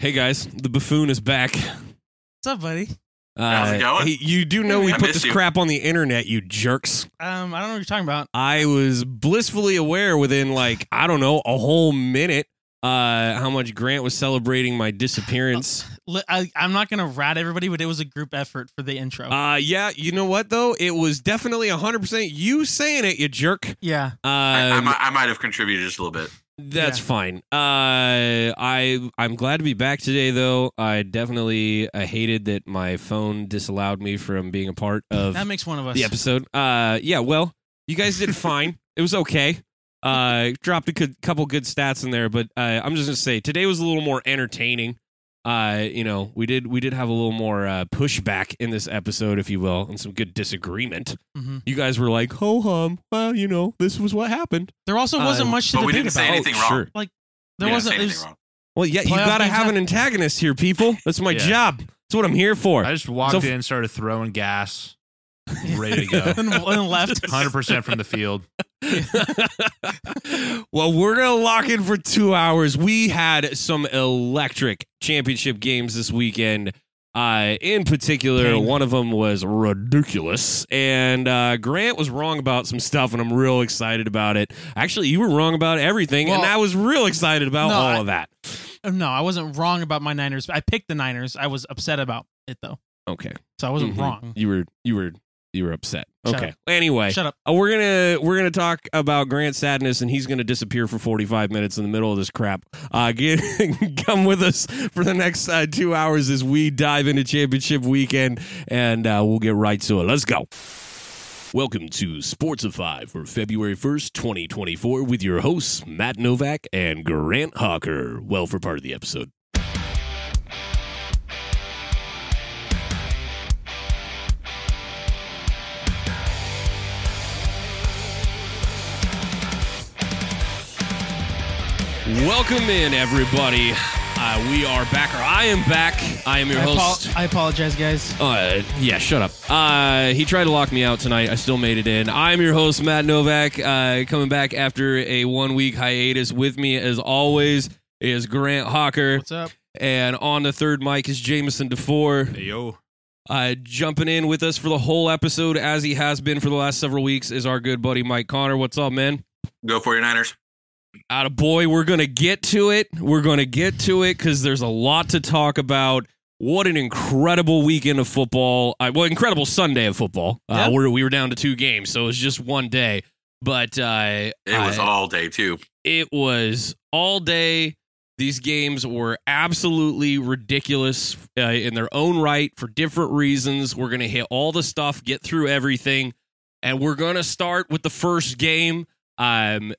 Hey guys, the buffoon is back. What's up, buddy? How's it Uh, going? hey, you do know we I put miss this you. crap on the internet, you jerks. Um, I don't know what you're talking about. I was blissfully aware within like I don't know a whole minute uh, how much Grant was celebrating my disappearance. Li- I, I'm not gonna rat everybody, but it was a group effort for the intro. Uh, yeah, you know what though? It was definitely hundred percent you saying it, you jerk. yeah, Um, I, I, might, I might have contributed just a little bit. That's Yeah. fine. Uh, I I'm glad to be back today, though. I definitely I hated that my phone disallowed me from being a part of that makes one of us. the episode. Uh, yeah. Well, you guys did fine. it was okay. Uh, dropped a good, couple good stats in there, but uh, I'm just gonna say today was a little more entertaining. Uh, you know, we did we did have a little more uh, pushback in this episode, if you will, and some good disagreement. hmm You guys were like, "Ho hum." Well, you know, this was what happened. There also wasn't Uh, much to but we debate didn't say about. anything Oh, wrong. sure. There We didn't wasn't. say anything was- wrong. Well, yeah, you Playoff got to have an antagonist here, people. That's my Yeah. job. That's what I'm here for. I just walked So- in, started throwing gas, ready to go. and, and left. 100% from the field. well, we're going to lock in for two hours. We had some electric championship games this weekend. Uh, in particular, Pain. one of them was ridiculous. And uh, Grant was wrong about some stuff, and I'm real excited about it. Actually, you were wrong about everything, and I was real excited about No, all I- of that. No, I wasn't wrong about my Niners. I picked the Niners. I was upset about it though, Okay. so I wasn't Mhm. wrong. You were you were you were upset. Shut okay. up. Anyway, Shut up. Uh, we're gonna we're gonna talk about Grant Sadness, and he's gonna disappear for forty five minutes in the middle of this crap. Uh, get come with us for the next uh, two hours as we dive into championship weekend, and uh, we'll get right to it. Let's go. Welcome to Sportsify for February 1st, 2024, with your hosts, Matt Novak and Grant Hawker. Well, for part of the episode. Welcome in, everybody. Uh, we are back, or I am back. I am your I, apo- host. I apologize, guys. Uh, yeah, shut up. Uh, he tried to lock me out tonight. I still made it in. I'm your host, Matt Novak, uh, coming back after a one week hiatus. With me, as always, is Grant Hawker. What's up? And on the third mic is Jameson DeFore. Hey, yo. Uh, jumping in with us for the whole episode, as he has been for the last several weeks, is our good buddy Mike Connor. What's up, man? Go for your Niners. Out of boy, we're gonna get to it. We're gonna get to it because there's a lot to talk about. What an incredible weekend of football! Uh, well, incredible Sunday of football. Uh, Yeah. we're, we were down to two games, so it was just one day. But uh, It was I- all day too. it was all day. These games were absolutely ridiculous uh, in their own right for different reasons. We're going to hit all the stuff, get through everything, and we're going to start with the first game. Um,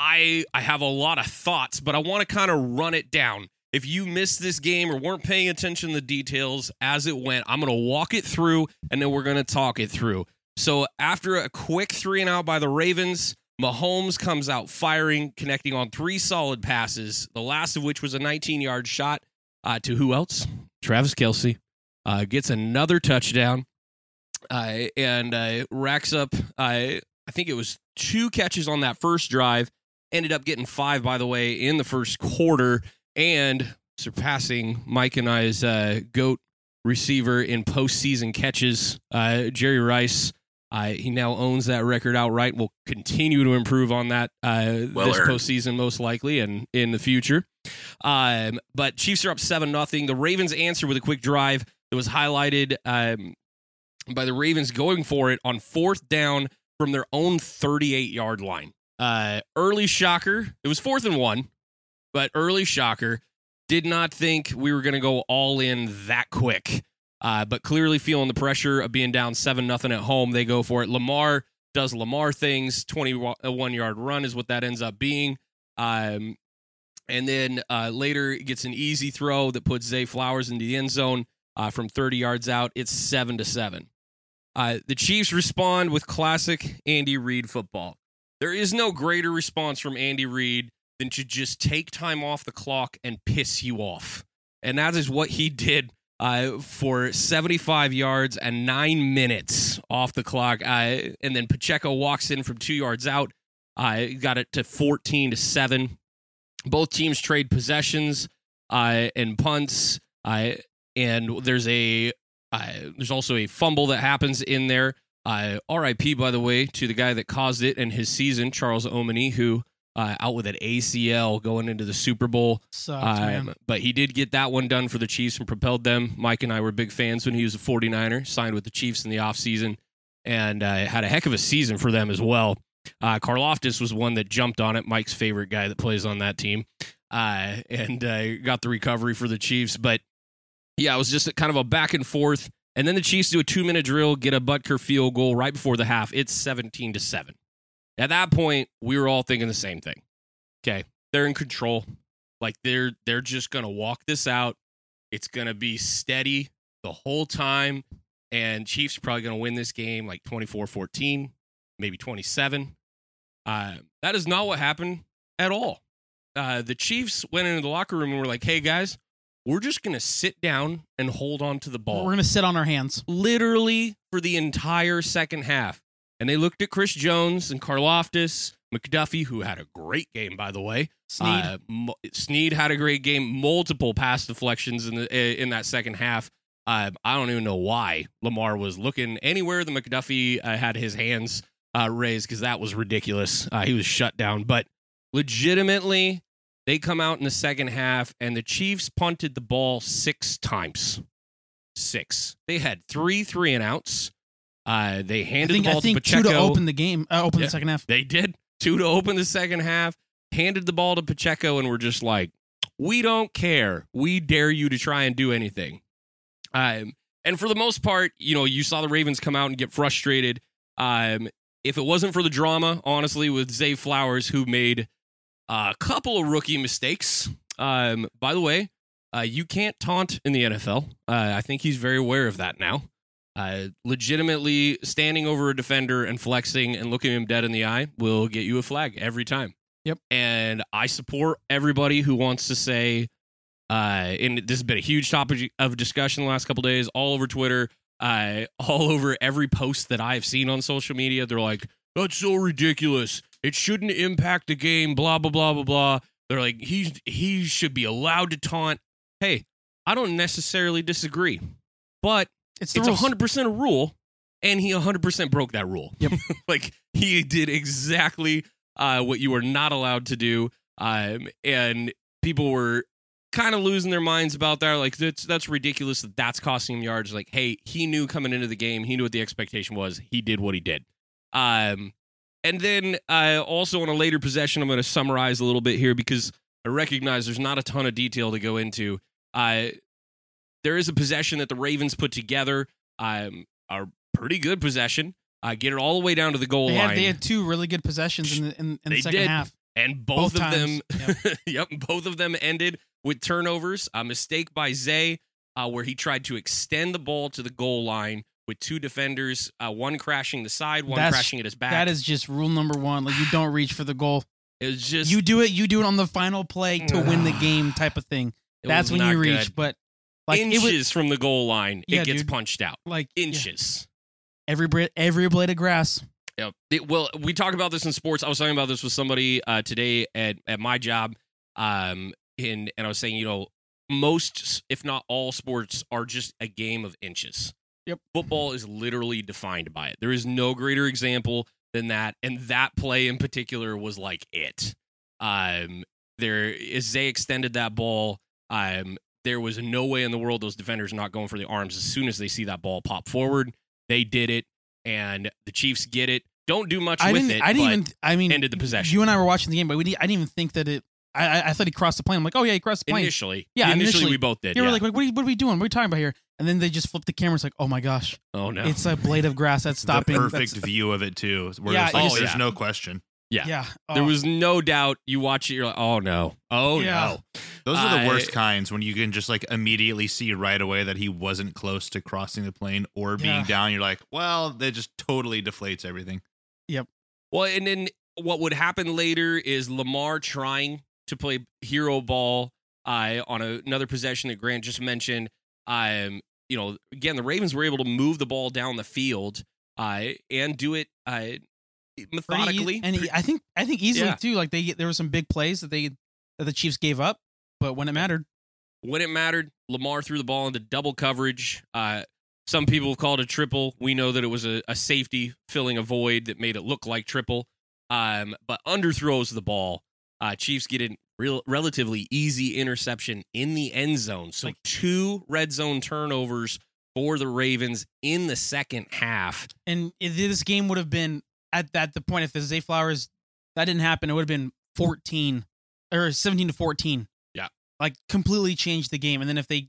I I have a lot of thoughts, but I want to kind of run it down. If you missed this game or weren't paying attention to the details as it went, I'm going to walk it through and then we're going to talk it through. So after a quick three and out by the Ravens, Mahomes comes out firing, connecting on three solid passes, the last of which was a 19 yard shot uh, to who else? Travis Kelce. Uh, gets another touchdown uh, and uh, racks up, uh, I think it was two catches on that first drive. Ended up getting five, by the way, in the first quarter and surpassing Mike and I's uh, GOAT receiver in postseason catches, uh, Jerry Rice. Uh, he now owns that record outright. Will continue to improve on that uh, Well this earned. postseason, most likely, and in the future. Um, but Chiefs are up seven nothing. The Ravens answer with a quick drive that was highlighted um, by the Ravens going for it on fourth down from their own 38 yard line. Uh, early shocker. It was fourth and one, but early shocker. Did not think we were going to go all in that quick. Uh, but clearly feeling the pressure of being down seven nothing at home, they go for it. Lamar does Lamar things. Twenty one yard run is what that ends up being. Um, and then uh, later gets an easy throw that puts Zay Flowers into the end zone uh, from 30 yards out. It's seven to seven. Uh, the Chiefs respond with classic Andy Reid football. There is no greater response from Andy Reid than to just take time off the clock and piss you off. And that is what he did uh, for 75 yards and nine minutes off the clock. Uh, and then Pacheco walks in from two yards out, uh, got it to 14 to 7. Both teams trade possessions. uh, and punts. Uh, and there's a uh, there's also a fumble that happens in there. Uh, R.I.P. By the way to the guy that caused it and his season, Charles Omeni, who uh, out with an ACL going into the Super Bowl. Sucks, Um, but he did get that one done for the Chiefs and propelled them. Mike and I were big fans when he was a 49er, signed with the Chiefs in the offseason, and uh, had a heck of a season for them as well. Uh, Karlaftis was one that jumped on it, Mike's favorite guy that plays on that team, uh, and uh, got the recovery for the Chiefs. But yeah, it was just a, kind of a back and forth. And then the Chiefs do a two minute drill, get a Butker field goal right before the half. It's 17 to 7. At that point, we were all thinking the same thing. Okay, they're in control. Like they're they're just gonna walk this out. It's gonna be steady the whole time. And Chiefs probably gonna win this game like 24-14, maybe 27. Uh, that is not what happened at all. Uh, the Chiefs went into the locker room and were like, hey guys, we're just gonna sit down and hold on to the ball We're gonna sit on our hands. literally for the entire second half. And they looked at Chris Jones and Karlaftis, McDuffie, who had a great game, by the way. Sneed. Uh, mo- Sneed had a great game, multiple pass deflections in the in that second half. Uh, I don't even know why Lamar was looking anywhere the McDuffie uh, had his hands uh, raised because that was ridiculous. Uh, he was shut down, but legitimately, they come out in the second half and the Chiefs punted the ball six times. Six. They had three three and outs. Uh, they handed think the ball I think to two Pacheco. to open the game. Uh, open Yeah. the second half. They did two to open the second half. Handed the ball to Pacheco, and we're just like, we don't care. We dare you to try and do anything. Um, and for the most part, you know, you saw the Ravens come out and get frustrated. Um, if it wasn't for the drama, honestly, with Zay Flowers, who made a couple of rookie mistakes. Um, by the way, uh, you can't taunt in the NFL. Uh, I think he's very aware of that now. Uh, legitimately standing over a defender and flexing and looking him dead in the eye will get you a flag every time. Yep. And I support everybody who wants to say, uh, and this has been a huge topic of discussion the last couple days, all over Twitter, uh, all over every post that I've seen on social media. They're like, "That's so ridiculous. It shouldn't impact the game." Blah blah blah blah blah. They're like, "He he should be allowed to taunt." Hey, I don't necessarily disagree, but It's it's a rules. hundred percent a rule, and he hundred percent broke that rule. Yep. like he did exactly uh, what you were not allowed to do, um, and people were kind of losing their minds about that. Like that's that's ridiculous that that's costing him yards. Like, hey, he knew coming into the game, he knew what the expectation was. He did what he did. Um, and then uh, also on a later possession, I'm going to summarize a little bit here because I recognize there's not a ton of detail to go into. Uh, there is a possession that the Ravens put together, um, a pretty good possession. Uh, get it all the way down to the goal They line, had, they had two really good possessions in the in, in They the second did. half. and both, both of them, times. yep, both of them ended with turnovers. A mistake by Zay, uh, where he tried to extend the ball to the goal line with two defenders, uh, one crashing the side, one That's- crashing at his back. That is just rule number one. Like you don't reach for the goal. it was just You do it. You do it on the final play to win the game, type of thing. That's when you reach. good. But like inches it was from the goal line, Yeah, it gets dude. punched out. like yeah, Inches. every bra- every blade of grass. Yep. It, well, we talk about this in sports. I was talking about this with somebody uh, today at, at my job, um, and and I was saying, you know, most, if not all, sports are just a game of inches. Yep. Football is literally defined by it. There is no greater example than that, and that play in particular was like it. Um, there as they extended that ball, um, there was no way in the world those defenders not going for the arms as soon as they see that ball pop forward. They did it, and the Chiefs get it. Don't do much I with didn't. it. I didn't even. I mean, ended the possession. You and I were watching the game, but we. Didn't, I didn't even think that it. I, I, I thought he crossed the plane. I'm like, oh yeah, he crossed the plane. initially, Yeah, initially, initially. we both did. They were yeah. like, like, what are, what are we doing? What are we talking about here? And then they just flipped the camera. It's like, oh my gosh, oh no, it's a blade of grass that's stopping. the perfect that's- view of it too. Where Yeah, it's like, oh, there's yeah. no question. yeah. yeah. there oh. was no doubt. You watch it, you're like, oh no, oh Yeah. no. Those are the I- worst kinds when you can just like immediately see right away that he wasn't close to crossing the plane or being Yeah. down. You're like, well, that just totally deflates everything. Yep. Well, and then what would happen later is Lamar trying to play hero ball uh, on a, another possession that Grant just mentioned. Um, you know, again, the Ravens were able to move the ball down the field uh, and do it uh, pretty methodically. and he- I think I think easily Yeah. too. Like they there were some big plays that they that the Chiefs gave up, but when it mattered, when it mattered, Lamar threw the ball into double coverage. Uh, some people have called it a triple. We know that it was a, a safety filling a void that made it look like triple. Um, but underthrows the ball. Uh, Chiefs get a real relatively easy interception in the end zone. So two red zone turnovers for the Ravens in the second half. And this game would have been at that the point if the Zay Flowers that didn't happen, it would have been 14 or 17 to 14. Yeah. Like completely changed the game. And then if they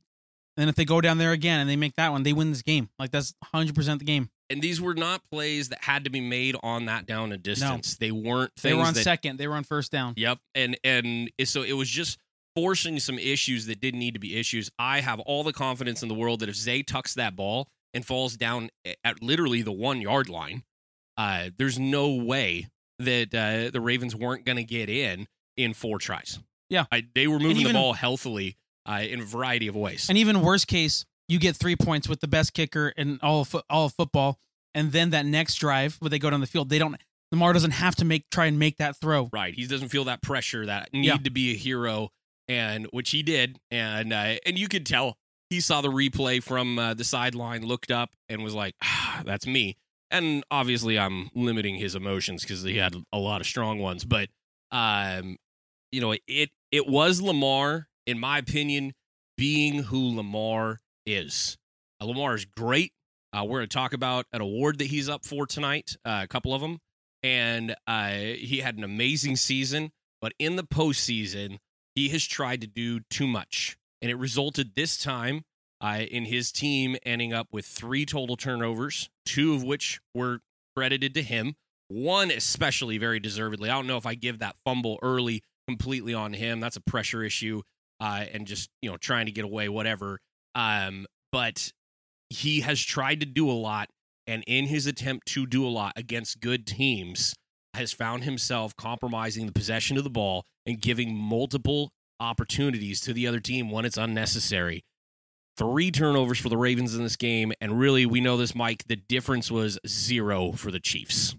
then if they go down there again and they make that one, they win this game. Like that's 100% the game. And these were not plays that had to be made on that down and distance. They weren't They were on that second, they were on first down. Yep. And and so it was just forcing some issues that didn't need to be issues. I have all the confidence in the world that if Zay tucks that ball and falls down at literally the one yard line, uh, there's no way that uh, the Ravens weren't going to get in in four tries. Yeah. I, they were moving even- the ball healthily uh, in a variety of ways. And even worst case, you get 3 points with the best kicker in all of, all of football and then that next drive where they go down the field, they don't Lamar doesn't have to make try and make that throw. Right. He doesn't feel that pressure, that need Yeah. to be a hero, and which he did. And uh, and you could tell he saw the replay from uh, the sideline, looked up, and was like, ah, "That's me." And obviously, I'm limiting his emotions because he had a lot of strong ones. But um, you know, it it was Lamar, in my opinion, being who Lamar is. Uh, Lamar is great. Uh, we're going to talk about an award that he's up for tonight, uh, a couple of them and uh, he had an amazing season. But in the postseason, he has tried to do too much, and it resulted this time uh, in his team ending up with three total turnovers, two of which were credited to him. One especially very deservedly. I don't know if I give that fumble early completely on him. That's a pressure issue, uh, and just you know trying to get away, whatever. Um, but he has tried to do a lot and in his attempt to do a lot against good teams has found himself compromising the possession of the ball and giving multiple opportunities to the other team when it's unnecessary. Three turnovers for the Ravens in this game, and really, we know this, Mike. The difference was zero for the Chiefs,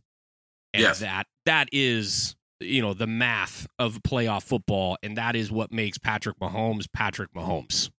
and Yes. that that is you know the math of playoff football, and that is what makes Patrick Mahomes Patrick Mahomes.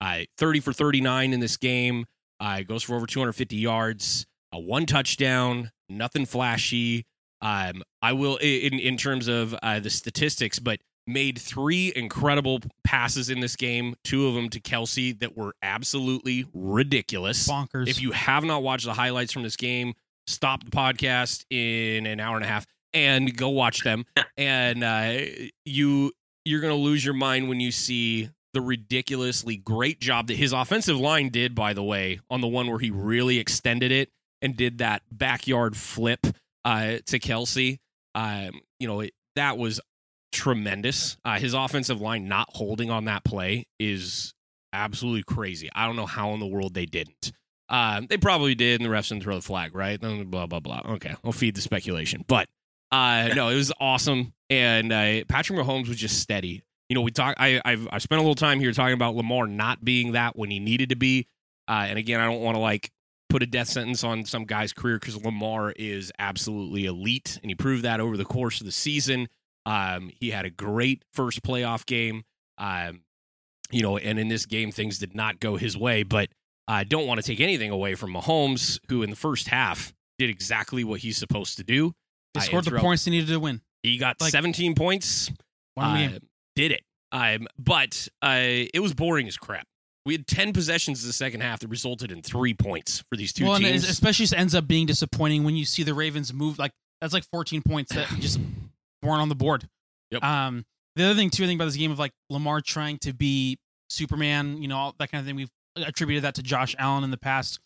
Uh, Thirty for thirty nine in this game. Uh, goes for over 250 yards, a one touchdown, nothing flashy. Um, I will in in terms of uh, the statistics, but made three incredible passes in this game. Two of them to Kelce that were absolutely ridiculous. Bonkers. If you have not watched the highlights from this game, stop the podcast in an hour and a half and go watch them. and uh, you you're gonna lose your mind when you see the ridiculously great job that his offensive line did. By the way, on the one where he really extended it and did that backyard flip uh, to Kelce. Um, you know it, that was tremendous. Uh, his offensive line not holding on that play is absolutely crazy. I don't know how in the world they didn't. Um, they probably did, and the refs didn't throw the flag, right? Blah blah blah. Okay, I'll feed the speculation, but uh, no, it was awesome, and uh, Patrick Mahomes was just steady. You know, we talk. I I've I spent a little time here talking about Lamar not being that when he needed to be, uh, and again, I don't want to like put a death sentence on some guy's career because Lamar is absolutely elite, and he proved that over the course of the season. Um, he had a great first playoff game. Um, you know, and in this game, things did not go his way. But I don't want to take anything away from Mahomes, who in the first half did exactly what he's supposed to do. They scored the points they needed to win. He got Like- 17 points. Won uh, did it. Um, but uh, it was boring as crap. We had 10 possessions in the second half that resulted in three points for these two well, teams. it especially ends up being disappointing when you see the Ravens move like that's like 14 points that just weren't on the board. Yep. Um, the other thing too, I think about this game of like Lamar trying to be Superman, you know, all that kind of thing. We've attributed that to Josh Allen in the past,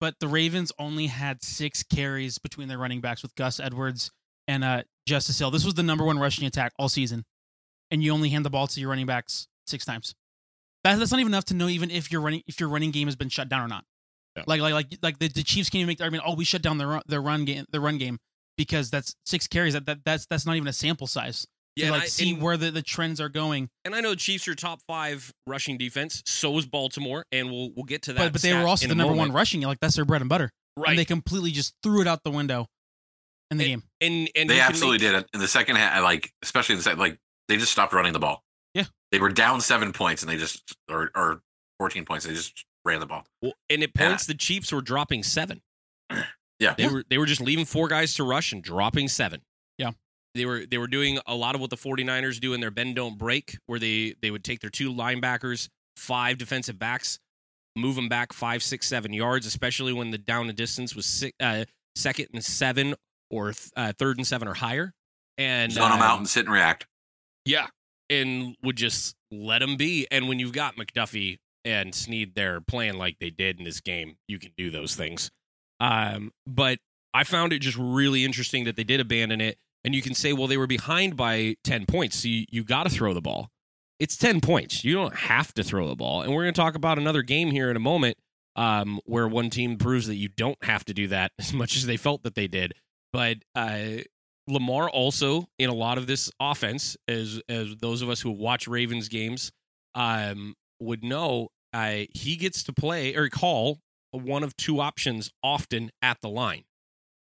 but the Ravens only had six carries between their running backs with Gus Edwards and uh, Justice Hill. This was the number one rushing attack all season, and you only hand the ball to your running backs six times. That, that's not even enough to know even if your running if your running game has been shut down or not. Yeah. Like like like like the, the Chiefs can't even make the argument. Oh, we shut down the run, their run game the run game because that's six carries. That, that that's that's not even a sample size yeah, to like I- see and- where the, the trends are going. And I know the Chiefs are top five rushing defense. So is Baltimore, and we'll we'll get to that. But but they were also the a number one moment. rushing. Like that's their bread and butter. right? And they completely just threw it out the window in the game. and and They absolutely make- did it in the second half. Like especially in the second, like they just stopped running the ball. Yeah. They were down seven points and they just or or fourteen points. They just ran the ball. Well, and at Yeah. points the Chiefs were dropping seven. Yeah. They were they were just leaving four guys to rush and dropping seven. Yeah. They were they were doing a lot of what the 49ers do in their bend don't break, where they they would take their two linebackers, five defensive backs, move them back five, six, seven yards, especially when the down and distance was six, uh, second and seven or th- uh, third and seven or higher. And Zone them out um, and sit and react. yeah, and would just let them be. And when you've got McDuffie and Sneed there playing like they did in this game, you can do those things. Um, but I found it just really interesting that they did abandon it. And you can say, well, they were behind by 10 points. So you, you got to throw the ball. It's 10 points. You don't have to throw the ball. And we're going to talk about another game here in a moment um, where one team proves that you don't have to do that as much as they felt that they did. But uh, Lamar also in a lot of this offense, as as those of us who watch Ravens games um, would know, uh, he gets to play or call one of two options often at the line.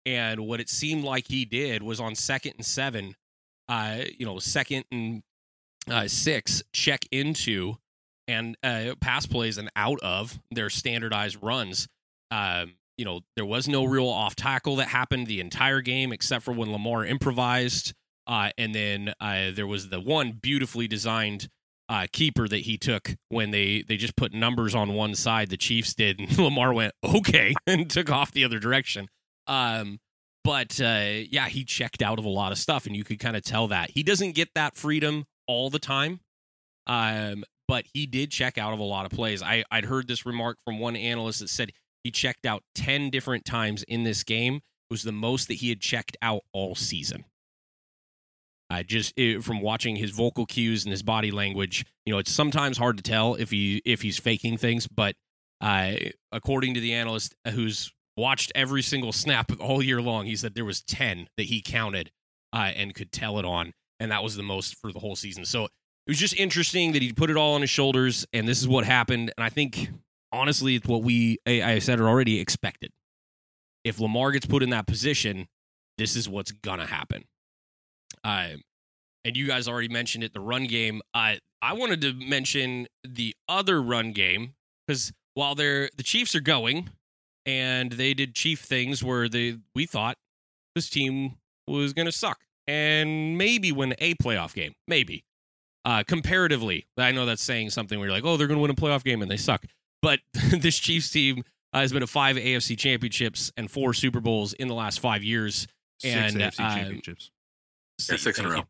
And what it seemed like he did was on second and seven, uh, you know, second and uh, six, check into and uh, pass plays and out of their standardized runs. Um, you know, there was no real off tackle that happened the entire game except for when Lamar improvised. Uh, and then uh, there was the one beautifully designed uh, keeper that he took when they they just put numbers on one side. The Chiefs did, and Lamar went okay and took off the other direction. Um, but uh, yeah, he checked out of a lot of stuff, and you could kind of tell that he doesn't get that freedom all the time. Um, but he did check out of a lot of plays. I I'd heard this remark from one analyst that said he checked out ten different times in this game. It was the most that he had checked out all season. I just it, from watching his vocal cues and his body language, you know, it's sometimes hard to tell if he if he's faking things. But uh, according to the analyst who's watched every single snap all year long, he said there was ten that he counted uh, and could tell it on, and that was the most for the whole season. So it was just interesting that he put it all on his shoulders, and this is what happened. And I think honestly, it's what we I, said it already expected. If Lamar gets put in that position, this is what's gonna happen. Uh, and you guys already mentioned it, the run game. I I wanted to mention the other run game because while they're the Chiefs are going, and they did Chief things where they we thought this team was going to suck and maybe win a playoff game, maybe. Uh, comparatively, I know that's saying something where you're like, oh, they're going to win a playoff game and they suck. But this Chiefs team uh, has been to five AFC championships and four Super Bowls in the last five years. Six And, AFC uh, championships. Yeah, six in a row. you.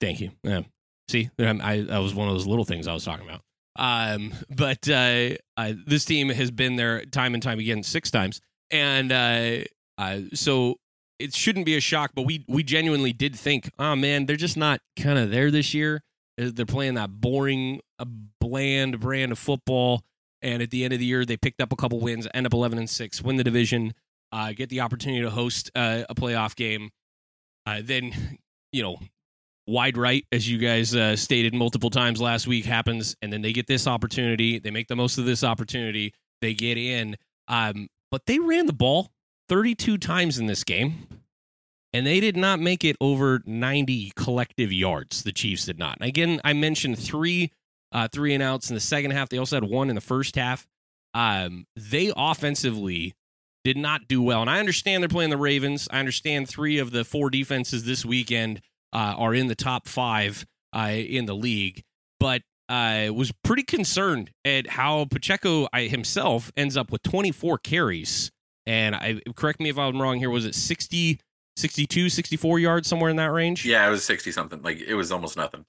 Thank you. Yeah. See, um, I that was one of those little things I was talking about. Um, but uh, this team has been there time and time again, six times, and uh, uh, so it shouldn't be a shock. But we we genuinely did think, oh man, they're just not kind of there this year. Uh, They're playing that boring, bland brand of football, and at the end of the year, they picked up a couple wins, end up eleven and six, win the division, get the opportunity to host a playoff game. Then, you know, wide right, as you guys uh, stated multiple times last week, happens, and then they get this opportunity. They make the most of this opportunity. They get in, um, but they ran the ball 32 times in this game, and they did not make it over 90 collective yards. The Chiefs did not. And again, I mentioned three, uh, three and outs in the second half. They also had one in the first half. Um, they offensively did not do well, and I understand they're playing the Ravens. I understand three of the four defenses this weekend uh, are in the top five uh, in the league, but I was pretty concerned at how Pacheco I, himself ends up with 24 carries. And I correct me if I'm wrong here. Was it 60, 62, 64 yards, somewhere in that range? Yeah, it was sixty something. Like it was almost nothing.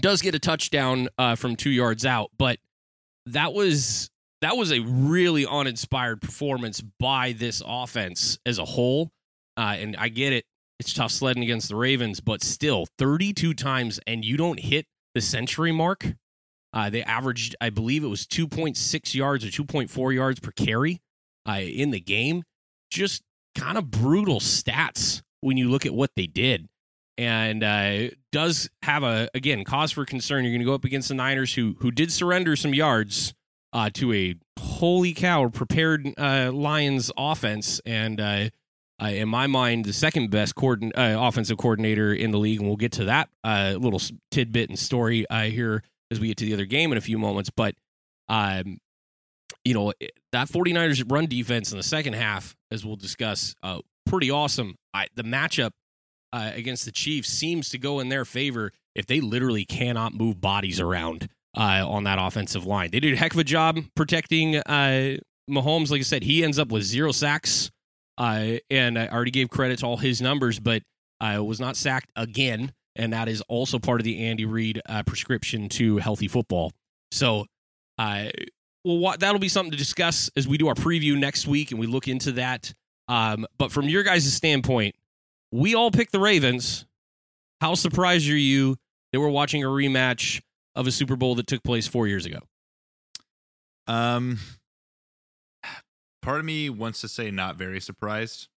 does get a touchdown uh, from two yards out, but that was that was a really uninspired performance by this offense as a whole. Uh, and I get it; it's tough sledding against the Ravens, but still, 32 times and you don't hit the century mark. Uh, they averaged, I believe, it was 2.6 yards or 2.4 yards per carry uh, in the game. Just kind of brutal stats when you look at what they did and uh, does have a again cause for concern. You're going to go up against the Niners, who who did surrender some yards uh, to a holy cow prepared uh, Lions offense, and uh, in my mind, the second best coordin- uh, offensive coordinator in the league. And we'll get to that uh, little tidbit and story uh, here as we get to the other game in a few moments. But, um, you know, that 49ers run defense in the second half, as we'll discuss, uh, pretty awesome. I, the matchup uh, against the Chiefs seems to go in their favor if they literally cannot move bodies around on that offensive line. They did a heck of a job protecting Mahomes. Like I said, he ends up with zero sacks, uh, and I already gave credit to all his numbers, but I was not sacked again, and that is also part of the Andy Reid uh, prescription to healthy football. So, uh, well, what, that'll be something to discuss as we do our preview next week, and we look into that. Um, but from your guys' standpoint, we all picked the Ravens. How surprised are you that we're watching a rematch of a Super Bowl that took place four years ago? Um, part of me wants to say not very surprised,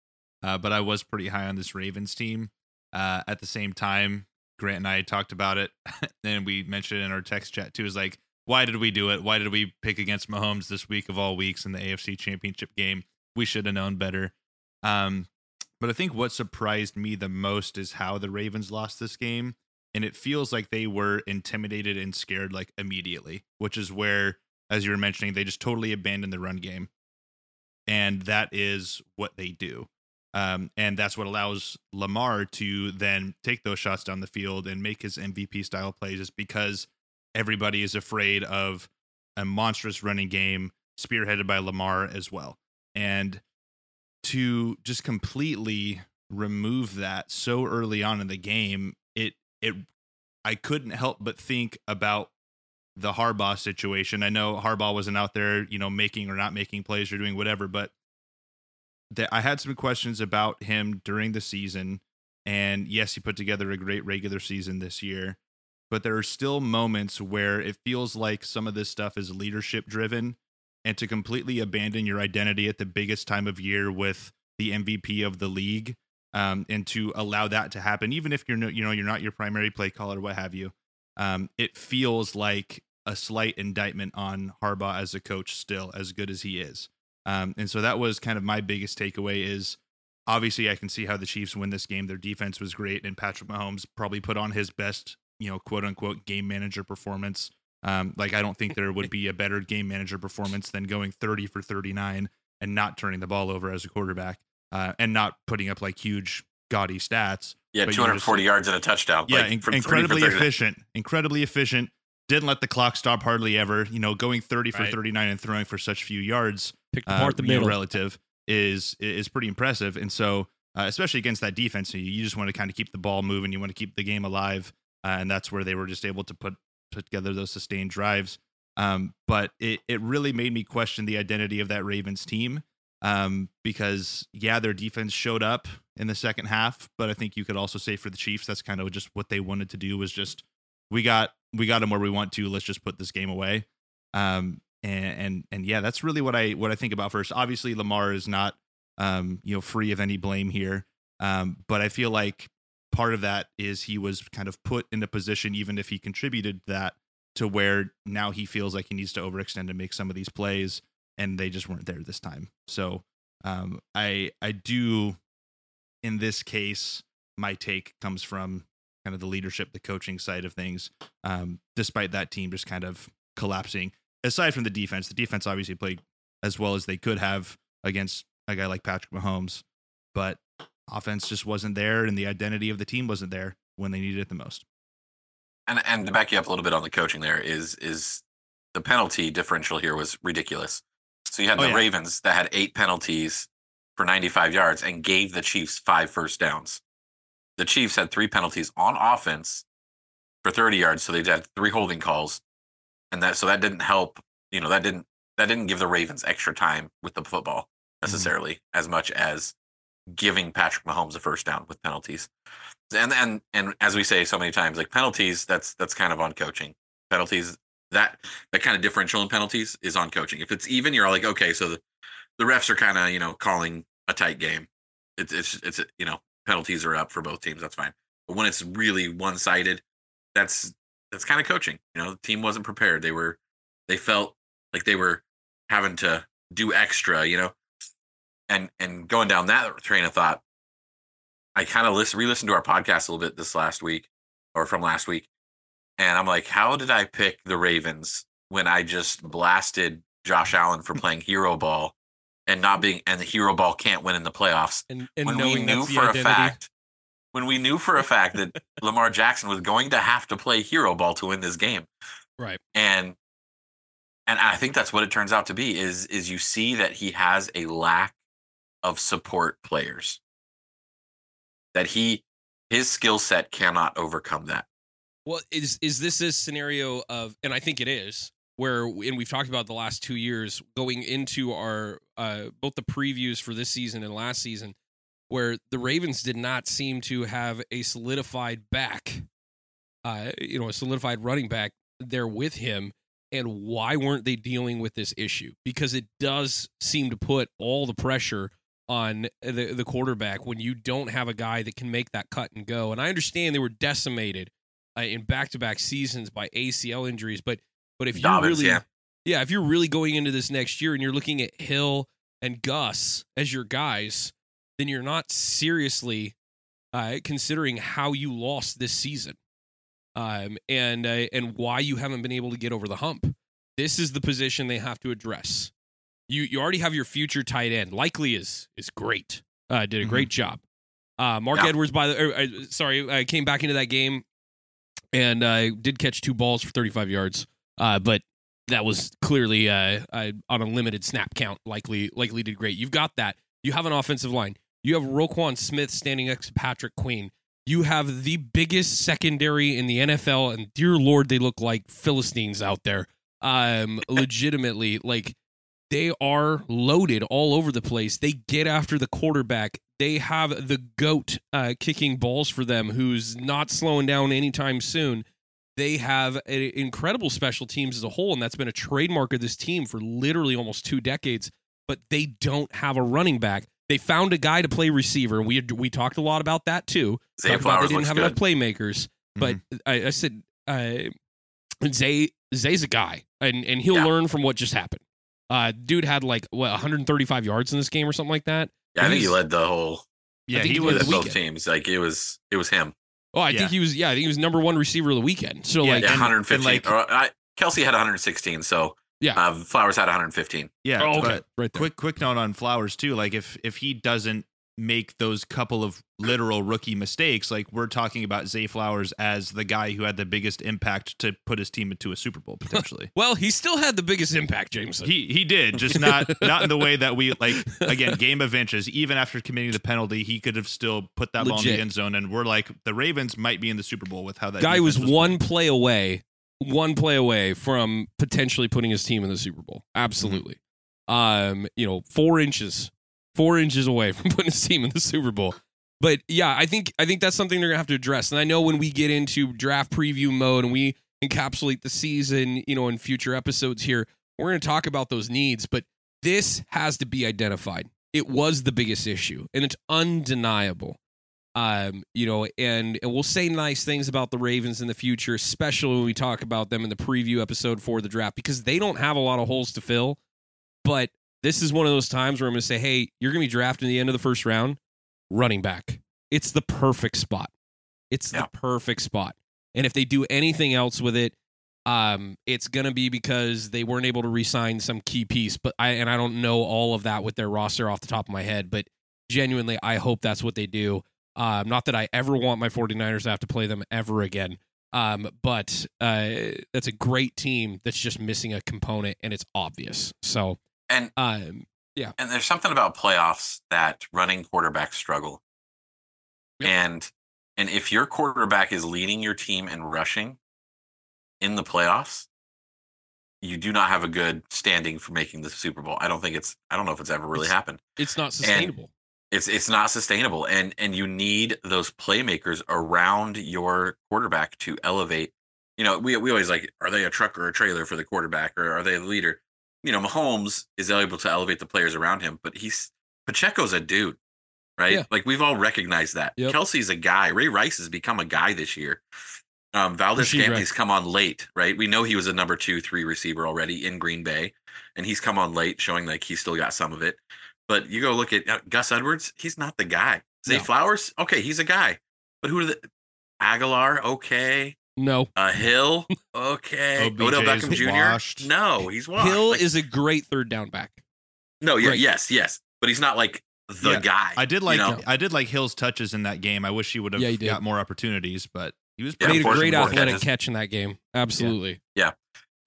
uh, but I was pretty high on this Ravens team. Uh, at the same time, Grant and I talked about it, and we mentioned in our text chat too. Is like, why did we do it? Why did we pick against Mahomes this week of all weeks in the AFC Championship game? We should have known better. Um, but I think what surprised me the most is how the Ravens lost this game. And it feels like they were intimidated and scared like immediately, which is where, as you were mentioning, they just totally abandoned the run game. And that is what they do. Um, and that's what allows Lamar to then take those shots down the field and make his MVP style plays, is because everybody is afraid of a monstrous running game spearheaded by Lamar as well. And to just completely remove that so early on in the game, it it I couldn't help but think about the Harbaugh situation. I know Harbaugh wasn't out there, you know, making or not making plays or doing whatever, but that I had some questions about him during the season. And yes, he put together a great regular season this year, but there are still moments where it feels like some of this stuff is leadership driven and to completely abandon your identity at the biggest time of year with the MVP of the league um, and to allow that to happen, even if you're no, you know you're not your primary play caller, what have you, um, it feels like a slight indictment on Harbaugh as a coach. Still, as good as he is, um, and so that was kind of my biggest takeaway. Is obviously I can see how the Chiefs win this game. Their defense was great, and Patrick Mahomes probably put on his best, you know, quote unquote game manager performance. Um, like I don't think there would be a better game manager performance than going 30 for 39 and not turning the ball over as a quarterback uh, and not putting up like huge gaudy stats. Yeah, but 240 yards and a touchdown. Yeah, like, in- from 30 for incredibly efficient. Incredibly efficient. Didn't let the clock stop hardly ever. You know, going 30 for Right. 39 and throwing for such few yards, Picked uh, apart the you know, middle. relative is is pretty impressive. And so, uh, especially against that defense, you, you just want to kind of keep the ball moving. You want to keep the game alive, uh, and that's where they were just able to put put together those sustained drives. Um, but it it really made me question the identity of that Ravens team um, because yeah, their defense showed up in the second half, but I think you could also say for the Chiefs, that's kind of just what they wanted to do was just we got we got them where we want to. Let's just put this game away. Um, and and and yeah, that's really what I what I think about first. Obviously, Lamar is not um, you know free of any blame here, um, but I feel like part of that is he was kind of put in a position, even if he contributed that, to where now he feels like he needs to overextend and make some of these plays, and they just weren't there this time. So um, I I do in this case, my take comes from kind of the leadership, the coaching side of things. Um, despite that team just kind of collapsing. Aside from the defense, the defense obviously played as well as they could have against a guy like Patrick Mahomes, but offense just wasn't there, and the identity of the team wasn't there when they needed it the most. And and to back you up a little bit on the coaching there is is the penalty differential here was ridiculous. So you had Oh, the yeah. Ravens that had eight penalties for 95 yards and gave the Chiefs five first downs. The Chiefs had three penalties on offense for 30 yards, so they had three holding calls, and that so that didn't help. You know that didn't that didn't give the Ravens extra time with the football mm-hmm. necessarily as much as giving Patrick Mahomes a first down with penalties. And and and as we say so many times, like penalties, that's that's kind of on coaching. Penalties that that kind of differential in penalties is on coaching. If it's even, you're like, okay, so the, the refs are kind of you know calling a tight game. It's it's it's you know penalties are up for both teams. That's fine. But when it's really one sided, that's that's kind of coaching. You know, the team wasn't prepared. They were they felt like they were having to do extra. You know, and and going down that train of thought, I kind of listen re-listened to our podcast a little bit this last week or from last week, And I'm like, how did I pick the Ravens when I just blasted Josh Allen for playing hero ball and not being and the hero ball can't win in the playoffs? And and when we knew for identity. a fact when we knew for a fact that Lamar Jackson was going to have to play hero ball to win this game. Right. And and I think that's what it turns out to be is is you see that he has a lack of support players. That he his skill set cannot overcome that. Well, is is this a scenario of, and I think it is, where and we've talked about the last two years going into our uh, both the previews for this season and last season, where the Ravens did not seem to have a solidified back, uh, you know, a solidified running back there with him. And why weren't they dealing with this issue? Because it does seem to put all the pressure on the the quarterback when you don't have a guy that can make that cut and go. And I understand they were decimated uh, in back to back seasons by ACL injuries, but but if you're really yeah. yeah, if you're really going into this next year and you're looking at Hill and Gus as your guys, then you're not seriously uh, considering how you lost this season, um, and uh, and why you haven't been able to get over the hump. This is the position they have to address. You you already have your future tight end. Likely is is great. Uh, did a great job. Uh, Mark Yeah. Edwards, by the er, uh, sorry, uh, came back into that game and uh, did catch two balls for 35 yards. Uh, but that was clearly uh, uh, on a limited snap count. Likely, likely did great. You've got that. You have an offensive line. You have Roquan Smith standing next to Patrick Queen. You have the biggest secondary in the NFL, and dear Lord, they look like Philistines out there. Um, legitimately, like they are loaded all over the place. They get after the quarterback. They have the goat uh, kicking balls for them, who's not slowing down anytime soon. They have a, incredible special teams as a whole, and that's been a trademark of this team for literally almost two decades. But they don't have a running back. They found a guy to play receiver. We we talked a lot about that too. Zay Talked about Flowers they didn't have good. enough playmakers. But I, I said uh, Zay Zay's a guy, and and he'll Yeah. learn from what just happened. Uh, dude had like what 135 yards in this game or something like that. Yeah, I think he led the whole Yeah, he he he led led was. the both teams. Like it was it was him. Oh, I Yeah. think he was. Yeah, I think he was number one receiver of the weekend. So Yeah, like, Yeah, and- 115. like- or, I, Kelce had 116, so Yeah. uh, Flowers had 115. Yeah, oh, okay, but right there. quick quick note on Flowers too. Like if if he doesn't make those couple of literal rookie mistakes, like we're talking about Zay Flowers as the guy who had the biggest impact to put his team into a Super Bowl potentially. Well, he still had the biggest impact, Jameson. he he did, just not not in the way that we like again, game of inches. Even after committing the penalty, he could have still put that ball in the end zone. And we're like, the Ravens might be in the Super Bowl with how that Guy was defense one play away, one play away from potentially putting his team in the Super Bowl. Absolutely. Um, you know, four inches, four inches away from putting his team in the Super Bowl. But yeah, I think I think that's something they're gonna have to address. And I know when we get into draft preview mode and we encapsulate the season, you know, in future episodes here, we're gonna talk about those needs. But this has to be identified. It was the biggest issue, and it's undeniable. Um, you know, and, and we'll say nice things about the Ravens in the future, especially when we talk about them in the preview episode for the draft, because they don't have a lot of holes to fill. But this is one of those times where I'm going to say, hey, you're going to be drafting the end of the first round, running back. It's the perfect spot. It's Yeah. the perfect spot. And if they do anything else with it, um, it's gonna be because they weren't able to re-sign some key piece. But I and I don't know all of that with their roster off the top of my head. But genuinely, I hope that's what they do. Um, not that I ever want my 49ers to have to play them ever again. Um, but uh, that's a great team that's just missing a component, and it's obvious. So, And um, and there's something about playoffs that running quarterbacks struggle. Yep. And and if your quarterback is leading your team and rushing in the playoffs, you do not have a good standing for making the Super Bowl. I don't think it's I don't know if it's ever really It's- happened. it's not sustainable. It's it's not sustainable and and you need those playmakers around your quarterback to elevate. You know, we we always like are they a truck or a trailer for the quarterback or are they the leader? You know, Mahomes is able to elevate the players around him, but he's Pacheco's a dude, right? Yeah. Like we've all recognized that. Yep. Kelce's a guy. Ray Rice has become a guy this year. Um, Valdez Rasheed come on late, right? We know he was a number two, three receiver already in Green Bay, and he's come on late, showing like he's still got some of it. But you go look at uh, Gus Edwards; he's not the guy. Zay No. Flowers, okay, he's a guy, but who are the Aguilar? Okay, No. Uh, Hill. Okay. OBJ Odell 's Beckham Jr. washed. No, he's washed. Hill Like, is a great third down back. no. Yeah. great. Yes. Yes. But he's not like the Yeah, guy. I did like You know? I did like Hill's touches in that game. I wish he would have Yeah, he got more opportunities, but he was Yeah, Made a great more athletic catches. catch in that game. Absolutely. and Uh,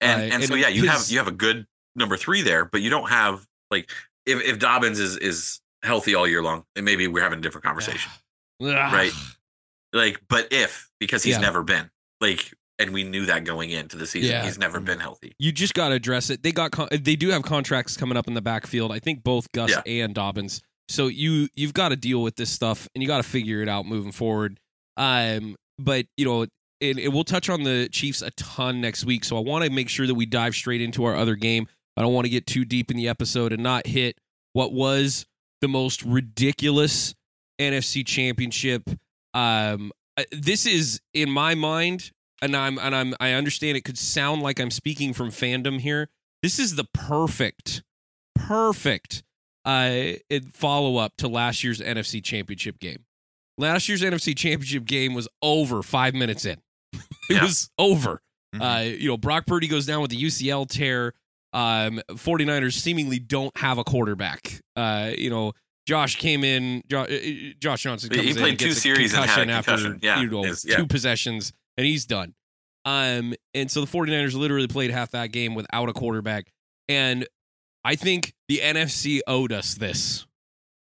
and, and so yeah, you have you have a good number three there, but you don't have like if if Dobbins is is healthy all year long, then maybe we're having a different conversation. Right. Like, but if because he's Yeah. never been like, and we knew that going into the season, Yeah. he's never been healthy. You just got to address it. They got con- they do have contracts coming up in the backfield. I think both Gus Yeah. and Dobbins. So you you've got to deal with this stuff and you got to figure it out moving forward. Um, but you know, and, and we'll touch on the Chiefs a ton next week. So I want to make sure that we dive straight into our other game. I don't want to get too deep in the episode and not hit what was the most ridiculous NFC Championship. Um, uh, this is in my mind, and I'm and I'm I understand it could sound like I'm speaking from fandom here. This is the perfect, perfect uh follow up to last year's NFC Championship game. Last year's NFC Championship game was over five minutes in. it Yeah. was over. Mhm. Uh, you know, Brock Purdy goes down with the UCL tear. Um, 49ers seemingly don't have a quarterback. Uh, you know, Josh came in. Jo- uh, Josh Johnson comes he played and two series and had a concussion after. Yeah, know yeah. two possessions, and he's done. Um, and so the 49ers literally played half that game without a quarterback. And I think the NFC owed us this.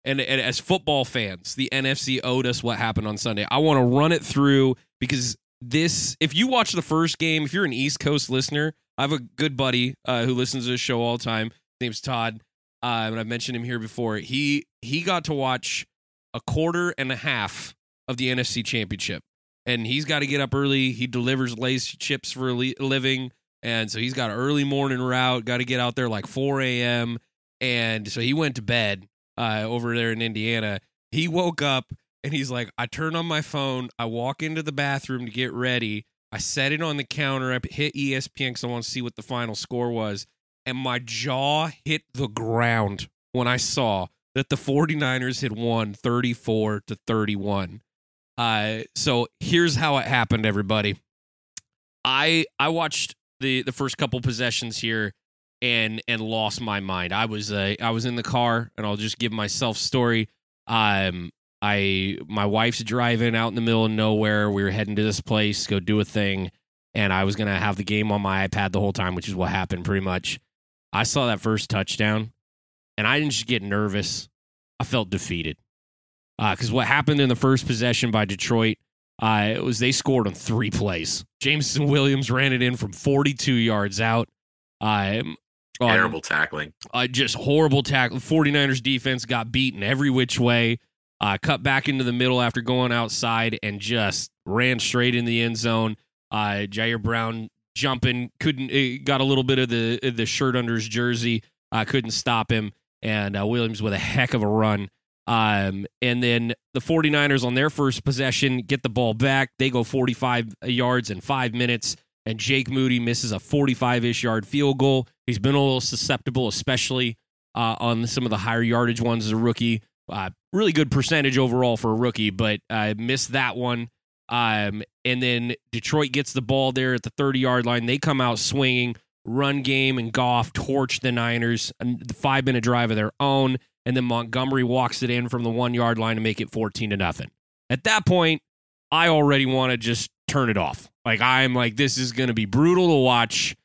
And, and as football fans, the NFC owed us what happened on Sunday. I want to run it through because this, if you watch the first game, if you're an East Coast listener, I have a good buddy uh, who listens to this show all the time. His name's Todd, uh, and I've mentioned him here before. He he got to watch a quarter and a half of the NFC Championship, and he's got to get up early. He delivers Lay's chips for a living, and so he's got an early morning route. Got to get out there like 4 a.m. And so he went to bed uh, over there in Indiana. He woke up and he's like, I turn on my phone. I walk into the bathroom to get ready. I set it on the counter. I hit ESPN because I want to see what the final score was. And my jaw hit the ground when I saw that the 49ers had won 34 to 31. Uh, so here's how it happened, everybody. I I watched the the first couple possessions here and and lost my mind. I was uh, I was in the car and I'll just give myself story. Um I my wife's driving out in the middle of nowhere. We were heading to this place, go do a thing, and I was gonna have the game on my iPad the whole time, which is what happened pretty much. I saw that first touchdown, and I didn't just get nervous. I felt defeated. Because what happened in the first possession by Detroit, uh, it was they scored on three plays. Jameson Williams ran it in from 42 yards out. On- Terrible tackling. uh, just horrible tackle. 49ers defense got beaten every which way. Uh, cut back into the middle after going outside and just ran straight in the end zone. Uh, Ji'Ayir Brown jumping couldn't uh, got a little bit of the the shirt under his jersey. Uh, couldn't stop him. And uh, Williams with a heck of a run. Um, and then the 49ers on their first possession get the ball back. They go 45 yards in five minutes, and Jake Moody misses a 45 ish yard field goal. He's been a little susceptible, especially uh, on some of the higher yardage ones as a rookie. Uh, really good percentage overall for a rookie, but I missed that one. Um, and then Detroit gets the ball there at the 30 yard line. They come out swinging, run game, and Goff torch the Niners. The five minute drive of their own. And then Montgomery walks it in from the one yard line to make it 14 to nothing. At that point, I already want to just turn it off. Like I'm like, this is going to be brutal to watch.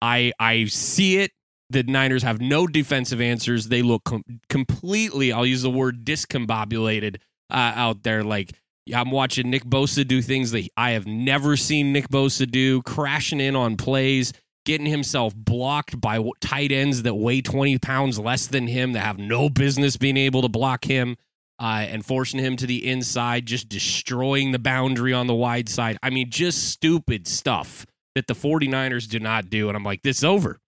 I I see it. The Niners have no defensive answers. They look com- completely. I'll use the word discombobulated uh, out there. Like I'm watching Nick Bosa do things that I have never seen Nick Bosa do, crashing in on plays, getting himself blocked by tight ends that weigh 20 pounds less than him that have no business being able to block him. Uh, and forcing him to the inside, just destroying the boundary on the wide side. I mean, just stupid stuff that the 49ers do not do. And I'm like, this is over.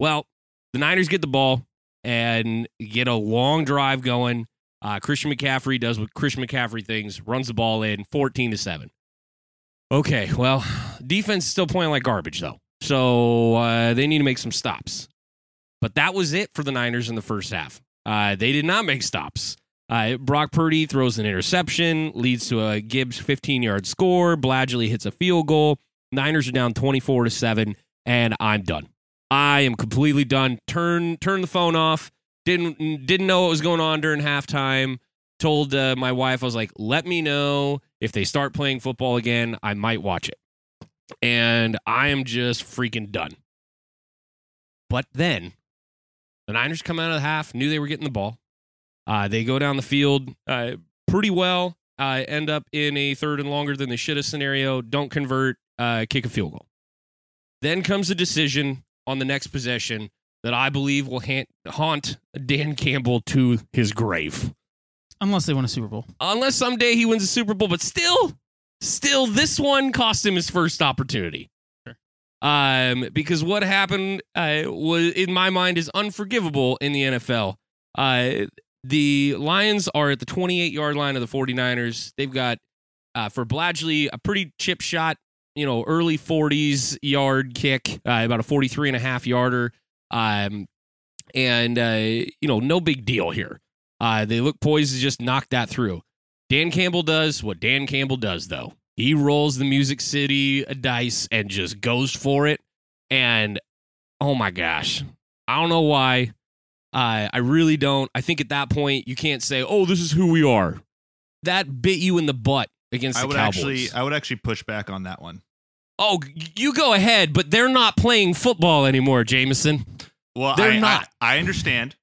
Well, the Niners get the ball and get a long drive going. Uh, Christian McCaffrey does what Christian McCaffrey things, runs the ball in 14 to 7. Okay, well, defense is still playing like garbage, though. So uh, they need to make some stops. But that was it for the Niners in the first half. Uh, they did not make stops. Uh, Brock Purdy throws an interception, leads to a Gibbs 15 yard score. Badgley hits a field goal. Niners are down 24 to 7 and I'm done. I am completely done. Turn turn the phone off. Didn't didn't know what was going on during halftime. Told uh, my wife I was like, "Let me know if they start playing football again. I might watch it." And I am just freaking done. But then the Niners come out of the half, knew they were getting the ball. Uh, they go down the field uh, pretty well. Uh, end up in a third and longer than they should have scenario. Don't convert. Uh, kick a field goal. Then comes a decision on the next possession that I believe will haunt, haunt Dan Campbell to his grave. Unless they win a Super Bowl. Unless someday he wins a Super Bowl, but still, still, this one cost him his first opportunity. Sure. Um, because what happened uh, was, in my mind, is unforgivable in the NFL. Uh, the Lions are at the 28 yard line of the 49ers. They've got, uh, for Badgley, a pretty chip shot, you know, early 40s yard kick, uh, about a 43 and a half yarder. Um, and, uh, you know, no big deal here. Uh, they look poised to just knock that through. Dan Campbell does what Dan Campbell does, though. He rolls the Music City dice and just goes for it. And oh my gosh, I don't know why. Uh, I really don't. I think at that point you can't say, "Oh, this is who we are." That bit you in the butt against I the would Cowboys. actually, I would actually push back on that one. Oh, you go ahead, but they're not playing football anymore, Jameson. Well, They're I, not. I, I understand,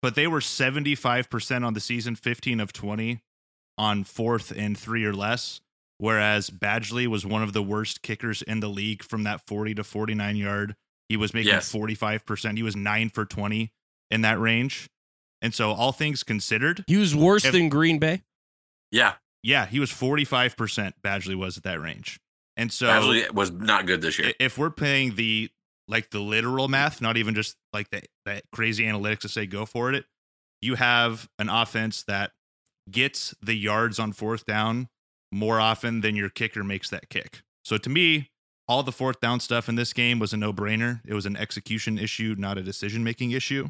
but they were seventy five percent on the season, fifteen of twenty on fourth and three or less. Whereas Badgley was one of the worst kickers in the league from that forty to forty nine yard. He was making Yes. forty five percent. He was nine for twenty in that range. And so, all things considered, He was worse If- than Green Bay. Yeah, yeah, he was forty five percent. Badgley was at that range. And so, Badgley was not good this year. if we're playing the like the literal math, not even just like the that crazy analytics to say go for it, you have an offense that gets the yards on fourth down more often than your kicker makes that kick. So to me, all the fourth down stuff in this game was a no brainer. It was an execution issue, not a decision making issue.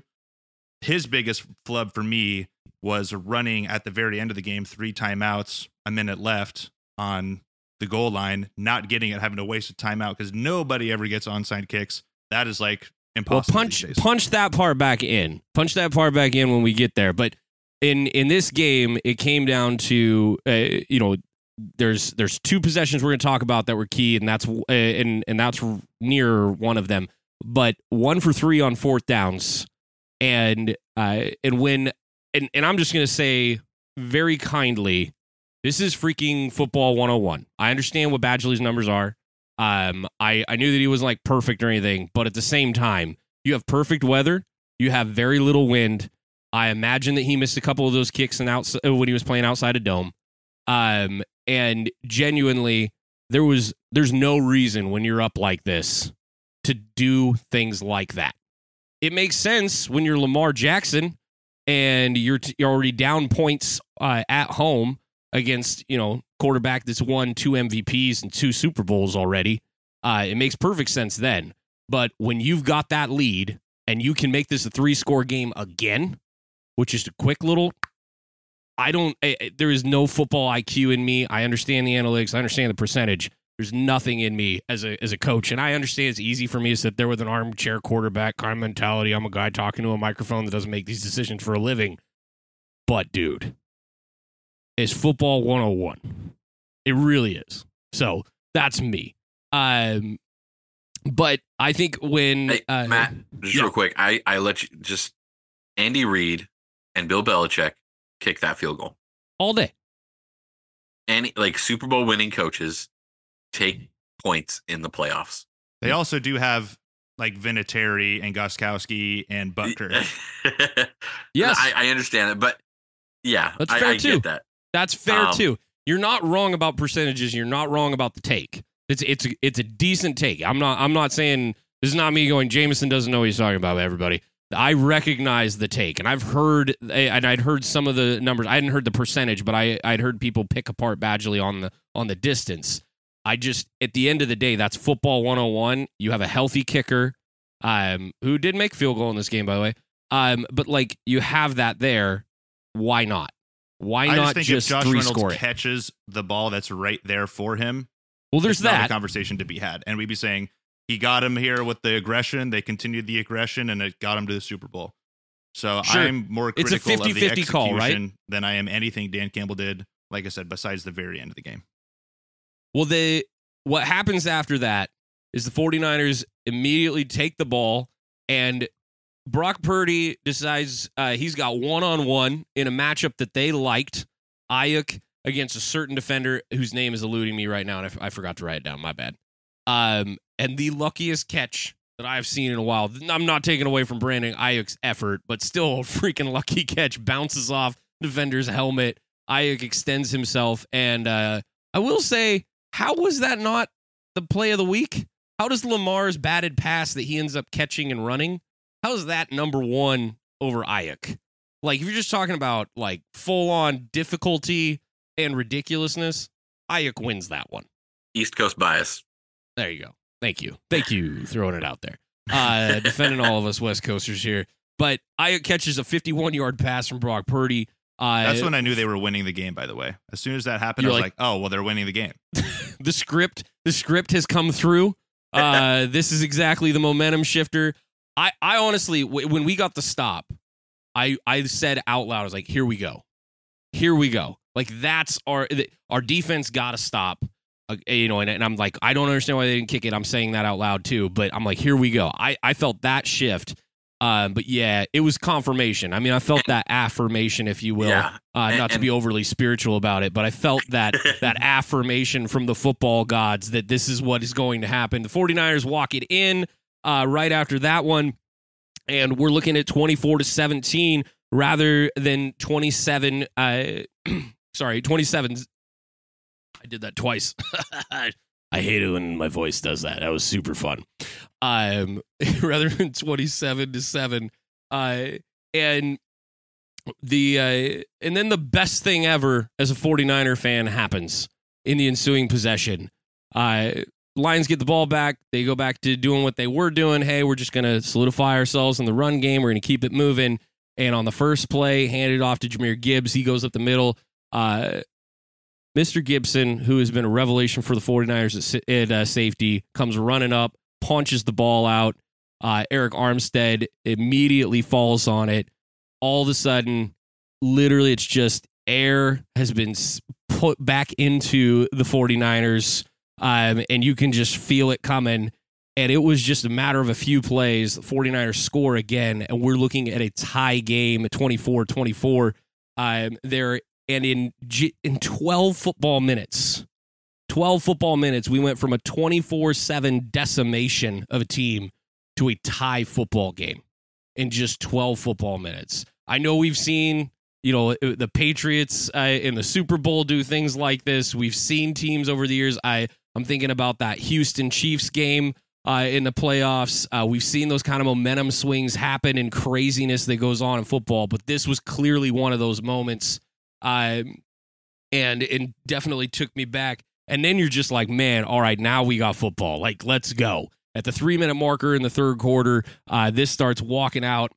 His biggest flub for me was running at the very end of the game, three timeouts, a minute left on the goal line, not getting it, having to waste a timeout because nobody ever gets onside kicks. That is like impossible. Well, punch punch that part back in. Punch that part back in when we get there. But in in this game, it came down to uh, you know there's there's two possessions we're going to talk about that were key, and that's uh, and and that's near one of them. But one for three on fourth downs, and uh, and when and and I'm just going to say very kindly, this is freaking football 101. I understand what Badgley's numbers are. Um, I, I knew that he wasn't like perfect or anything, but at the same time, you have perfect weather, you have very little wind. I imagine that he missed a couple of those kicks and outs- uh, when he was playing outside a dome. Um, and genuinely, there was there's no reason when you're up like this to do things like that. It makes sense when you're Lamar Jackson and you're, t- you're already down points uh, at home against you know quarterback that's won two MVPs and two Super Bowls already. Uh, it makes perfect sense then. But when you've got that lead and you can make this a three score game again, which is a quick little. I don't. eh, eh, There is no football IQ in me. I understand the analytics. I understand the percentage. There's nothing in me as a as a coach, and I understand it's easy for me to sit there with an armchair quarterback kind of mentality. I'm a guy talking to a microphone that doesn't make these decisions for a living. But dude, it's football 101. It really is. So that's me. Um, but I think when Hey, uh, Matt, just yeah. real quick, I I let you just Andy Reid and Bill Belichick kick that field goal. all day, Any like Super Bowl winning coaches take points in the playoffs. They also do have like Vinatieri and Gostkowski and Butker. Yes. I, I understand it, but yeah, That's I, fair I too. get that. That's fair Um, too. You're not wrong about percentages. You're not wrong about the take. It's it's a, it's a decent take. I'm not I'm not saying this is not me going. Jameson doesn't know what he's talking about. Everybody, I recognize the take, and I've heard and I'd heard some of the numbers. I hadn't heard the percentage, but I I'd heard people pick apart Badgley on the on the distance. I just at the end of the day, that's football 101. You have a healthy kicker, um, who did make field goal in this game, by the way. Um, but like you have that there. Why not? Why I not just think just if Josh three Reynolds score it? catches the ball that's right there for him, Well, there's it's that. a conversation to be had, and we'd be saying he got him here with the aggression. They continued the aggression, and it got him to the Super Bowl. So Sure. I'm more It's a critical of the 50-50 call, right? execution than I am anything Dan Campbell did. Like I said, besides the very end of the game. Well, they what happens after that is the 49ers immediately take the ball and Brock Purdy decides uh, he's got one on one in a matchup that they liked. Aiyuk against a certain defender whose name is eluding me right now, and I, f- I forgot to write it down. My bad. Um, and the luckiest catch that I've seen in a while. I'm not taking away from Brandon Aiyuk's effort, but still a freaking lucky catch. Bounces off defender's helmet. Aiyuk extends himself, and uh, I will say, how was that not the play of the week? How does Lamar's batted pass that he ends up catching and running? How is that number one over Aiyuk? Like, if you're just talking about like full on difficulty and ridiculousness, Aiyuk wins that one. East Coast bias. There you go. Thank you. Thank you throwing it out there. Uh, defending all of us West Coasters here. But Aiyuk catches a 51 yard pass from Brock Purdy. Uh, That's when I knew they were winning the game. By the way, as soon as that happened, I was like- like, "Oh, well, they're winning the game." the script the script has come through uh this is exactly the momentum shifter i i honestly w- when we got the stop i i said out loud i was like here we go. Here we go. Like that's our our defense got to stop uh, you know and, and i'm like i don't understand why they didn't kick it. I'm saying that out loud too. But i'm like here we go. I i felt that shift um but yeah it was confirmation. I mean i felt that affirmation if you will Yeah. uh, not to be overly spiritual about it, but I felt that that affirmation from the football gods that this is what is going to happen. The 49ers walk it in uh, right after that one, and we're looking at 24 to 17 rather than 27. Uh, sorry, 27. I did that twice. I hate it when my voice does that. That was super fun. Um, rather than 27 to 7. Uh, and the uh, and then the best thing ever as a 49er fan happens in the ensuing possession. Uh, Lions get the ball back. They go back to doing what they were doing. Hey, we're just going to solidify ourselves in the run game. We're going to keep it moving. And on the first play, handed off to Jahmyr Gibbs. He goes up the middle. Uh, Mr. Gibson, who has been a revelation for the 49ers at, at uh, safety, comes running up, punches the ball out. Uh, Arik Armstead immediately falls on it. All of a sudden, literally, it's just air has been put back into the 49ers, um, and you can just feel it coming. And it was just a matter of a few plays. The 49ers score again, and we're looking at a tie game, 24 24. Um, there and in in 12 football minutes 12 football minutes we went from a 24-7 decimation of a team to a tie football game in just 12 football minutes i know we've seen you know uh, the patriots uh, in the super bowl do things like this we've seen teams over the years i i'm thinking about that houston chiefs game uh, in the playoffs. Uh, we've seen those kind of momentum swings happen and craziness that goes on in football, but this was clearly one of those moments, um, and it definitely took me back. And then you're just like, man, all right, now we got football. Like, let's go. At the three minute marker in the third quarter, uh, this starts walking out,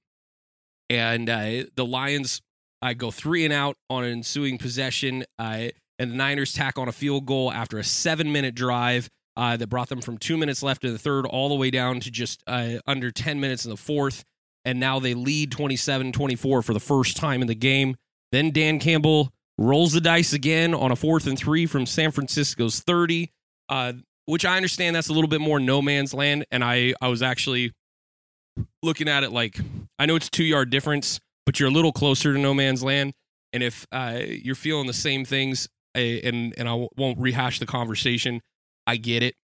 and uh, the Lions I go three and out on an ensuing possession, uh, and the Niners tack on a field goal after a seven minute drive uh, that brought them from two minutes left in the third all the way down to just uh, under 10 minutes in the fourth. And now they lead 27 24 for the first time in the game. Then Dan Campbell rolls the dice again on a fourth and three from San Francisco's 30, uh, which I understand that's a little bit more no man's land. And I, I was actually looking at it like I know it's two yard difference, but you're a little closer to no man's land. And if uh, you're feeling the same things, uh, and and I won't rehash the conversation, I get it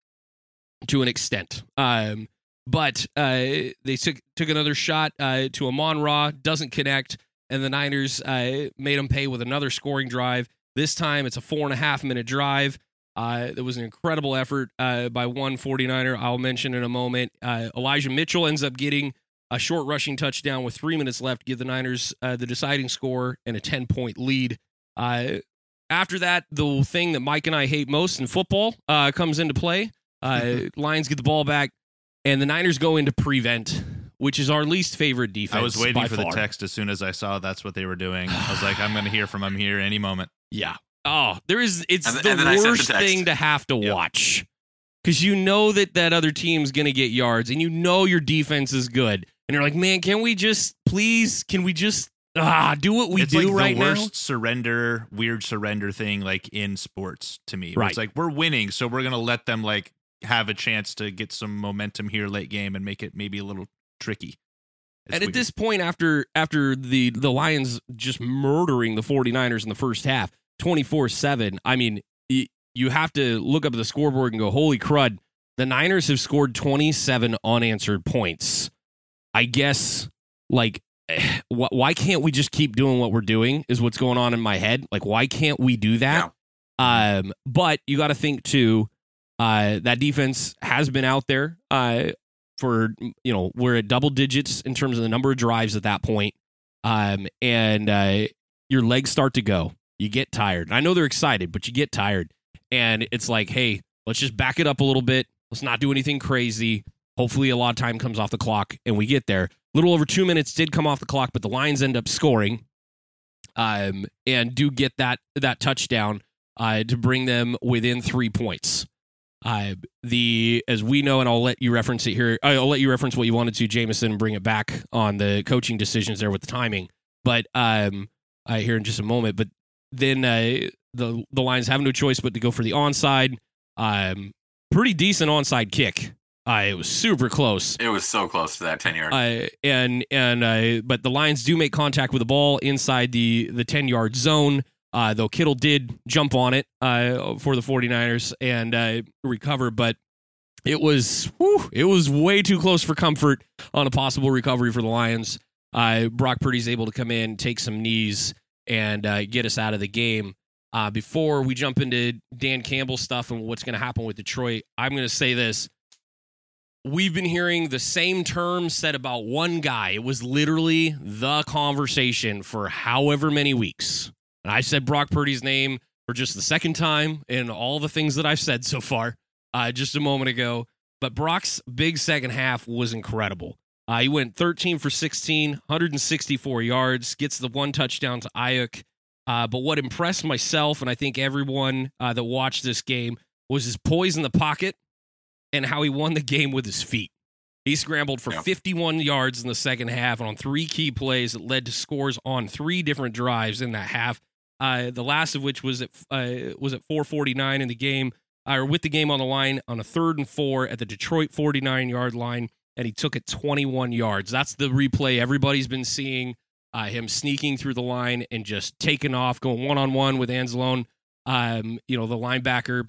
to an extent. Um, but uh, they took took another shot uh, to Amon Ra, doesn't connect, and the Niners uh, made them pay with another scoring drive. This time it's a four and a half minute drive. Uh, it was an incredible effort uh, by one 49er. I'll mention in a moment. Uh, Elijah Mitchell ends up getting a short rushing touchdown with three minutes left give the Niners uh, the deciding score and a 10 point lead. After that, the thing that Mike and I hate most in football uh, comes into play. Uh, Lions get the ball back, and the Niners go into prevent, which is our least favorite defense. I was waiting by for far. the text as soon as I saw that's what they were doing. I was like, I'm going to hear from him here any moment. Yeah. oh, there is. It's And- the and then I sent the worst thing to have to Yep. watch because you know that that other team's going to get yards, and you know your defense is good, and you're like, man, can we just please? Can we just ah do what we it's do like right the now? worst surrender, weird surrender thing like in sports to me. Right. It's like we're winning, so we're gonna let them like have a chance to get some momentum here late game and make it maybe a little tricky. It's and at this point, after after the the Lions just murdering the 49ers in the first half, 24 7, I mean, y- you have to look up the scoreboard and go, holy crud, the Niners have scored 27 unanswered points. I guess, like, why can't we just keep doing what we're doing? Is what's going on in my head. Like, why can't we do that? Um, but you got to think too. Uh, that defense has been out there. Uh, for you know, we're at double digits in terms of the number of drives at that point. Um, and uh, your legs start to go. You get tired. I know they're excited, but you get tired, and it's like, hey, let's just back it up a little bit. Let's not do anything crazy. Hopefully, a lot of time comes off the clock, and we get there. Little over two minutes did come off the clock, but the Lions end up scoring, um, and do get that that touchdown uh, to bring them within three points. Uh, the as we know, and I'll let you reference it here. I'll let you reference what you wanted to, Jameson, and bring it back on the coaching decisions there with the timing. But um, I here in just a moment. But then uh, the the Lions have no choice but to go for the onside. Um, pretty decent onside kick. Uh, it was super close. It was so close to that 10 yard. Uh, and and uh, but the Lions do make contact with the ball inside the the 10 yard zone. Uh, though Kittle did jump on it uh, for the 49ers and uh, recover, but it was whew, it was way too close for comfort on a possible recovery for the Lions. Uh, Brock Purdy's able to come in, take some knees, and uh, get us out of the game. Uh, before we jump into Dan Campbell stuff and what's going to happen with Detroit, I'm going to say this we've been hearing the same terms said about one guy. It was literally the conversation for however many weeks. And I said Brock Purdy's name for just the second time in all the things that I've said so far uh, just a moment ago. But Brock's big second half was incredible. Uh, he went 13 for 16, 164 yards, gets the one touchdown to Aiyuk. Uh, but what impressed myself, and I think everyone uh, that watched this game, was his poise in the pocket and how he won the game with his feet. He scrambled for Yeah. 51 yards in the second half on three key plays that led to scores on three different drives in that half. Uh, the last of which was at uh, was at 4:49 in the game, uh, or with the game on the line on a third and four at the Detroit 49 yard line, and he took it 21 yards. That's the replay everybody's been seeing. Uh, him sneaking through the line and just taking off, going one on one with Anzalone. Um, you know the linebacker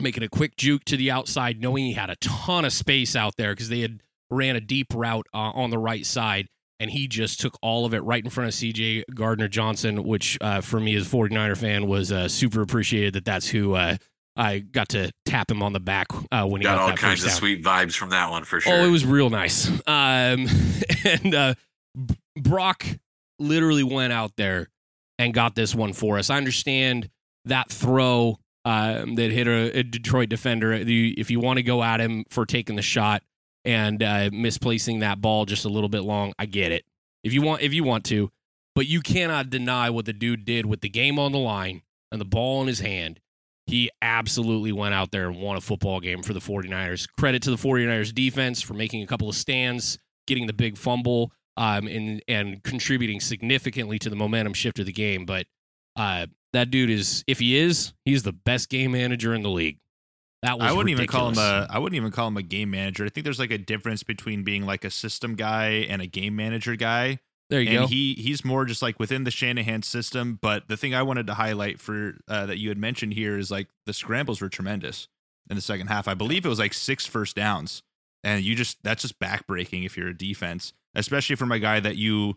making a quick juke to the outside, knowing he had a ton of space out there because they had ran a deep route uh, on the right side. And he just took all of it right in front of CJ Gardner Johnson, which uh, for me as a 49er fan was uh, super appreciated that that's who uh, I got to tap him on the back uh, when he Got got, all that kinds of down. sweet vibes from that one for sure. Oh, it was real nice. Um, and uh, Brock literally went out there and got this one for us. I understand that throw um, that hit a, a Detroit defender. If you want to go at him for taking the shot and uh, misplacing that ball just a little bit long, I get it. If you want, if you want to, but you cannot deny what the dude did with the game on the line and the ball in his hand. He absolutely went out there and won a football game for the 49ers. Credit to the 49ers defense for making a couple of stands, getting the big fumble, um, and and contributing significantly to the momentum shift of the game. But uh, that dude is, if he is, he's the best game manager in the league. That was I wouldn't even call him a I wouldn't even call him a game manager. I think there's like a difference between being like a system guy and a game manager guy. There you and go. he he's more just like within the Shanahan system. But the thing I wanted to highlight for uh, that you had mentioned here is like the scrambles were tremendous in the second half. I believe it was like six first downs, and you just that's just backbreaking if you're a defense, especially from a guy that you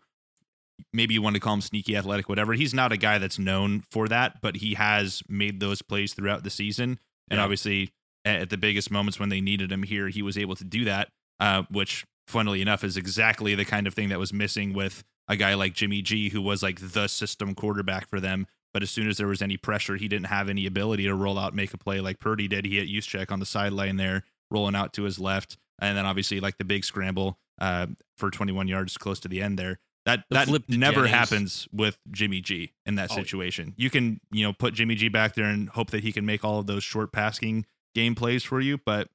maybe you want to call him sneaky athletic, whatever. He's not a guy that's known for that, but he has made those plays throughout the season, and Yeah. obviously at, the biggest moments when they needed him here, he was able to do that. Uh, which, funnily enough, is exactly the kind of thing that was missing with a guy like Jimmy G, who was like the system quarterback for them. But as soon as there was any pressure, he didn't have any ability to roll out, make a play like Purdy did. He hit Juszczyk on the sideline there, rolling out to his left, and then obviously like the big scramble uh, for 21 yards close to the end there. That The that never Jennings. happens with Jimmy G in that Oh. situation. You can, you know, put Jimmy G back there and hope that he can make all of those short passing game plays for you, but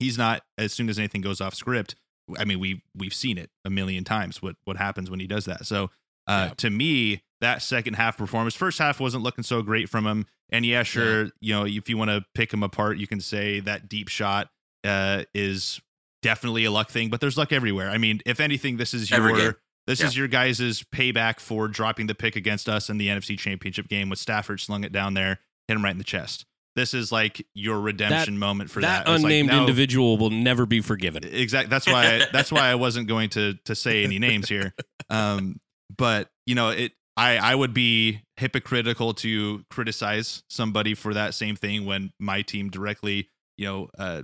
he's not as soon as anything goes off script. I mean, we we've seen it a million times what what happens when he does that. So, uh Yeah. to me, that second half performance, first half wasn't looking so great from him. And yeah, sure, you know, if you want to pick him apart, you can say that deep shot uh is definitely a luck thing, but there's luck everywhere. I mean, if anything, this is Every your game. This Yeah. is your guys' payback for dropping the pick against us in the NFC Championship game with Stafford slung it down there, hit him right in the chest. This is like your redemption moment for that. that It's like, unnamed no- individual will never be forgiven. Exactly. That's why. that's why I wasn't going to to say any names here. Um, but you know, it. I I would be hypocritical to criticize somebody for that same thing when my team directly, you know, uh,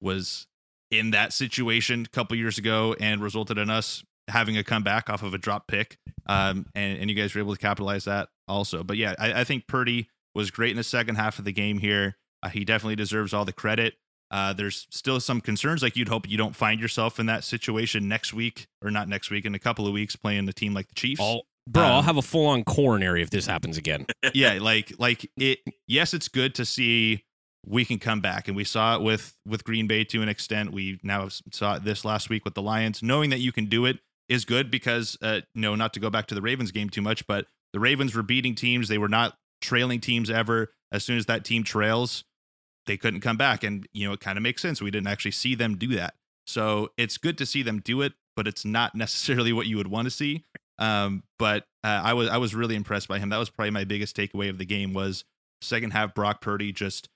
was in that situation a couple years ago and resulted in us having a comeback off of a drop pick. Um, and and you guys were able to capitalize that also. But yeah, I, I think Purdy was great in the second half of the game here. Uh, he definitely deserves all the credit. Uh, there's still some concerns. Like you'd hope you don't find yourself in that situation next week, or not next week, in a couple of weeks playing a team like the Chiefs. I'll, bro, I'll Um, have a full on coronary if this happens again. yeah, like like it. Yes, it's good to see we can come back, and we saw it with with Green Bay to an extent. We now saw it this last week with the Lions. Knowing that you can do it is good because, uh, no, not to go back to the Ravens game too much, but the Ravens were beating teams. They were not trailing teams ever. As soon as that team trails, they couldn't come back, and you know it kind of makes sense. We didn't actually see them do that, so it's good to see them do it, but it's not necessarily what you would want to see. Um, but uh, I was I was really impressed by him. That was probably my biggest takeaway of the game was second half Brock Purdy just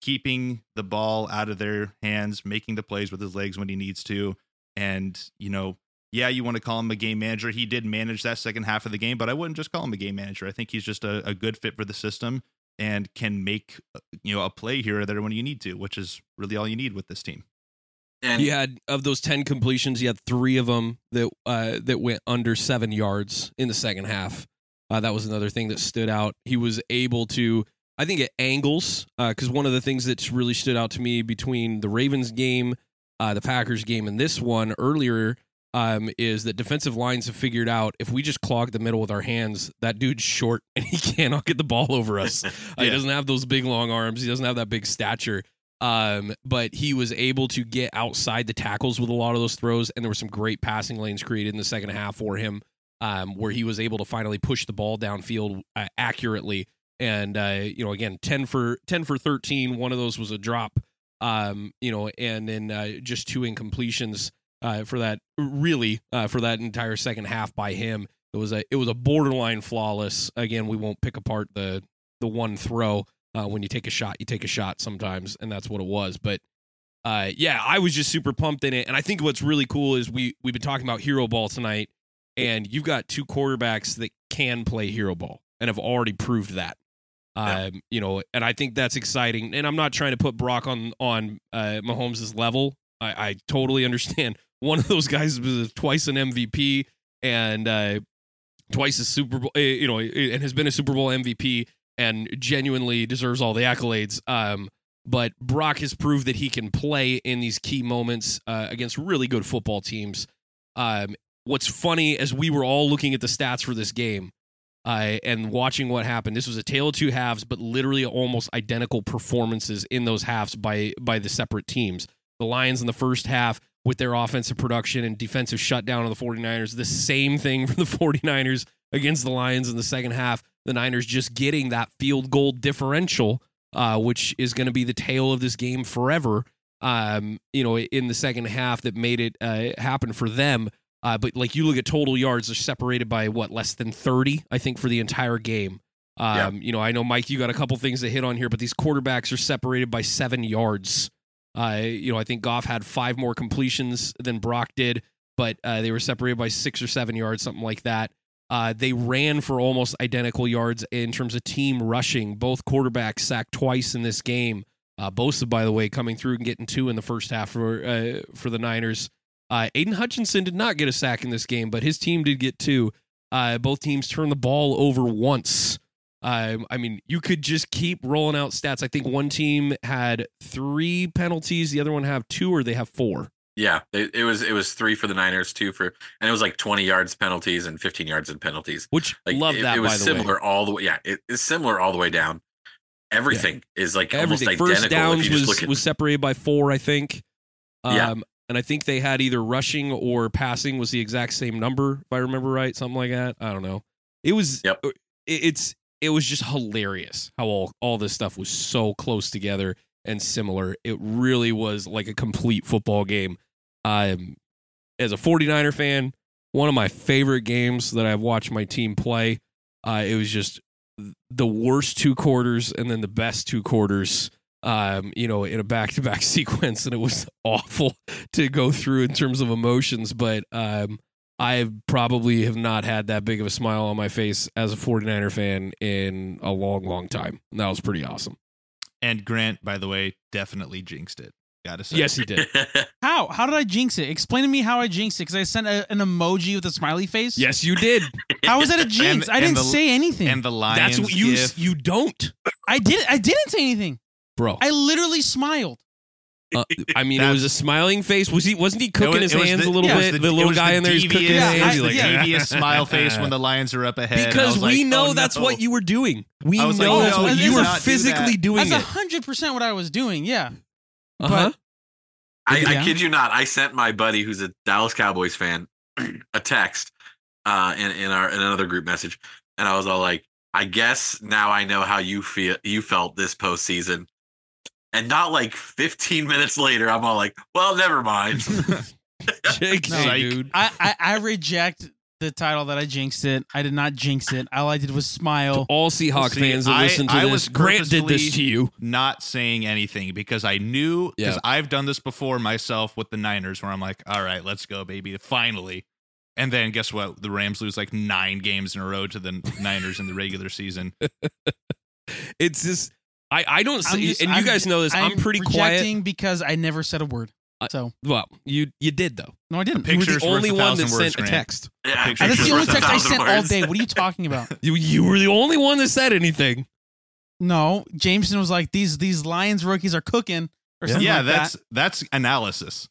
keeping the ball out of their hands, making the plays with his legs when he needs to, and you know. Yeah, you want to call him a game manager. He did manage that second half of the game, but I wouldn't just call him a game manager. I think he's just a, a good fit for the system and can make uh, you know a play here or there when you need to, which is really all you need with this team. And He had of those ten completions, he had three of them that uh, that went under seven yards in the second half. Uh, that was another thing that stood out. He was able to, I think, at angles, because one of the things that's really stood out to me between the Ravens game, uh, the Packers game, and this one earlier um, is that defensive lines have figured out if we just clog the middle with our hands, that dude's short and he cannot get the ball over us. Uh, He doesn't have those big long arms. He doesn't have that big stature. Um, but he was able to get outside the tackles with a lot of those throws, and there were some great passing lanes created in the second half for him, um, where he was able to finally push the ball downfield uh, accurately. And uh, you know, again, ten for ten for thirteen. One of those was a drop. Um, you know, and then uh, just two incompletions uh, for that. Really, uh, for that entire second half by him, it was a it was a borderline flawless. Again, we won't pick apart the the one throw. Uh, when you take a shot, you take a shot sometimes, and that's what it was. But uh, yeah, I was just super pumped in it, and I think what's really cool is we we've been talking about hero ball tonight, and you've got two quarterbacks that can play hero ball and have already proved that. Yeah. Um, you know, and I think that's exciting. And I'm not trying to put Brock on on uh, Mahomes' level. I, I totally understand. One of those guys was twice an MVP and uh, twice a Super Bowl, uh, you know, and has been a Super Bowl MVP and genuinely deserves all the accolades. Um, but Brock has proved that he can play in these key moments uh, against really good football teams. Um, what's funny as we were all looking at the stats for this game uh, and watching what happened, this was a tale of two halves, but literally almost identical performances in those halves by by the separate teams. The Lions in the first half with their offensive production and defensive shutdown of the 49ers, the same thing for the 49ers against the Lions in the second half. The Niners just getting that field goal differential, uh, which is going to be the tale of this game forever. Um, you know, in the second half that made it uh, happen for them. Uh, but like you look at total yards, they're separated by what less than 30, I think, for the entire game. Um, Yeah. You know, I know Mike, you got a couple things to hit on here, but these quarterbacks are separated by seven yards. Uh, you know, I think Goff had five more completions than Brock did, but uh, they were separated by six or seven yards, something like that. Uh, they ran for almost identical yards in terms of team rushing. Both quarterbacks sacked twice in this game. Uh, Bosa, by the way, coming through and getting two in the first half for uh, for the Niners. Uh, Aidan Hutchinson did not get a sack in this game, but his team did get two. Uh, both teams turned the ball over once. Um, I mean, you could just keep rolling out stats. I think one team had three penalties, the other one have two, or they have four. Yeah, it, it was it was three for the Niners, two for, and it was like twenty yards penalties and fifteen yards in penalties. Which Like love it, that it was similar way. all the way. Yeah, it, it's similar all the way down. Everything is like Everything almost first identical. downs if you just was look at was separated by four, I think. Um, Yeah. and I think they had either rushing or passing was the exact same number, if I remember right, something like that. I don't know. It was Yep. it's it was just hilarious how all all this stuff was so close together and similar. It really was like a complete football game. Um, as a 49er fan, one of my favorite games that I've watched my team play. Uh, it was just the worst two quarters and then the best two quarters um you know in a back-to-back sequence and it was awful to go through in terms of emotions but um I probably have not had that big of a smile on my face as a 49er fan in a long long time and that was pretty awesome And Grant, by the way, definitely jinxed it. Gotta say. yes he did How? How did I jinx it? Explain to me how I jinxed it. Because I sent a, an emoji with a smiley face. yes you did How was that a jinx? I and didn't the- say anything. And the Lions that's what you gif, you don't I did. I didn't say anything. bro I literally smiled. Uh, I mean it was a smiling face was he wasn't he cooking was- his it was hands the- a little yeah, it was bit the- the, it little was guy the in there he's cooking his devious- hands I- He's like, yeah. devious smile face when the Lions are up ahead. and I because was like, we know oh, that's no. what you were doing. We I was like, know no, that's what let's you were not do physically that. doing. That's It. hundred percent what I was doing. Yeah. Uh-huh. I, Yeah. I kid you not. I sent my buddy who's a Dallas Cowboys fan a text uh, in in our in another group message, and I was all like, "I guess now I know how you feel. You felt this postseason." And not like 15 minutes later, I'm all like, "Well, never mind." JK, Psych. dude. I, I I reject the title that I jinxed it. I did not jinx it. All I did was smile. All Seahawks See, fans that I- listen to I this, was Grant did this to you. not saying anything because I knew because Yeah. I've done this before myself with the Niners where I'm like, all right, let's go, baby, finally. And then guess what? The Rams lose like nine games in a row to the Niners in the regular season. It's just I I don't I'm just- and you I'm- guys know this. I'm, pretty quiet. because I never said a word. I- So Well, you you did though. no, I didn't. Pic- You were the only one that thousand words, sent a text. yeah, Picture that's the only text I thousand sent all day. What are you talking about? You you were the only one that said anything. No, Jameson was like these these Lions rookies are cooking or something yeah, like that's that. that's analysis.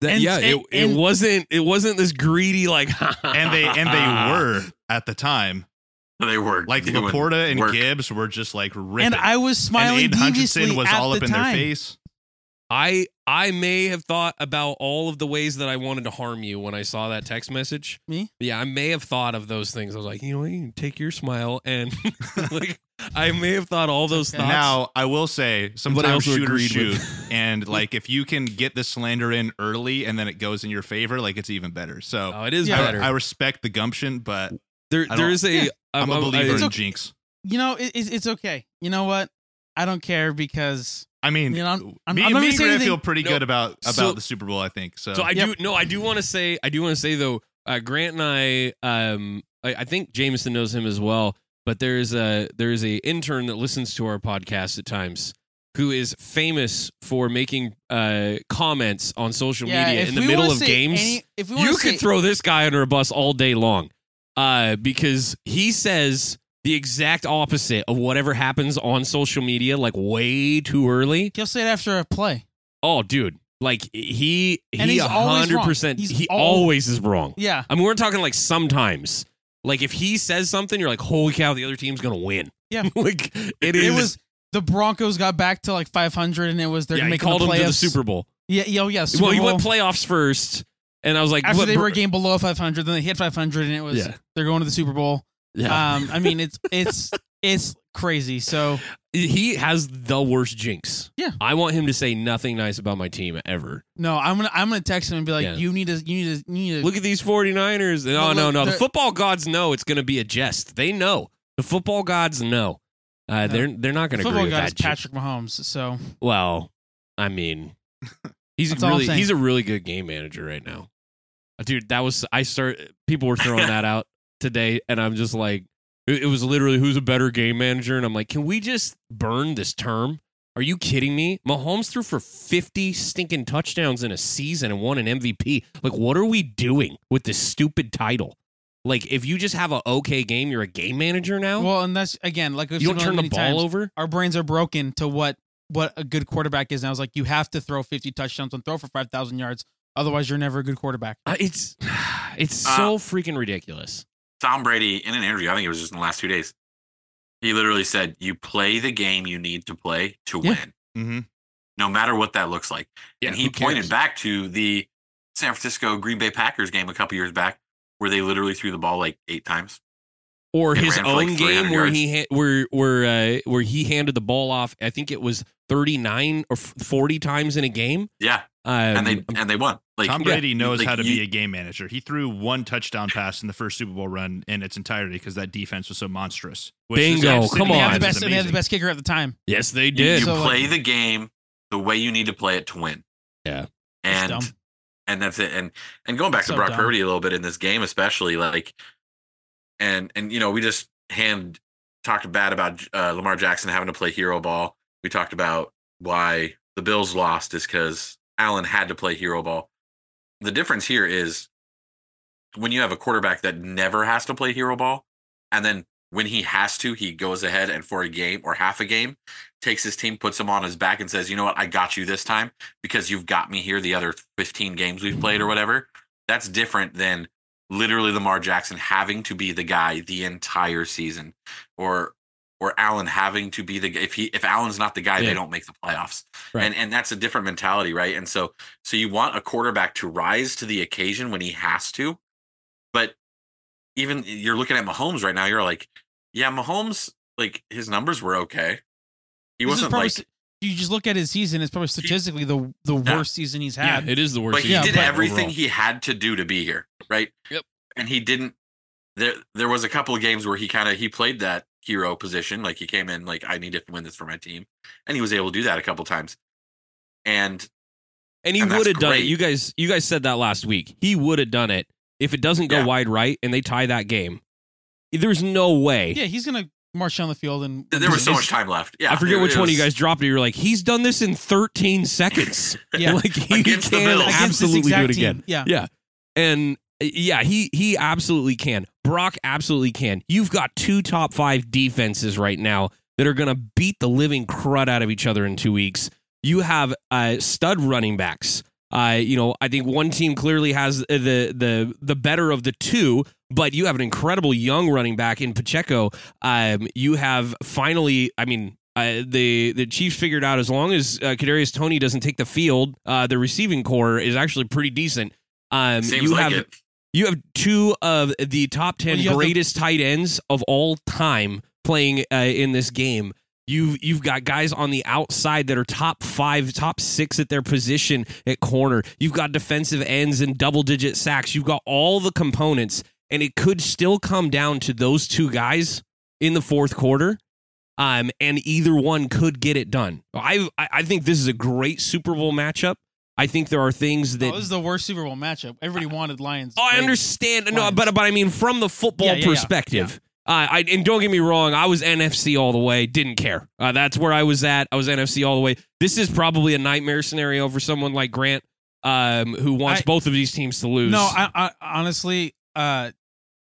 That- And- yeah, it, it and- wasn't it wasn't this greedy like And they and they were at the time. They were Like doing Laporta and work. Gibbs were just like ripping. And I was and smiling Aidan deviously Hutchinson was at all the up in time. their face. I I may have thought about all of the ways that I wanted to harm you when I saw that text message. Me? Yeah, I may have thought of those things. I was like, you know, what, you take your smile and like I may have thought all those Okay. thoughts. Now I will say I sometimes also shooters agreed shoot, with- and like if you can get the slander in early and then it goes in your favor, like it's even better. So oh, it is Yeah. I. I respect the gumption, but there I there don't- a Yeah. I'm, I'm- a I'm- believer I- in okay. jinx. You know, it, it's, it's okay. You know what? I don't care because I mean, You know, I'm- I'm- me, I'm not me and Grant feel pretty No. good about about So- the Super Bowl. I think so. So I Yep. do no, I do want to say I do want to say though, uh, Grant and I, um, I, I think Jameson knows him as well. But there is a there is a intern that listens to our podcast at times who is famous for making uh, comments on social yeah, media in the middle of games. any- if we wanna you say, could throw this guy under a bus all day long, uh, because he says the exact opposite of whatever happens on social media, like way too early. he'll say it after a play. Oh, dude, like he And he he's hundred percent. He al- always is wrong. Yeah, I mean, we're talking like sometimes. Like if he says something, you're like, holy cow, the other team's gonna win. Yeah. like it it is. was the Broncos got back to like 500, and it was they're yeah, making called the playoffs. to the Super Bowl. Yeah, yeah, oh, yeah. Super well, he Bowl. went playoffs first, and I was like, after what, they were a game below 500, then they hit 500, and it was Yeah. they're going to the Super Bowl. yeah. Um, I mean, it's it's it's crazy. So he has the worst jinx. Yeah. I want him to say nothing nice about my team ever. no, I'm gonna I'm gonna text him and be like, Yeah. you need to you need to you need to Look at these 49ers. No, Look, no, no. The football gods know it's going to be a jest. They know. The football gods know. Uh, No. They're they're not going to agree with that. Patrick Mahomes. So Well, I mean, he's That's really he's a really good game manager right now, Uh, dude. That was I start. People were throwing that out today, and I'm just like, it, it was literally who's a better game manager, and I'm like, can we just burn this term? Are you kidding me? Mahomes threw for 50 stinking touchdowns in a season and won an MVP. Like, what are we doing with this stupid title? Like, if you just have a okay game, you're a game manager now. well, and that's again like we've you don't turn the ball times, over. Our brains are broken to what what a good quarterback is. And I was like, you have to throw 50 touchdowns and throw for 5,000 yards. Otherwise, you're never a good quarterback. Uh, it's it's Uh, so freaking ridiculous. Tom Brady in an interview, I think it was just in the last two days, he literally said, "You play the game you need to play to Yeah. win, Mm-hmm. no matter what that looks like." and he pointed back to the San Francisco Green Bay Packers game a couple years back, where they literally threw the ball like eight times. Or and his ran for, like, own game where yards. he ha- where where uh, where he handed the ball off. I think it was thirty nine or forty times in a game. Yeah, Um, and they and they won. Like Tom yeah, Brady knows like, how to you- be a game manager. He threw one touchdown pass in the first Super Bowl run in its entirety because that defense was so monstrous. which is Bingo, absolutely come they on. had the best. They had the best kicker at the time. yes, they did. you So, play like- the game the way you need to play it to win. Yeah. and and that's it. And and going back So to Brock dumb. Purdy a little bit in this game, especially like, and and you know we just hand talked bad about uh, Lamar Jackson having to play hero ball. We talked about why the Bills lost is because Allen had to play hero ball. The difference here is when you have a quarterback that never has to play hero ball, and then when he has to, he goes ahead and for a game or half a game, takes his team, puts them on his back, and says, "You know what? I got you this time because you've got me here the other 15 games we've played or whatever." That's different than literally Lamar Jackson having to be the guy the entire season, or or Allen having to be the if he if Allen's not the guy, Yeah. they don't make the playoffs. Right. And and that's a different mentality, right? And so so you want a quarterback to rise to the occasion when he has to, but even you're looking at Mahomes right now, you're like, yeah, Mahomes, like his numbers were okay. He This wasn't probably like, st- you just look at his season. It's probably statistically the the Yeah. worst season he's yeah, had. it is the worst. but he Yeah, did but- everything overall. he had to do to be here, right? Yep. And he didn't. There, there was a couple of games where he kind of he played that hero position, like he came in like I need to win this for my team, and he was able to do that a couple times. And and he would have done it. You guys, you guys said that last week. He would have done it if it doesn't go Yeah. wide right and they tie that game. There's no way. yeah, he's gonna march down the field and there was so much time left. Yeah, I forget it- which it one of you guys dropped it. You're like, he's done this in 13 seconds. Yeah. like he Against can Bills. Against this absolutely do it again. team. Yeah. Yeah. And yeah, he he absolutely can. Brock absolutely can. You've got two top five defenses right now that are going to beat the living crud out of each other in two weeks. You have uh, stud running backs. Uh, you know, I think one team clearly has the the the better of the two, but you have an incredible young running back in Pacheco. Um, you have finally, I mean, uh, the the Chiefs figured out as long as uh, Kadarius Toney doesn't take the field, uh, the receiving core is actually pretty decent. Um, Seems you like have it. You have two of the top 10 Well, have the- greatest tight ends of all time playing uh, in this game. You've you've got guys on the outside that are top five, top six at their position at corner. You've got defensive ends and double digit sacks. You've got all the components, and it could still come down to those two guys in the fourth quarter. Um, and either one could get it done. I I think this is a great Super Bowl matchup. I think there are things that Oh, this is the worst Super Bowl matchup. Everybody wanted Lions. Oh, I understand. No, but but I mean, from the football Yeah, yeah, yeah. perspective, Uh, I and don't get me wrong, I was NFC all the way. Didn't care. Uh, that's where I was at. I was NFC all the way. This is probably a nightmare scenario for someone like Grant, um, who wants I- both of these teams to lose. No, I, I honestly, uh,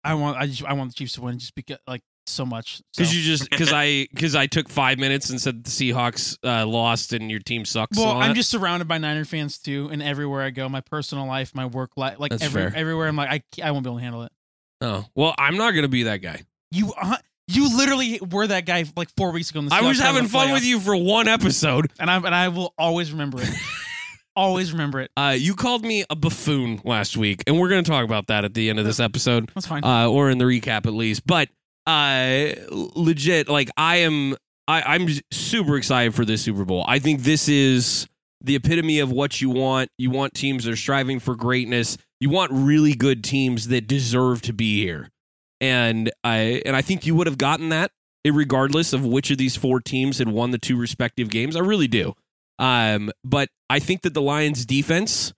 I want I just I want the Chiefs to win just because like so much. So. because you just because I because I took five minutes and said the Seahawks uh, lost and your team sucks. Well, I'm just surrounded by Niner fans too, and everywhere I go, my personal life, my work life, like That's every, fair. everywhere, I'm like, I, I won't be able to handle it. oh well, I'm not gonna be that guy. You, uh, you literally were that guy like four weeks ago. In the I was having fun playoffs, with you for one episode. and I and I will always remember it. always remember it. Uh, you called me a buffoon last week, and we're gonna talk about that at the end of this episode. That's fine. uh, or in the recap at least. But uh, legit, like I am, I, I'm super excited for this Super Bowl. I think this is the epitome of what you want. You want teams that are striving for greatness. You want really good teams that deserve to be here, and I and I think you would have gotten that regardless of which of these four teams had won the two respective games. I really do. Um, but I think that the Lions' defense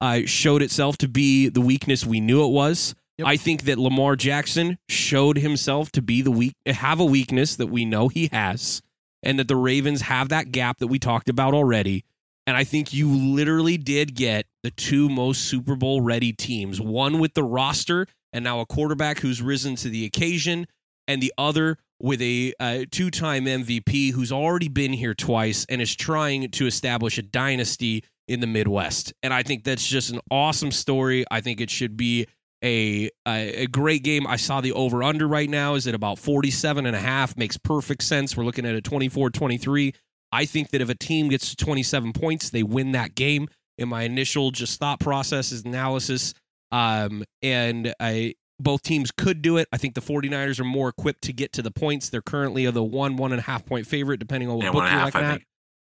uh, showed itself to be the weakness we knew it was. Yep. I think that Lamar Jackson showed himself to be the weak have a weakness that we know he has, and that the Ravens have that gap that we talked about already. And I think you literally did get the two most Super Bowl ready teams, one with the roster and now a quarterback who's risen to the occasion, and the other with a uh, two time MVP who's already been here twice and is trying to establish a dynasty in the Midwest. And I think that's just an awesome story. I think it should be a a, a great game. I saw the over under right now is at about 47 and a half. Makes perfect sense. We're looking at a 24-23. I think that if a team gets to 27 points, they win that game. In my initial just thought process is analysis. Um, and I both teams could do it. I think the 49ers are more equipped to get to the points. They're currently of the one, one and a half point favorite, depending on what Yeah, book one and a you're half, looking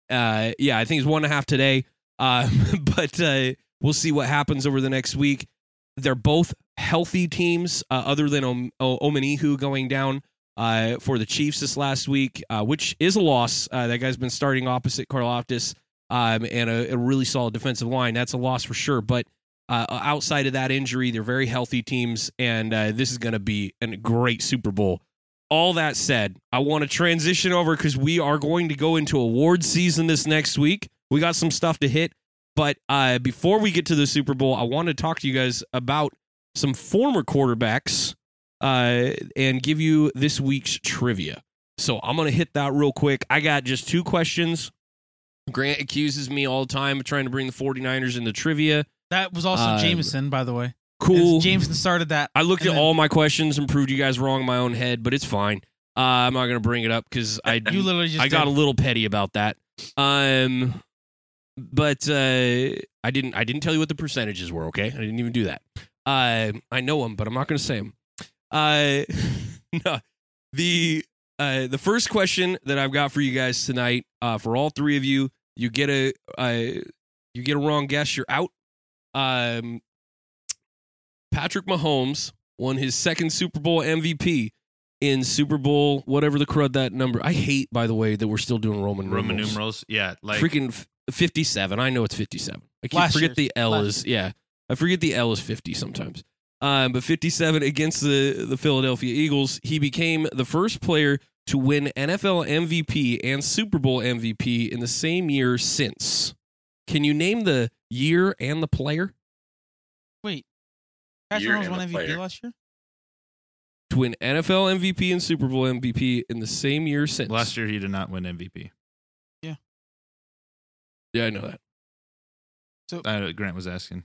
at. Uh, yeah, I think it's one and a half today. Uh, but uh, we'll see what happens over the next week. They're both healthy teams, uh, other than Om- o- Omenihu going down uh, for the Chiefs this last week, uh, which is a loss. Uh, that guy's been starting opposite Karlaftis um, and a, a really solid defensive line. That's a loss for sure. But uh, outside of that injury, they're very healthy teams, and uh, this is going to be a great Super Bowl. All that said, I want to transition over because we are going to go into award season this next week. We got some stuff to hit, but uh, before we get to the Super Bowl, I want to talk to you guys about some former quarterbacks uh, and give you this week's trivia. So I'm going to hit that real quick. I got just two questions. Grant accuses me all the time of trying to bring the 49ers into trivia. That was also Um, Jameson, by the way. Cool. Jameson started that. I looked at then- all my questions and proved you guys wrong in my own head, but it's fine. Uh, I'm not going to bring it up because I You literally just I got a little petty about that. Um, but uh, I didn't I didn't tell you what the percentages were. Okay, I didn't even do that. Uh, I know them, but I'm not going to say them. Uh, no, the uh, the first question that I've got for you guys tonight, uh, for all three of you, you get a uh, you get a wrong guess, you're out. Um, Patrick Mahomes won his second Super Bowl MVP in Super Bowl whatever the crud that number. I hate, by the way, that we're still doing Roman Roman numerals. numerals. Yeah, like Freaking f- fifty-seven. I know it's fifty-seven. I keep Last forget year's. the L Last is yeah. I forget the L is fifty sometimes. Um, but fifty-seven against the the Philadelphia Eagles, he became the first player to win NFL MVP and Super Bowl MVP in the same year since. Can you name the year and the player? Wait. Patrick Year Mahomes and won the MVP player. last year? to win NFL MVP and Super Bowl MVP in the same year since. last year he did not win MVP. Yeah, I know that. Uh, Grant was asking.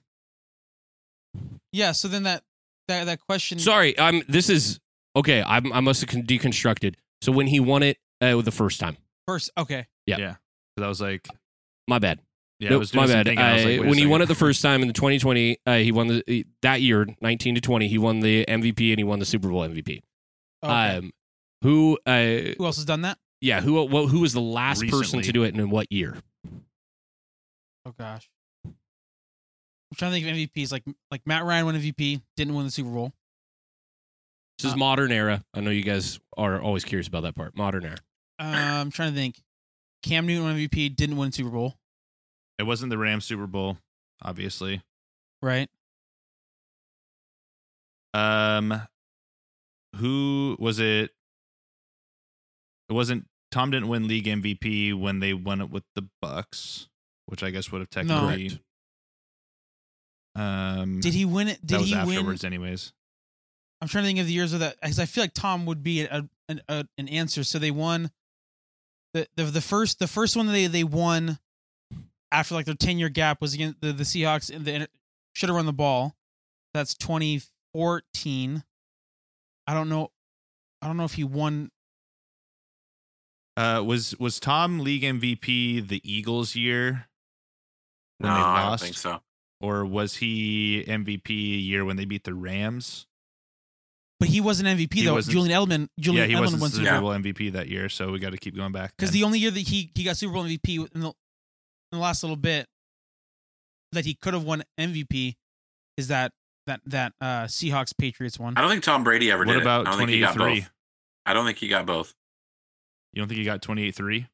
Yeah, so then that that that question Sorry, I'm. This is okay. I'm, I must have deconstructed. So when he won it uh, the first time, first okay. Yeah. Yeah. Because I was like, my bad. yeah, I Nope, was doing my bad. thinking. I was Uh, like, when he won it the first time in the 2020, uh, he won the that year, 19 to 20. He won the MVP and he won the Super Bowl MVP. okay. Um, who? Uh, Who else has done that? yeah. Who? Well, who was the last person to do it and in what year? Oh gosh. I'm trying to think of MVPs. Like like Matt Ryan won MVP, didn't win the Super Bowl. This is Uh, modern era. I know you guys are always curious about that part. Modern era. Uh, I'm trying to think. Cam Newton won MVP, didn't win Super Bowl, it wasn't the Rams Super Bowl, obviously. right? Um, who was it? It wasn't. Tom didn't win league MVP when they won it with the Bucks, which I guess would have technically. Um, Did he win it? that Did was he win? afterwards, anyways. I'm trying to think of the years of that because I feel like Tom would be a, an a, an answer. So they won the, the the first the first one they they won after like their 10 year gap was against the, the Seahawks and the should have run the ball. That's 2014. I don't know. I don't know if he won. Uh, was was Tom league MVP the Eagles year No, when they I don't think so. or was he MVP year when they beat the Rams? But he wasn't MVP He though. wasn't- Julian Edelman. Julian yeah, he Edelman wasn't won Super Super Yeah. Bowl Bowl MVP that year, so we got to keep going back. because the only year that he he got Super Bowl MVP in the in the last little bit that he could have won MVP is that that that uh Seahawks Patriots one. I don't think Tom Brady ever what did it. about I don't think he got three? I don't think he got both. You don't think he got twenty eight three?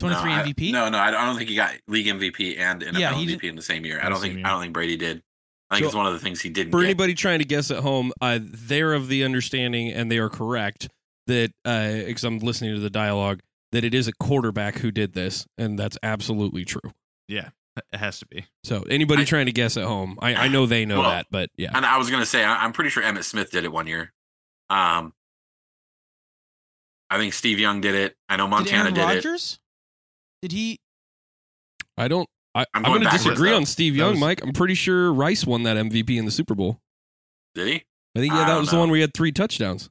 23 no, I- MVP. no, no, I don't think he got league MVP and NFL Yeah, MVP did- in the same year. I don't think year. I don't think Brady did. I think So- it's one of the things he didn't For get. anybody trying to guess at home, uh, they're of the understanding, and they are correct that because I'm listening to the dialogue that it is a quarterback who did this, and that's absolutely true. Yeah, it has to be. So anybody I- trying to guess at home, I, I know they know Well, that, but yeah, And I was gonna say, I- I'm pretty sure Emmitt Smith did it one year. Um, I think Steve Young did it. I know did Montana Aaron did, it. Rodgers? Did he? I don't I, I'm I'm, going going to disagree though. on Steve Young, was- Mike. I'm pretty sure Rice won that MVP in the Super Bowl. Did he? I think I yeah, that don't was the one where he had three touchdowns.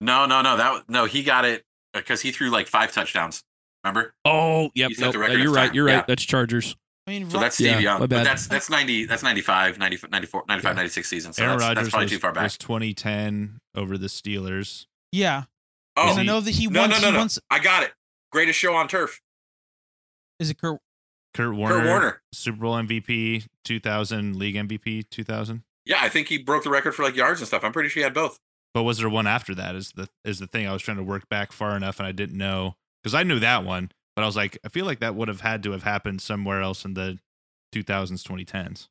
No, no, no. That no, he got it uh, because he threw like five touchdowns. Remember? Oh, yep. He Nope, the uh, no, you're right. You're right. Yeah. That's Chargers. I mean, So that's Steve Yeah, Young. But that's that's 90 that's 95, 90, 94, 95, Yeah. 96 season. So Aaron that's, Rodgers that's probably was, too far back. was 2010 over the Steelers. yeah. Oh, and I know that he no, won. no, he no, no. wants- I got it. Greatest show on turf. Is it Kurt? Kurt Warner, Kurt Warner. Super Bowl MVP 2000, League MVP 2000. Yeah, I think he broke the record for like yards and stuff. I'm pretty sure he had both. But was there one after that? Is the is the thing I was trying to work back far enough, and I didn't know because I knew that one, but I was like, I feel like that would have had to have happened somewhere else in the 2000s, 2010s.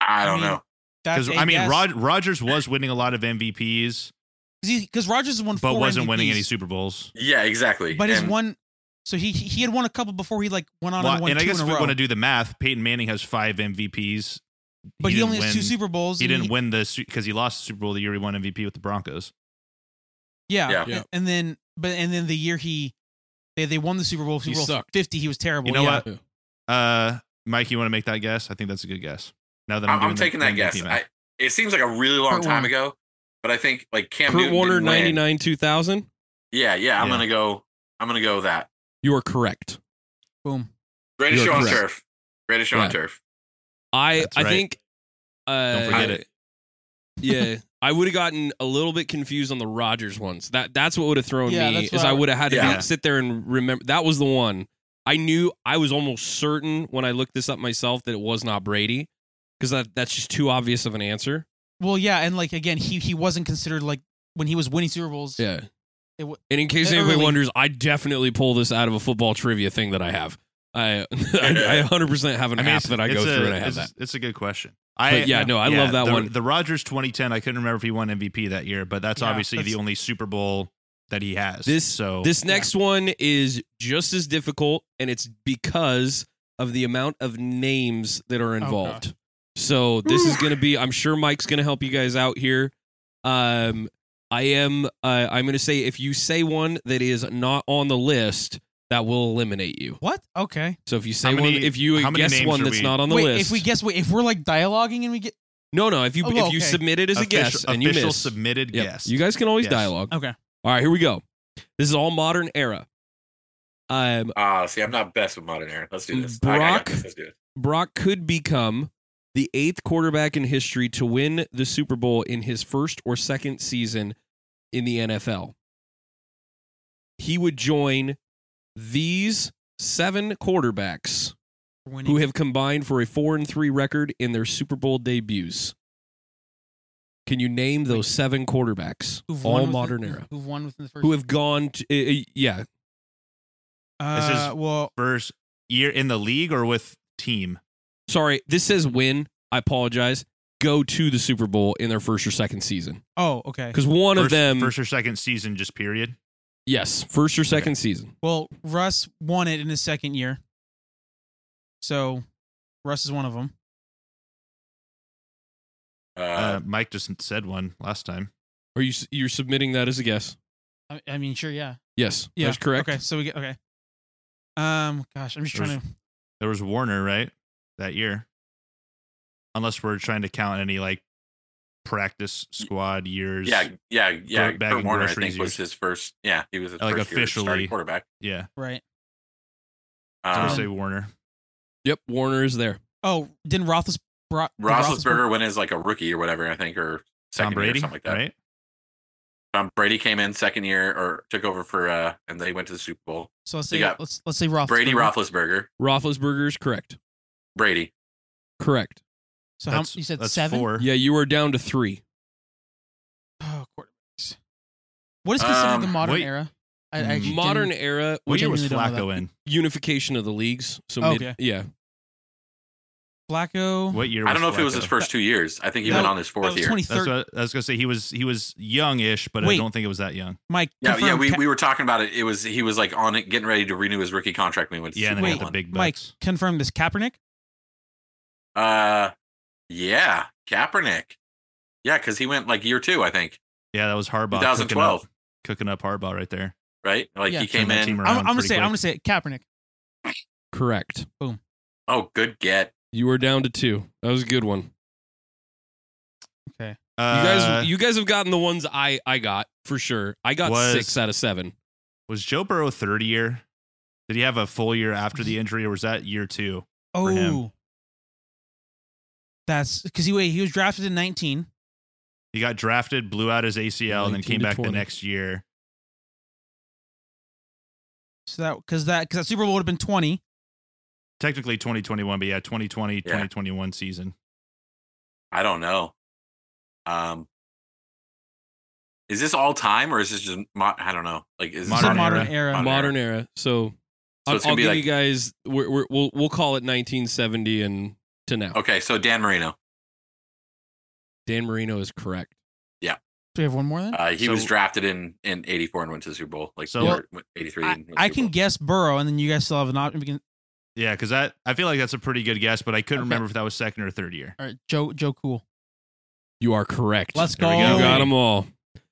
I I don't mean, know. Because I mean, Rod, Rodgers was winning a lot of MVPs, because Rodgers has won, but four wasn't winning any Super Bowls. Yeah, exactly. But his one, so he he had won a couple before he like went on Well, and won and I guess in if a we row. want to do the math, Peyton Manning has five MVPs, but he, didn't only has two Super Bowls. He didn't win the because he lost the Super Bowl the year he won MVP with the Broncos. Yeah, Yeah. Yeah. And then, but and then the year he they they won the Super Bowl, He Bowl sucked. fifty, he was terrible. You know yeah. what? Uh, Mike, you want to make that guess? I think that's a good guess. Now that I'm, I'm, doing I'm the taking that MVP guess. I, it seems like a really long Kurt time Warner. ago, but I think like Cam Kurt Newton Warner, 99, 2000. Yeah, yeah. I'm Yeah. gonna go. I'm gonna go that. You are correct. Boom. Greatest You're show on turf. Greatest show on turf. I That's I right. think. Uh, Don't forget I- it. yeah, I would have gotten a little bit confused on the Rodgers ones. That that's what would have thrown Yeah, me. that's Is I I- would have had to Yeah. be, sit there and remember that was the one. I knew I was almost certain when I looked this up myself that it was not Brady because that that's just too obvious of an answer. Well, yeah, and like again, he he wasn't considered like when he was winning Super Bowls. Yeah. It w- and in case early- anybody wonders, I definitely pull this out of a football trivia thing that I have. I I, I 100% have an I mean, app that I go a, through and I have it's, that. it's a good question. But I yeah, no, I yeah, love that the, one. The Rodgers 2010, I couldn't remember if he won MVP that year, but that's Yeah, obviously that's- the only Super Bowl that he has. This- so This next one is just as difficult, and it's because of the amount of names that are oh, involved. So this is going to be. I'm sure Mike's going to help you guys out here. Um, I am. Uh, I'm going to say if you say one that is not on the list, that will eliminate you. What? Okay. So if you say How many- one, if you many guess names one are that's we- not on the Wait, list, if we guess, wait, if we're like dialoguing and we get no, no, if you Oh, if you submit it as a official, guess and you official miss, submitted Yep, guess. you guys can always Yes. dialogue. okay. All right, here we go. This is all modern era. Um, Ah, see, I'm not best with modern era. Let's do this. I- I got Brock- this. Let's do it. Brock could become the eighth quarterback in history to win the Super Bowl in his first or second season in the NFL. He would join these seven quarterbacks winning. who have combined for a four and three record in their Super Bowl debuts. Can you name those seven quarterbacks? Who've all within- modern era. Who've won within the first? Who have gone to, uh, uh, yeah, Uh, This is- well, First year in the league or with team? Sorry, this says win. I apologize. Go to the Super Bowl in their first or second season. oh, okay. Because one first, of them, first or second season, just period. yes, first or second season. Well, Russ won it in his second year. So, Russ is one of them. Uh, Uh, Mike just said one last time. Are you you're submitting that as a guess? I, I mean, sure, yeah. Yes, Yeah. that's correct. Okay, so we get okay. Um, gosh, I'm just trying to. There was Warner, right? That year. Unless we're trying to count any like practice squad years. yeah, yeah, yeah. Gro- bagging Kurt Warner, I groceries think, was his first. Yeah, he was his Like first year starting officially. quarterback. Yeah. Right. So I Um, say Warner. Yep, Warner is there. Oh, didn't Roethlis, Bro- did Roethlisberger went as like a rookie or whatever, I think, or second Tom year or something like that. right? Tom Brady came in second year or took over for, uh, and they went to the Super Bowl. So let's They say let's let's say Roethlisberger. Brady Roethlisberger, Roethlisberger is correct. Brady. Correct. So how That's- you said that's seven? Four. Yeah, you were down to three. Oh, quarterbacks. What is considered the Um, modern wait. era? I, I Mm. actually Modern didn't- era, What year was genuinely don't know Flacco in? unification of the leagues. So Oh, mid, okay. yeah, Flacco. What year? I don't know if it was his Flacco? first two years. I think he No, went on his fourth that was year. 2013. That's what I was gonna say. He was he was youngish, but Wait. I don't think it was that young. Mike. Yeah, yeah. confirm We, Ka- we were talking about it. It was he was like on it, getting ready to renew his rookie contract when he went to Yeah, and Super then he Wait, got Bowl. the big Mike bucks. confirm this. Kaepernick. Uh, yeah, Kaepernick. Yeah, because he went like year two, I think. Yeah, that was Harbaugh. cooking up- 2012. Cooking up Harbaugh right there. right? Like Yeah. he came Turned that in. team I'm, I'm gonna pretty say I'm quick. gonna say it. Kaepernick. Correct. Boom. Oh, good get. You were down to two. That was a good one. Okay. You Uh, guys, you guys have gotten the ones I I got for sure. I got Was- six out of seven. was Joe Burrow third year? Did he have a full year after the injury, or was that year two? Oh, For him. That's because he wait. He was drafted in 19. He got drafted, blew out his ACL, and then came to back the next year. So that because that because that Super Bowl would have been 20. Technically 2021, but yeah, 2020, Yeah. 2021 season. I don't know. Um, is this all time or is this just? Mo- I don't know. Like is It's a Modern modern era. era. Modern Modern era. So, So I'll, I'll give like- you guys. We're, we're, we'll we'll call it 1970 and to now. Okay, so Dan Marino. Dan Marino is correct. Yeah. Do we have one more then? Uh, he was drafted in in '84 and went to the Super Bowl. Like So- '83. I, I can guess Burrow, and then you guys still have an option. Can, Yeah, because that I feel like that's a pretty good guess, but I couldn't Okay. remember if that was second or third year. all right, Joe Joe Cool. You are correct. Let's There go. go. You got them all.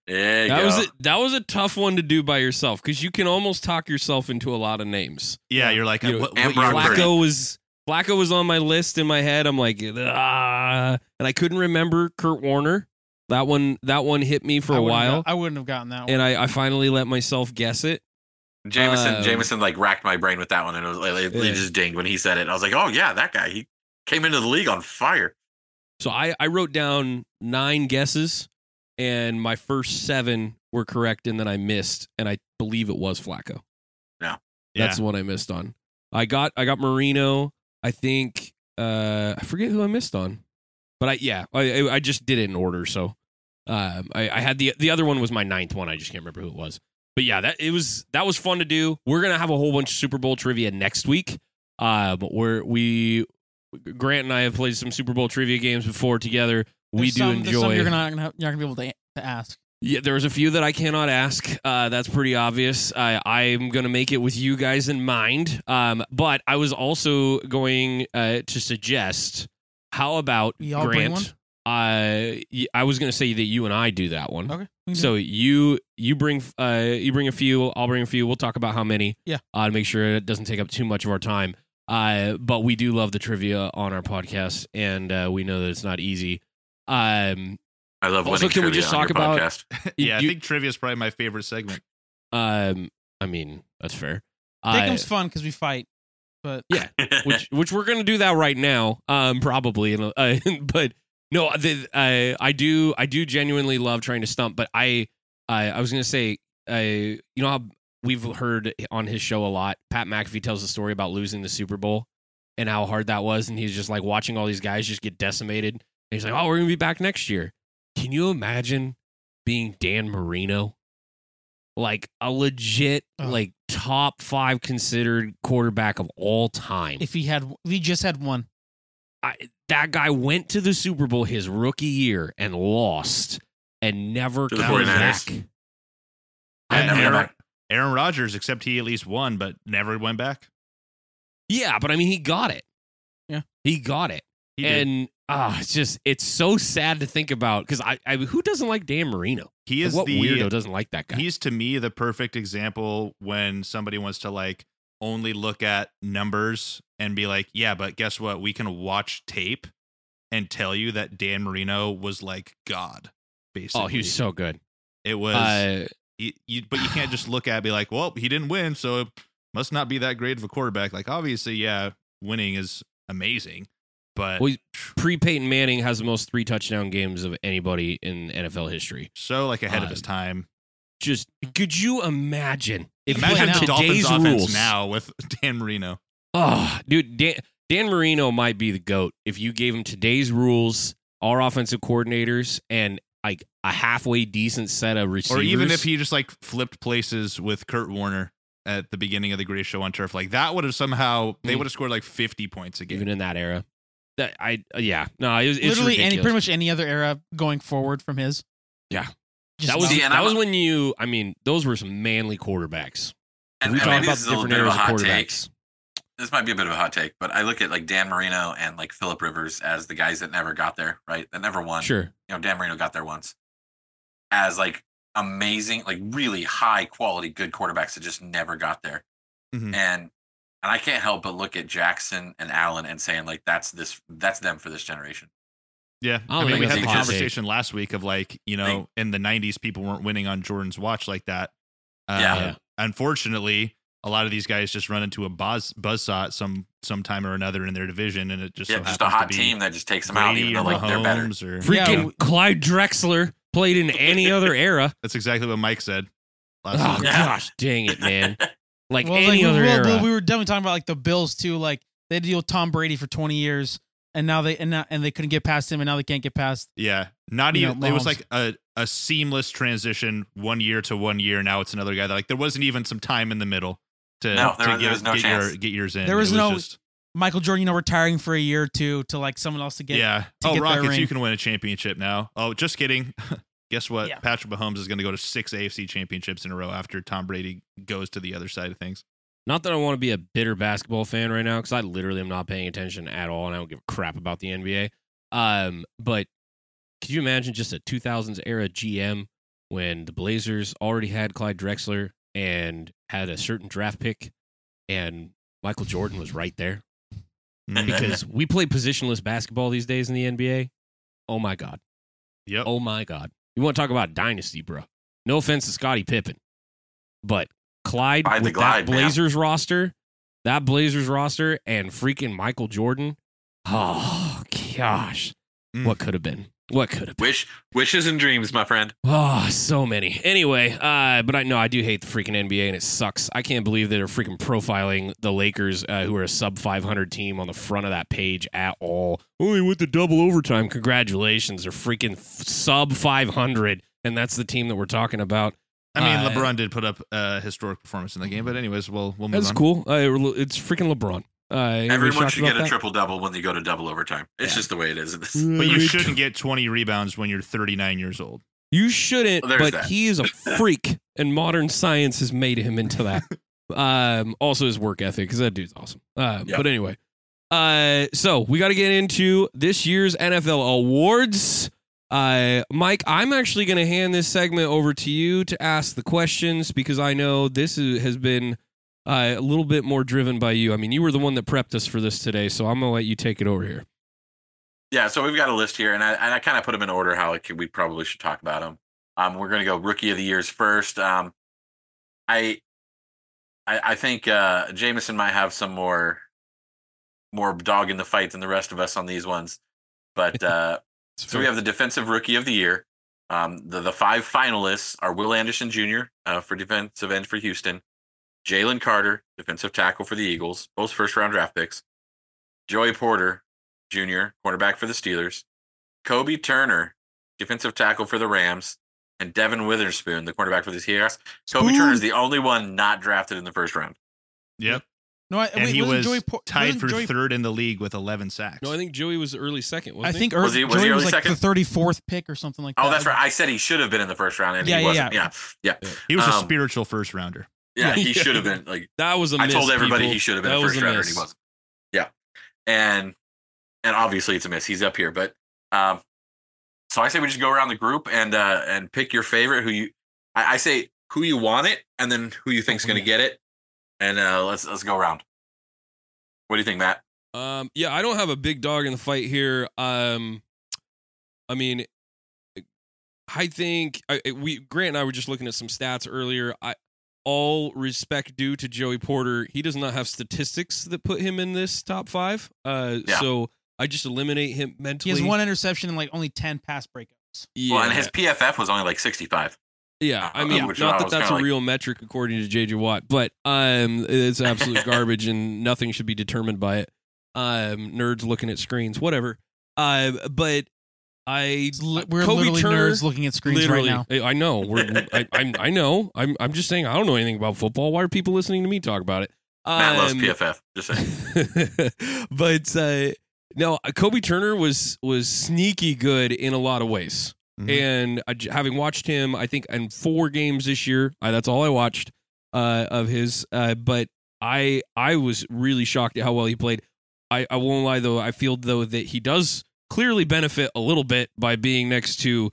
There you That go. was a, that was a tough one to do by yourself because you can almost talk yourself into a lot of names. Yeah, you're like, You know, what, and what Brock year was Purdy. that? Flacco was Flacco was on my list in my head. I'm like, ah, and I couldn't remember Kurt Warner. That one that one hit me for I a wouldn't have while, got- I wouldn't have gotten that one. and I, I finally let myself guess it. Jameson. um, Jameson like racked my brain with that one, and it was like it, it just dinged when he said it. I was like, oh yeah, that guy. He came into the league on fire. So I, I wrote down nine guesses, and my first seven were correct, and then I missed, and I believe it was Flacco. Yeah. That's the one I missed on. I got I got Marino. I think uh I forget who I missed on, but I yeah I I- just did it in order. So um I, I had the the other one was my ninth one. I just can't remember who it was. But yeah, that it was that was fun to do. We're gonna have a whole bunch of Super Bowl trivia next week. Um, where we Grant and I have played some Super Bowl trivia games before together. we There's do some- enjoy. You're not gonna have, you're not gonna be able to, to ask. Yeah, there's a few that I cannot ask. Uh, that's pretty obvious. I, I'm going to make it with you guys in mind. Um, but I was also going uh, to suggest, how about We all bring Grant? Uh, y- I was going to say that you and I do that one. Okay. we can do So you you bring uh you bring a few, I'll bring a few. We'll talk about how many. Yeah. Uh, to make sure it doesn't take up too much of our time. Uh, but we do love the trivia on our podcast, and uh, we know that it's not easy. Um, I love Also, winning can we just talk about- podcast. you- yeah, I you- think trivia is probably my favorite segment. um, I mean that's fair. Uh, Pick'em's fun because we fight, but Yeah. which which we're gonna do that right now, um, probably. In a- Uh, but no, the, uh, I do I do genuinely love trying to stump. But I I, I was gonna say, uh, you know how we've heard on his show a lot. Pat McAfee tells the story about losing the Super Bowl and how hard that was, and he's just like watching all these guys just get decimated. And he's like, "Oh, we're gonna be back next year." Can you imagine being Dan Marino? Like a legit, Ugh. like top five considered quarterback of all time. if he had, if he just had one, I, that guy went to the Super Bowl his rookie year and lost and never To came 49ers. back. And And never Aaron, back. Aaron Rodgers, except he at least won, but never went back. Yeah, but I mean, he got it. Yeah. he got it. He and ah, it's just it's so sad to think about because I, I who doesn't like Dan Marino? he Like, is what the weirdo doesn't like that guy? he's to me the perfect example when somebody wants to like only look at numbers and be like, yeah, but guess what? We can watch tape and tell you that Dan Marino was like God. Basically, oh, he was so good. It was, Uh, you, you, but you can't just look at it and be like, well, he didn't win, so it must not be that great of a quarterback. Like, obviously, yeah, winning is amazing, but well, pre Peyton Manning has the most three touchdown games of anybody in NFL history. so like ahead of uh, his time. Just could you imagine if Imagine playing the Dolphins today's offense rules now with Dan Marino. Oh, dude, Dan, Dan Marino might be the goat if you gave him today's rules, our offensive coordinators, and like a halfway decent set of receivers. Or even if he just like flipped places with Kurt Warner at the beginning of the greatest show on turf, like that would have somehow they Mm. would have scored like 50 points a game. even in that era, that I yeah no, it was it's literally any pretty much any other era going forward from his. Yeah. Just that was not- See, that was when you. I mean, those were some manly quarterbacks. And, we and talk about this the different bit of eras of hot take. quarterbacks. This might be a bit of a hot take, but I look at like Dan Marino and like Philip Rivers as the guys that never got there, right? That never won. Sure, You know, Dan Marino got there once. As like amazing, like really high quality, good quarterbacks that just never got there. Mhm. And and I can't help but look at Jackson and Allen and saying like that's this that's them for this generation. Yeah, I I, mean, we had the hot take. conversation last week of like, you know, in the '90s, people weren't winning on Jordan's watch like that. Uh, Yeah. Yeah. Unfortunately, a lot of these guys just run into a buzz buzzsaw at some sometime or another in their division, and it just Yeah, so just a hot team that just takes them out, Brady even though like they're better. Or Freaking Yeah. Clyde Drexler played in any other era. that's exactly what Mike said. Last Oh week. Gosh, dang it, man! Like Well, any like, other we, well, era. well, we were definitely talking about like the Bills too. Like they had to deal with Tom Brady for 20 years, and now they and now, and they couldn't get past him, and now they can't get past. Yeah, not You know, even. it was like a a seamless transition, one year to one year. Now it's another guy. That, like there wasn't even some time in the middle to, No, there to get, there was no get your get yours in. There was It no- just- Michael Jordan, you know, retiring for a year or two to like someone else to get. yeah. to Oh, get their Rockets, ring. you can win a championship now. Oh, just kidding. Guess what? Yeah. Patrick Mahomes is going to go to six AFC championships in a row after Tom Brady goes to the other side of things. Not that I want to be a bitter basketball fan right now, because I literally am not paying attention at all, and I don't give a crap about the NBA. Um, but could you imagine just a 2000s era GM when the Blazers already had Clyde Drexler and had a certain draft pick, and Michael Jordan was right there? Because we play positionless basketball these days in the NBA. Oh my god. yep. Oh my god. You want to talk about dynasty, bro? No offense to Scottie Pippen, but Clyde with glide, that man. Blazers roster, that Blazers roster, and freaking Michael Jordan. Oh gosh, Mm. what could have been? What could have been? Wish wishes and dreams, my friend. Oh, so many. Anyway, uh, but I know I do hate the freaking NBA, and it sucks. I can't believe they're freaking profiling the Lakers, uh, who are a sub 500 team, on the front of that page at all. Oh, they went to double overtime. Congratulations, they're freaking f- sub 500, and that's the team that we're talking about. I mean, uh, LeBron did put up a historic performance in the game, but anyways, we'll we'll move That's on. cool. Uh, it's freaking LeBron. Uh, Everyone should about get a that? triple double when they go to double overtime. It's Yeah. just the way it is. in this. But you Uh, shouldn't get 20 rebounds when you're 39 years old. You shouldn't, Well, but that. he is a freak, and modern science has made him into that. um, also his work ethic, because that dude's awesome. Uh, Yeah. But anyway, uh, so we got to get into this year's NFL awards. Uh, Mike, I'm actually going to hand this segment over to you to ask the questions because I know this is, has been uh, a little bit more driven by you. I mean, you were the one that prepped us for this today, so I'm going to let you take it over here. Yeah, so we've got a list here, and I, and I kind of put them in order how like, we probably should talk about them. Um, we're going to go rookie of the years first. Um, I, I, I think uh, Jameson might have some more, more dog in the fight than the rest of us on these ones, but uh, so we have the defensive rookie of the year. Um, the the five finalists are Will Anderson Jr. Uh, for defensive end for Houston, Jalen Carter, defensive tackle for the Eagles, both first round draft picks, Joey Porter Jr., cornerback for the Steelers, Kobie Turner, defensive tackle for the Rams, and Devon Witherspoon, the cornerback for the Seahawks. Kobie Turner is the only one not drafted in the first round. Yep. No, I, And wait, he wasn't was Joey Por- tied for Joey- third in the league with 11 sacks. No, I think Joey was early second, I wasn't think Was he- was Joey he was like second? the thirty fourth pick or something like that. Oh, that's right. I said he should have been in the first round, and Yeah, he yeah, wasn't. Yeah, yeah, he was a um, spiritual first rounder. yeah. He should have been like That was a I miss, told everybody people. he should have been That a first rounder, and he wasn't. Yeah, and and obviously it's a miss. He's up here, but um, so I say we just go around the group and uh and pick your favorite. Who you, I, I say who you want it, and then who you think's going to get it, and uh let's let's go around. What do you think, Matt? Um, yeah, I don't have a big dog in the fight here. Um, I mean, I think I, we Grant and I were just looking at some stats earlier. I all respect due to Joey Porter. He does not have statistics that put him in this top five. Uh, Yeah. so I just eliminate him mentally. he has one interception and like only ten pass breakups. Yeah, Well, and his PFF was only like sixty-five. yeah. I mean, which not that that's a like- real metric according to JJ Watt, but um, it's absolute garbage, and nothing should be determined by it. Um, nerds looking at screens, whatever. Uh, but I li- We're Kobe literally Turner- nerds looking at screens right now. I I know. We're, I, I'm, I know. I'm, I'm just saying. I don't know anything about football. Why are people listening to me talk about it? Matt loves Um, PFF. Just saying. but uh, no, Kobie Turner was was sneaky good in a lot of ways. Mhm. And I j having watched him, I think in four games this year, uh, that's all I watched uh, of his. Uh, but I I was really shocked at how well he played. I, I won't lie though. I feel though that he does clearly benefit a little bit by being next to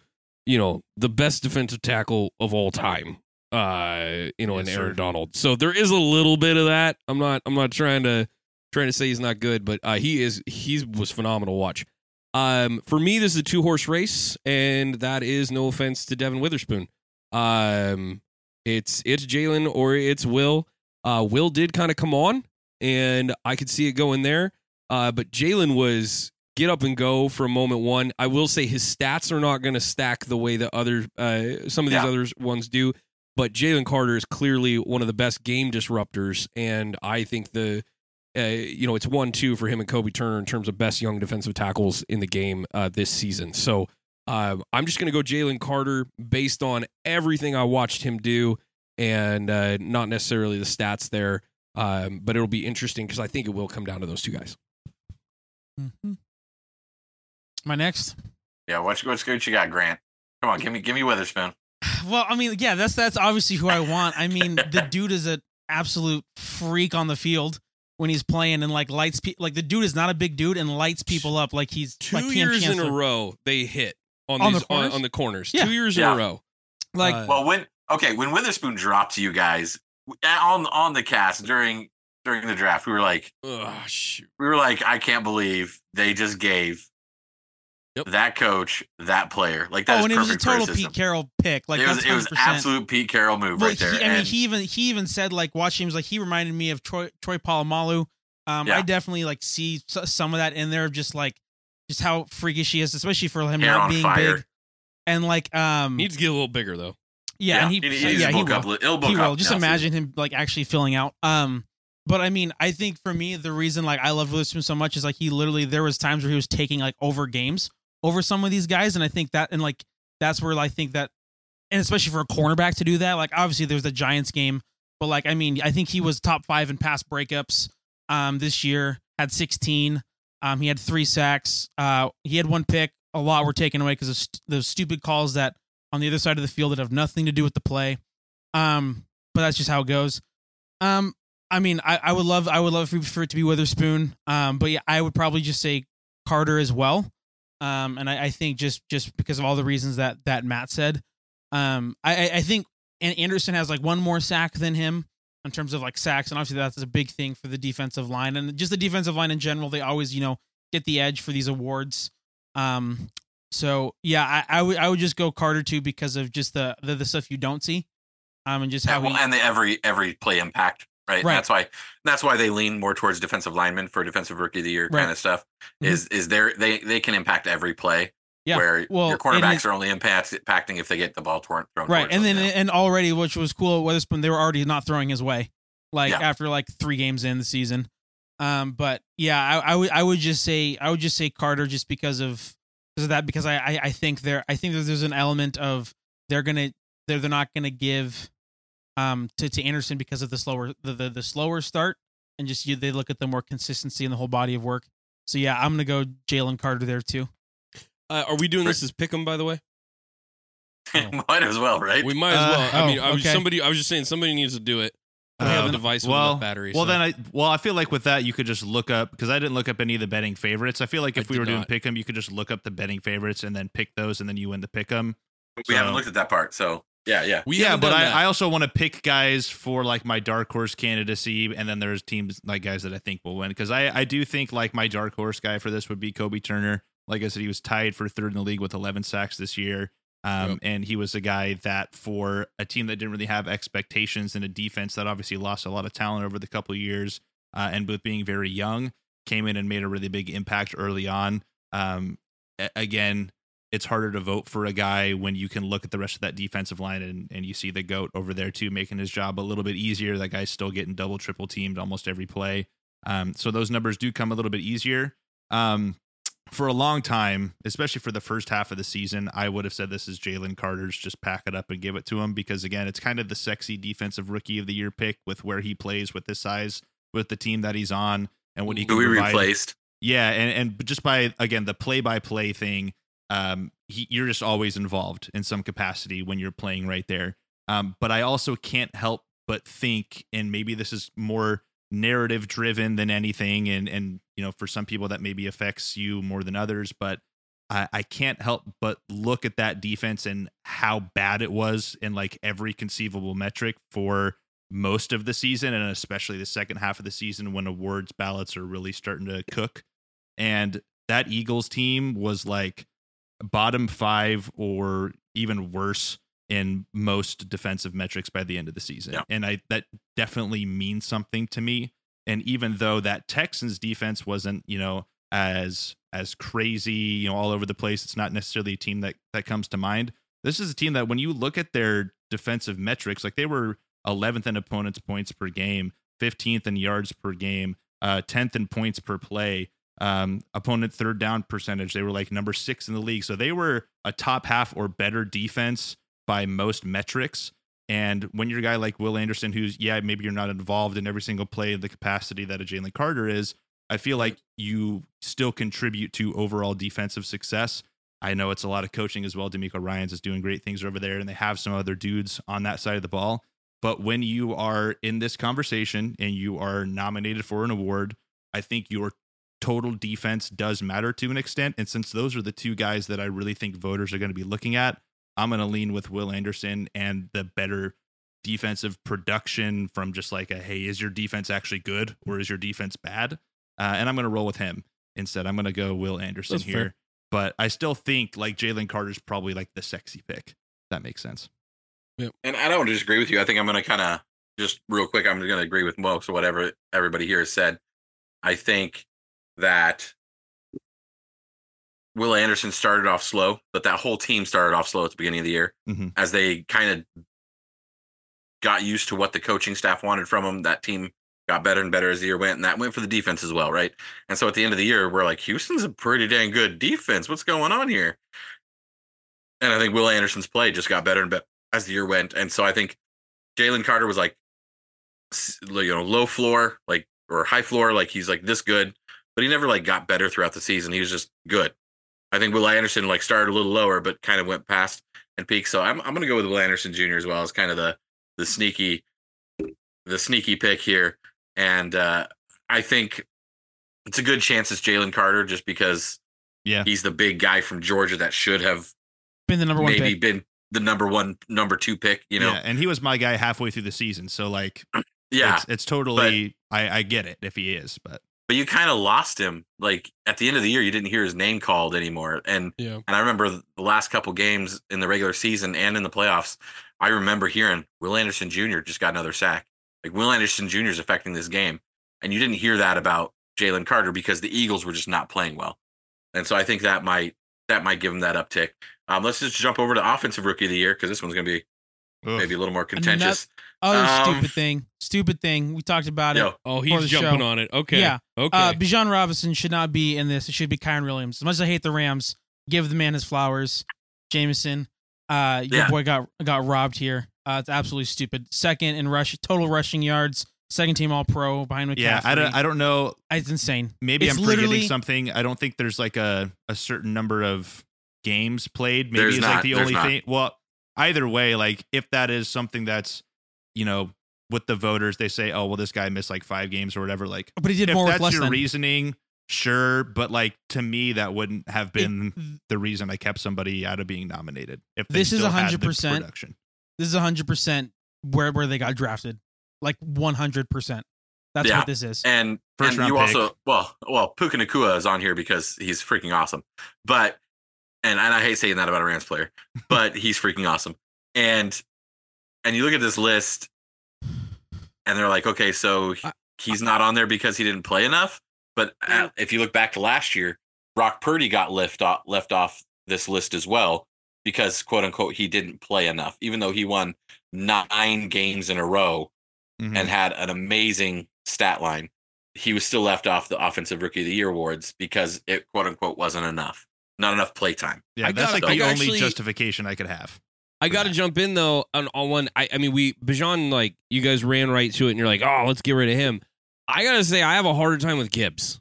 you know, the best defensive tackle of all time. Uh, you know, Yes, in Aaron sir. Donald. So there is a little bit of that. I'm not. I'm not trying to trying to say he's not good, but uh, he is. He was phenomenal to watch. Um, for me, this is a two horse race, and that is no offense to Devon Witherspoon. Um, it's it's Jalen or it's Will. Uh, Will did kind of come on, and I could see it going there. Uh, but Jalen was get up and go for a moment one. I will say his stats are not going to stack the way that other uh, some of these Yeah. other ones do. But Jalen Carter is clearly one of the best game disruptors, and I think the uh, you know it's one two for him and Kobie Turner in terms of best young defensive tackles in the game uh, this season. So uh, I'm just going to go Jalen Carter based on everything I watched him do, and uh, not necessarily the stats there. Um, but it'll be interesting because I think it will come down to those two guys. Mm-hmm. My next. Yeah, what's what's good you got, Grant? Come on, give me give me Witherspoon. Well, I mean, yeah, that's that's obviously who I want. I mean, the dude is an absolute freak on the field when he's playing and like lights pe- like the dude is not a big dude and lights people up like he's Two like Cam years in a row they hit on, On these the on, corners? on the corners. Yeah. Two years Yeah. in a row. Like Uh, Well, when okay, when Witherspoon dropped to you guys on on the cast during during the draft, we were like, Ugh, shoot. we were like, I can't believe they just gave Yep. that coach that player. Like that oh, is and it was a total criticism. Pete Carroll pick. Like it was it was absolute Pete Carroll move Well, right there. he, I mean, And- he even he even said like watching him was like he reminded me of Troy Troy Polamalu. Um, Yeah. I definitely like see some of that in there, of just like just how freakish he is, especially for him Hair not being fire. big. And like, um, Needs to get a little bigger though. yeah, and he, he, so, yeah, he will. up. He'll up. Just now, imagine him like actually filling out. Um, but I mean, I think for me, the reason like I love Witherspoon so much is like he literally there was times where he was taking like over games over some of these guys, and I think that and like that's where I think that, and especially for a cornerback to do that, like obviously there's the Giants game, but like I mean, I think he was top five in pass breakups um this year, had 16. Um, he had three sacks. Uh, he had one pick. A lot were taken away because of st- those stupid calls that on the other side of the field that have nothing to do with the play. Um, but that's just how it goes. Um, I mean, I, I would love, I would love for, it to be Witherspoon. Um, but yeah, I would probably just say Carter as well. Um, and I, I think just just because of all the reasons that that Matt said, um, I I- think and Anderson has like one more sack than him in terms of like sacks, and obviously that's a big thing for the defensive line and just the defensive line in general. They always you know get the edge for these awards. Um, so yeah, I, I would I would just go Carter too because of just the the, the stuff you don't see, um, and just Yeah, how well, he, and the every every play impact, right? Right. That's why that's why they lean more towards defensive linemen for defensive rookie of the year Right. kind of stuff. Mhm. Is is there they they can impact every play. Yeah, Where well, your cornerbacks are only impact, impacting if they get the ball torn, thrown right, and then know? and already which was cool at Witherspoon, they were already not throwing his way, like Yeah. after like three games in the season. Um, but yeah, I, I would I would just say I would just say Carter just because of because of that because I I, I think there I think that there's an element of they're gonna they're they're not gonna give um to, to Anderson because of the slower the, the the slower start and just you they look at the more consistency in the whole body of work. So yeah, I'm gonna go Jalen Carter there too. Uh, are we doing this as pick'em by the way? might as well, right? We might as Uh, well. I oh, mean, I was okay. somebody. I was just saying somebody needs to do it. I Uh, have a device with well, enough battery. Well, so- then I well I feel like with that you could just look up because I didn't look up any of the betting favorites. I feel like I if we did were doing not. pick 'em, you could just look up the betting favorites and then pick those, and then you win the pick 'em. we haven't looked at that part, so yeah, yeah. we yeah, haven't but I. I also want to pick guys for like my dark horse candidacy, and then there's teams like guys that I think will win because I I do think like my dark horse guy for this would be Kobie Turner. Like I said, he was tied for third in the league with 11 sacks this year. Um, Yep. and he was a guy that for a team that didn't really have expectations and a defense that obviously lost a lot of talent over the couple of years, uh, and with being very young, came in and made a really big impact early on. Um, a- again, it's harder to vote for a guy when you can look at the rest of that defensive line and, and you see the goat over there too, making his job a little bit easier. That guy's still getting double, triple teamed almost every play. Um, so those numbers do come a little bit easier. Um, for a long time, especially for the first half of the season, I would have said this is Jalen Carter's. Just pack it up and give it to him because again, it's kind of the sexy defensive rookie of the year pick with where he plays with this size, with the team that he's on, and what he can Who provide. replaced. Yeah, and and just by again the play by play thing, um, he, you're just always involved in some capacity when you're playing right there. Um, but I also can't help but think, and maybe this is more narrative driven than anything, and and you know for some people that maybe affects you more than others, but I, I can't help but look at that defense and how bad it was in like every conceivable metric for most of the season and especially the second half of the season when awards ballots are really starting to cook. And that Eagles team was like bottom five or even worse in most defensive metrics by the end of the season. Yeah. And I that definitely means something to me. And even though that Texans defense wasn't, you know, as as crazy, you know, all over the place, it's not necessarily a team that that comes to mind. This is a team that when you look at their defensive metrics, like they were 11th in opponents' points per game, 15th in yards per game, uh, 10th in points per play. Um, opponent third down percentage, they were like number six in the league. So they were a top half or better defense by most metrics. And when you're a guy like Will Anderson, who's, yeah, maybe you're not involved in every single play in the capacity that a Jalen Carter is, I feel like you still contribute to overall defensive success. I know it's a lot of coaching as well. DeMeco Ryans is doing great things over there, and they have some other dudes on that side of the ball. But when you are in this conversation and you are nominated for an award, I think your total defense does matter to an extent. And since those are the two guys that I really think voters are going to be looking at, I'm going to lean with Will Anderson and the better defensive production from just like a hey, is your defense actually good or is your defense bad? Uh, and I'm going to roll with him instead. I'm going to go Will Anderson That's here. fair. But I still think like Jalen Carter's probably like the sexy pick. That makes sense. And I don't want to disagree with you. I think I'm going to kind of just real quick. I'm going to agree with most of whatever everybody here has said. I think that Will Anderson started off slow, but that whole team started off slow at the beginning of the year Mhm. as they kind of got used to what the coaching staff wanted from them. That team got better and better as the year went, and that went for the defense as well, right? And so at the end of the year, we're like, Houston's a pretty dang good defense. What's going on here? And I think Will Anderson's play just got better and better as the year went. And so I think Jalen Carter was like, you know, low floor, like or high floor, like he's like this good, but he never like got better throughout the season. He was just good. I think Will Anderson like started a little lower, but kind of went past and peaked. So I'm I'm gonna go with Will Anderson Jr. as well as kind of the the sneaky the sneaky pick here. And uh I think it's a good chance it's Jalen Carter just because Yeah. he's the big guy from Georgia that should have Been the number one maybe pick. been the number one, number two pick. You know, yeah, and he was my guy halfway through the season. So like yeah. it's, it's totally I, I get it if he is, but But you kind of lost him. Like at the end of the year, you didn't hear his name called anymore. And Yeah. and I remember the last couple games in the regular season and in the playoffs, I remember hearing Will Anderson Jr. just got another sack. Like Will Anderson Jr. is affecting this game, and you didn't hear that about Jalen Carter because the Eagles were just not playing well. And so I think that might that might give him that uptick. Um, let's just jump over to offensive rookie of the year because this one's going to be ugh. maybe a little more contentious. Other Um, stupid thing. Stupid thing. We talked about it. Oh, For he's the jumping show. on it. Okay. Yeah. Okay. Uh, Bijan Robinson should not be in this. It should be Kyren Williams. As much as I hate the Rams, give the man his flowers. Jameson, uh, your Yeah. boy got got robbed here. Uh, it's absolutely stupid. Second in rush, total rushing yards. Second team All Pro behind McCaffrey. yeah, I don't I don't know. It's insane. Maybe It's I'm forgetting something. I don't think there's like a, a certain number of games played. Maybe There's it's like the only not. thing. Well, either way, like if that is something that's, you know, with the voters, they say, oh, well, this guy missed like five games or whatever. Like, But he did if more with that's less your than. reasoning, sure. But like to me, that wouldn't have It- been the reason I kept somebody out of being nominated. If This is still had the 100%. production. this is hundred percent where where they got drafted. Like one hundred percent. That's Yeah. what this is. and First and you pick. also well well Puka Nacua is on here because he's freaking awesome, but and and I hate saying that about a Rams player, but he's freaking awesome. And and you look at this list, and they're like, okay, so he's not on there because he didn't play enough. But uh, if you look back to last year, Brock Purdy got left off left off this list as well because quote unquote he didn't play enough, even though he won nine games in a row Mhm. and had an amazing stat line, he was still left off the offensive rookie of the year awards because it quote unquote wasn't enough, not enough play time. yeah, I that's like the I only actually- justification I could have. I got to jump in though on, on one. I, I mean, we Bijan like you guys ran right to it, and you're like, oh, let's get rid of him. I gotta say, I have a harder time with Gibbs.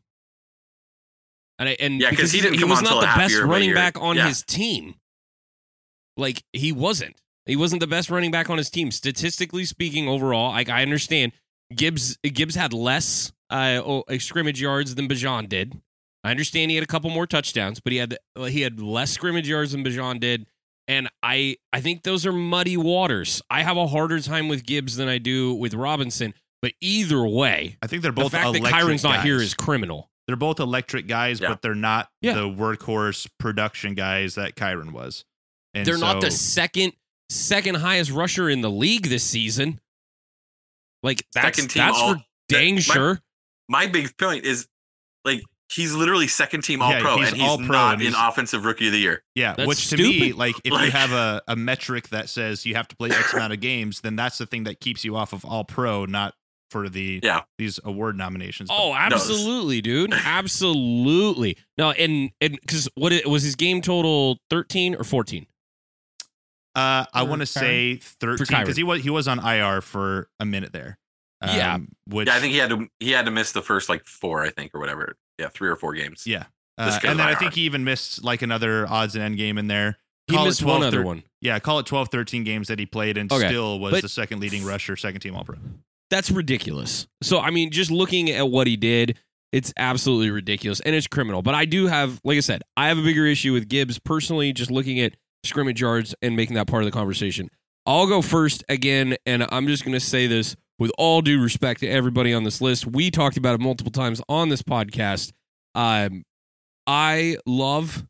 And I, and Yeah, 'cause because he didn't come was not the best year of a running back on Yeah. his team. Like he wasn't. He wasn't the best running back on his team. Statistically speaking, overall, like I understand Gibbs Gibbs had less uh, oh, uh, scrimmage yards than Bijan did. I understand he had a couple more touchdowns, but he had he had less scrimmage yards than Bijan did. And I I think those are muddy waters. I have a harder time with Gibbs than I do with Robinson. But either way, I think they're both the both fact that electric Kyren's not here guys. is criminal. they're both electric guys, Yeah. but they're not Yeah. the workhorse production guys that Kyren was. And They're not the second second highest rusher in the league this season. Like that's Second that's all- for dang my- sure. My big point is like he's literally second team all Yeah, pro he's and he's all-pro not and in he's- offensive rookie of the year. Yeah, That's which to me, like if you have a, a metric that says you have to play X amount of games, then that's the thing that keeps you off of all pro, not for the Yeah. these award nominations. Oh, No, it's- absolutely, dude. Absolutely. No, and and because what it, was his game total thirteen or fourteen? uh, I want to say thirteen because he was he was on IR for a minute there. Yeah. Um, which Yeah, I think he had to he had to miss the first like four, I think, or whatever. Yeah, three or four games. yeah, Just uh, 'cause and then of I think IR. he even missed like another odds and end game in there. He Call it missed one 12, other thir- one. Yeah, call it 12, 13 games that he played and Okay, still was but- the second leading rusher, second team All Pro. That's ridiculous. So I mean, just looking at what he did, it's absolutely ridiculous and it's criminal. But I do have, like I said, I have a bigger issue with Gibbs personally. Just looking at scrimmage yards and making that part of the conversation. I'll go first again, and I'm just going to say this with all due respect to everybody on this list. We talked about it multiple times on this podcast. Um, I love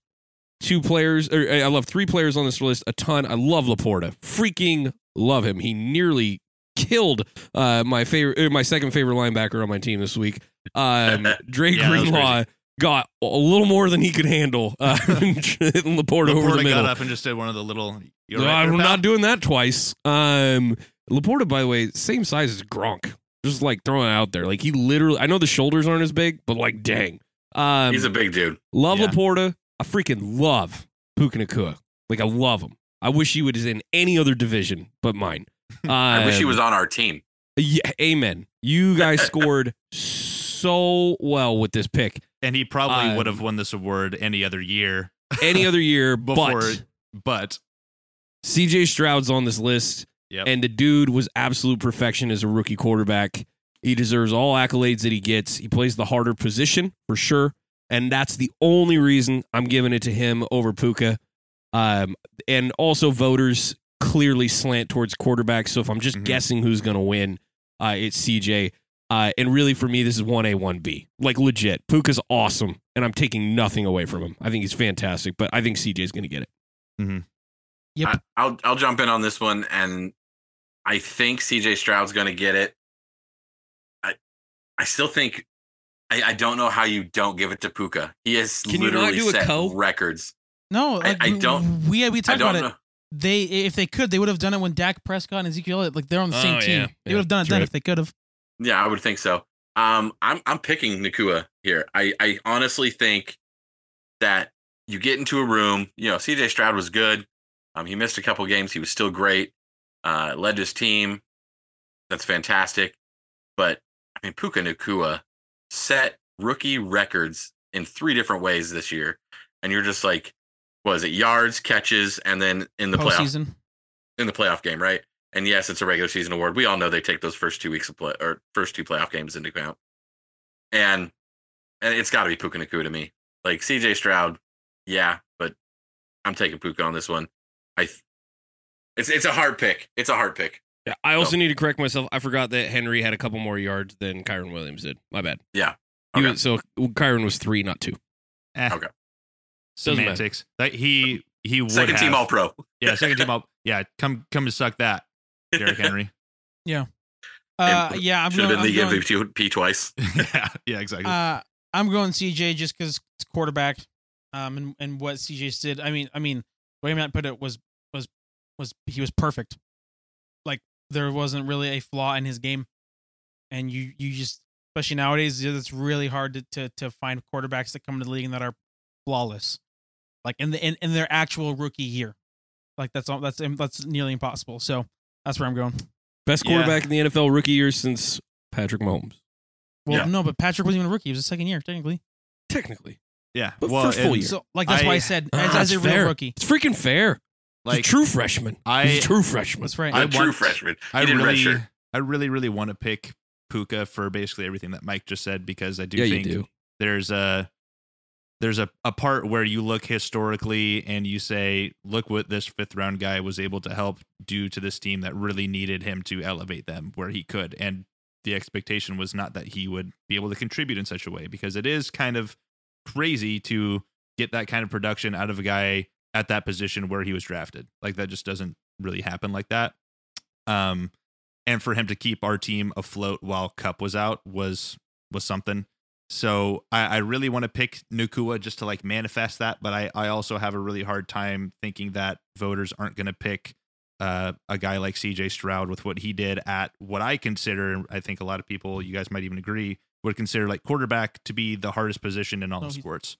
two players, or I love three players on this list a ton. I love LaPorta, freaking love him. He nearly killed uh, my favorite, uh, my second favorite linebacker on my team this week. Um, Drake Yeah, Greenlaw got a little more than he could handle. Uh, hitting LaPorta, over the middle. got up and just did one of the little. No, right there, I'm pal? not doing that twice. Um, LaPorta, by the way, same size as Gronk. Just like throwing it out there. Like he literally, I know the shoulders aren't as big, but like, dang. Um, He's a big dude. love Yeah. LaPorta. I freaking love Puka Nacua. Like I love him. I wish he was in any other division but mine. I wish he Um, was on our team. Yeah, amen. You guys scored so well with this pick. And he probably Um, would have won this award any other year Any other year, before. but But CJ Stroud's on this list. Yep. And the dude was absolute perfection as a rookie quarterback. He deserves all accolades that he gets. He plays the harder position for sure. And that's the only reason I'm giving it to him over Puka. Um, and also, voters clearly slant towards quarterbacks. So if I'm just Mhm. guessing who's going to win, uh, it's CJ. Uh, and really, for me, this is 1A, 1B. Like, legit. Puka's awesome. And I'm taking nothing away from him. I think he's fantastic. But I think CJ's going to get it. Yep. I, I'll I'll jump in on this one, and I think CJ Stroud's going to get it. I I still think I, I don't know how you don't give it to Puka. He has Can you not literally do set co? records. No, I- like, I we- don't- We we I talked don't about know. it. They if they could, they would have done it when Dak Prescott and Ezekiel Elliott like they're on the same Oh, team. yeah. They Yeah, would have done it then right. if they could have. Yeah, I would think so. Um, I'm I'm picking Nacua here. I I honestly think that you get into a room. You know, CJ Stroud was good. Um, he missed a couple games. He was still great. Uh, led his team. That's fantastic. But I mean, Puka Nacua set rookie records in three different ways this year, and you're just like, was it yards, catches, and then in the playoff Postseason. in the playoff game, right? And yes, it's a regular season award. We all know they take those first two weeks of play or first two playoff games into account. And and it's got to be Puka Nacua to me. Like CJ Stroud, yeah, but I'm taking Puka on this one. I th- it's it's a hard pick. It's a hard pick. Yeah, I also need to correct myself. I forgot that Henry had a couple more yards than Kyren Williams did. My bad. Yeah. Okay. was- so Kyren was three, not two. eh, Okay. Doesn't semantics. That he he would Second team have- All Pro. Yeah, second team all. Yeah, come come to suck that, Derrick Henry. Yeah. Uh, yeah, I'm Should have going. been the I'm going, MVP twice. yeah, yeah, exactly. uh, I'm going CJ just because it's quarterback, um, and and what CJ did. I mean, I mean, the way Matt put it was was was he was perfect. Like there wasn't really a flaw in his game, and you you just especially nowadays it's really hard to to, to find quarterbacks that come into the league and that are flawless, like in the in, in their actual rookie year. Like that's all that's that's nearly impossible. So that's where I'm going. Best Yeah. quarterback in the NFL rookie year since Patrick Mahomes. Well, Yeah. no, but Patrick wasn't even a rookie. It was his second year technically. Technically. yeah, but well, first full year. So like that's why I I- said Ah, as, as a it's real rookie. It's freaking fair. Like He's a true freshman. I- He's a true freshman. That's right. A I true want- freshman. He I did really, redshirt. I really, really want to pick Puka for basically everything that Mike just said because I do yeah, think do. there's a there's a, a part where you look historically and you say, look what this fifth round guy was able to help do to this team that really needed him to elevate them where he could. And the expectation was not that he would be able to contribute in such a way because it is kind of crazy to get that kind of production out of a guy at that position where he was drafted. Like that just doesn't really happen like that. Um, and for him to keep our team afloat while Kupp was out was was something. So I, I really want to pick Nacua just to like manifest that, but I, I also have a really hard time thinking that voters aren't going to pick uh, a guy like CJ Stroud with what he did at what I consider, and I think a lot of people, you guys might even agree, would consider like quarterback to be the hardest position in all Oh, of sports.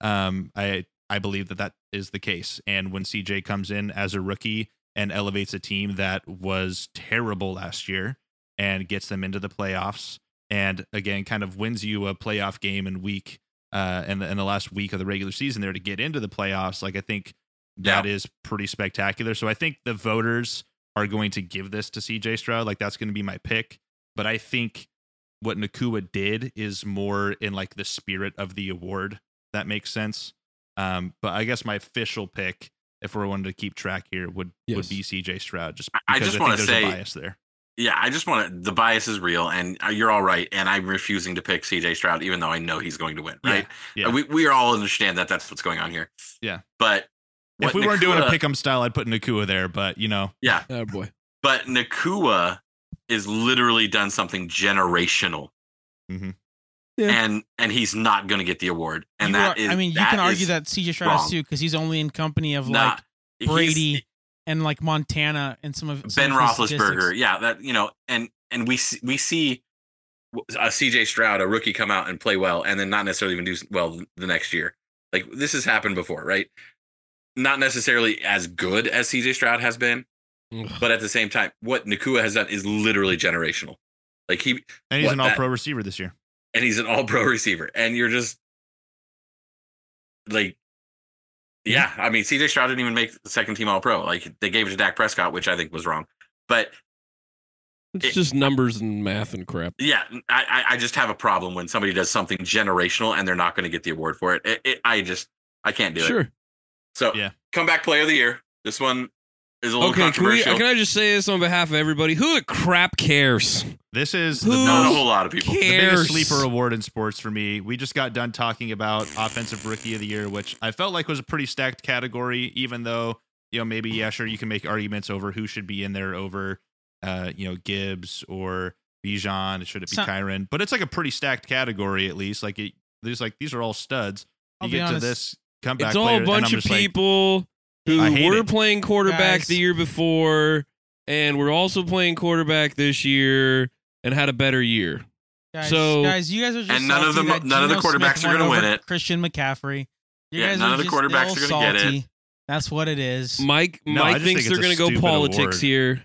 Um, I I believe that that is the case, and when CJ comes in as a rookie and elevates a team that was terrible last year and gets them into the playoffs, and again kind of wins you a playoff game in week uh in the, in the last week of the regular season there to get into the playoffs, like I think that is pretty spectacular. So I think the voters are going to give this to CJ Stroud. Like that's going to be my pick. But I think what Nacua did is more in like the spirit of the award. That makes sense. Um, but I guess my official pick, if we're wanting to keep track here, would Yes. would be CJ Stroud. Just I- I just wanna say- bias there. Yeah, I just want to. The bias is real, and uh, you're all right. And I'm refusing to pick CJ Stroud, even though I know he's going to win. Right? yeah. We we all understand that that's what's going on here. Yeah. But If what we weren't doing a Nacua- pick'em style, I'd put Nacua there. But you know, yeah, Oh boy. but Nacua is literally done something generational, Mhm. Yeah. and and he's not going to get the award. And You that are- is, I mean, you can argue that CJ Stroud wrong. is too because he's only in company of not- like Brady and like Montana and some of some Ben of Roethlisberger. statistics. Yeah, that you know, and and we see, we see a CJ Stroud, a rookie, come out and play well, and then not necessarily even do well the next year. Like this has happened before, right? Not necessarily as good as CJ Stroud has been, but at the same time, what Nacua has done is literally generational. Like he and he's What an All Pro receiver this year. And he's an all pro receiver. And you're just like, hmm? yeah, I mean, CJ Stroud didn't even make the second team all pro. Like they gave it to Dak Prescott, which I think was wrong. But It's It- just numbers and math and crap. yeah, I, I- just have a problem when somebody does something generational and they're not going to get the award for it. It, it. I just, I can't do it. Sure. So, Yeah. comeback player of the year. This one is a little Okay, can we? Can I just say this on behalf of everybody? Who the crap cares? This is Who the not a biggest- whole lot of people. cares? the biggest sleeper award in sports for me. We just got done talking about offensive rookie of the year, which I felt like was a pretty stacked category, even though, you know, maybe, yeah, sure, you can make arguments over who should be in there over, uh, you know, Gibbs or Bijan. Should it be So- Kyren? But it's like a pretty stacked category, at least. Like, it, there's like, these are all studs. You I'll be get to this comeback It's all player, a and bunch of just like, people who were it. playing quarterback Guys. the year before, and we're also playing quarterback this year and had a better year. Guys, So- guys, you guys are just And none of the- that none of the Geno Smith quarterbacks are gonna win it. Christian McCaffrey. You Yeah, guys none are of the quarterbacks are gonna get it. That's what it is. Mike No, Mike thinks think they're going to go politics award. here.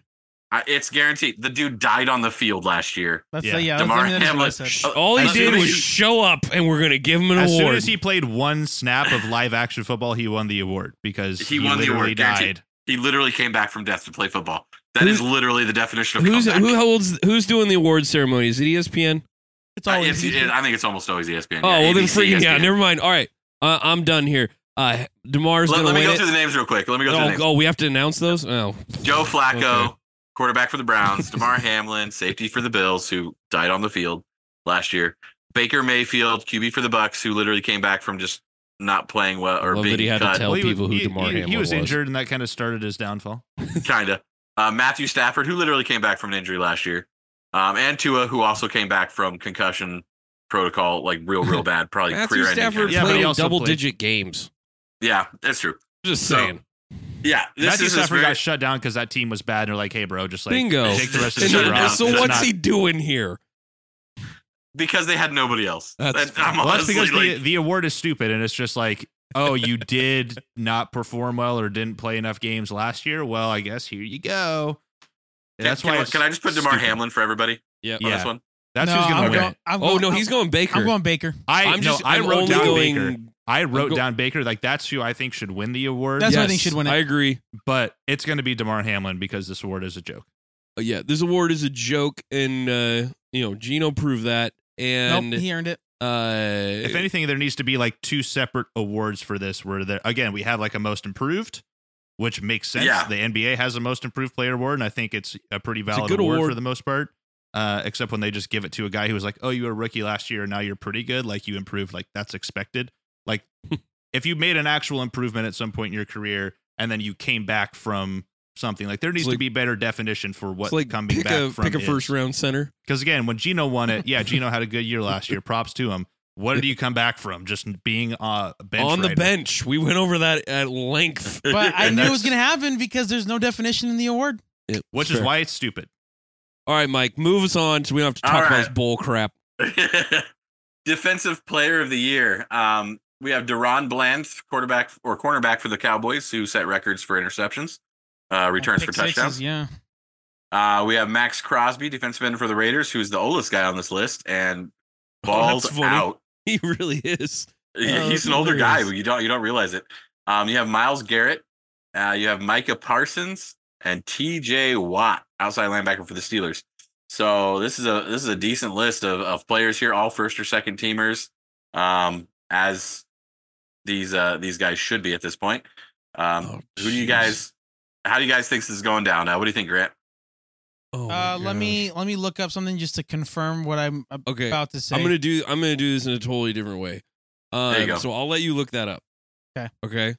I, it's guaranteed. The dude died on the field last year. That's Yeah. the, yeah. Damar that's Hamlin- said. Uh, All he as did was he- show up, and we're going to give him an As award. As soon as he played one snap of live action football, he won the award because He he, won the literally award, guaranteed. died. He literally came back from death to play football. That is Who's- literally the definition of who's comeback. who holds who's doing the award ceremony? Is it ESPN? It's Uh, always it's- it- I think it's almost always ESPN. Oh yeah, well, then ABC, freaking yeah. ESPN. Never mind. All right, uh, I'm done here. Uh, Damar's Let, going let me go it. through the names real quick. Let me go through the Oh, names. oh, we have to announce those. Oh, Joe Flacco, Okay. Quarterback for the Browns. Damar Hamlin, safety for the Bills, who died on the field last year. Baker Mayfield, QB for the Bucks, who literally came back from just not playing well or Love being he had to tell Well, he people who he, Damar he- he was was. injured, and that kind of started his downfall. kind of. Uh, Matthew Stafford, who literally came back from an injury last year, um, and Tua, who also came back from concussion protocol, like real, real bad, probably Matthew career-ending. Stafford kind of- Yeah, played he double played- digit games. Yeah, that's true. Just So, saying. Yeah, this Matthew is Stafford very- got shut down because that team was bad, and they're like, "Hey, bro, just like Bingo. take the rest of the And year it then- down. off." so what's not- he doing here? because they had nobody else. That's And I'm Well, that's because the like, the award is stupid, and it's just like, oh, you did not perform well or didn't play enough games last year. Well, I guess here you go. can, that's can why. Can I just put Damar stupid. Hamlin for everybody Yeah. on Yeah. this one? That's No, who's I'm gonna win. going- I'm Oh going- no, I'm- he's going Baker. I'm going Baker. I I'm just no, I I'm wrote only down going. Baker. I wrote go- down Baker. Like that's who I think should win the award. That's who I think should win it. I agree. but it's going to be Damar Hamlin because this award is a joke. Uh, yeah, this award is a joke, and uh, you know Geno proved that. And nope, he earned it. Uh, If anything, there needs to be like two separate awards for this. Where there again, we have like a most improved, which makes sense. Yeah. The NBA has a most improved player award, and I think it's a pretty valid good award, award. for the most part. Uh, except when they just give it to a guy who was like, "Oh, you were a rookie last year, and now you're pretty good. Like you improved. Like that's expected. Like if you made an actual improvement at some point in your career, and then you came back from something, like there needs to be better definition for what like coming pick back a from pick a is. first round center. Because again, when Geno won it, yeah, Geno had a good year last year. Props to him. What did you come back from? Just being uh, a bench on the rider. bench. We went over that at length. But I knew it was going to happen because there's no definition in the award. Yeah, which fair. is why it's stupid. All right, Mike, move us on so we don't have to talk All about right. this bull crap. Defensive Player of the Year. Um, we have DaRon Bland, quarterback or cornerback for the Cowboys, who set records for interceptions, uh, returns for touchdowns. sixes, yeah. Uh, we have Maxx Crosby, defensive end for the Raiders, who's the oldest guy on this list and Oh, balled out. He really is. He- Oh, He's an older guy, hilarious. you don't you don't realize it. Um, you have Myles Garrett, uh, you have Micah Parsons, and T.J. Watt, outside linebacker for the Steelers. So this is a this is a decent list of, of players here, all first or second teamers, um, as these uh, these guys should be at this point. Um, Oh, who do you guys? How do you guys think this is going down? Uh, what do you think, Grant? Oh, my Uh, let me let me look up something just to confirm what I'm ab- Okay, about to say. I'm gonna do. I'm gonna do this in a totally different way. Um, There you go. So I'll let you look that up. Okay. Okay.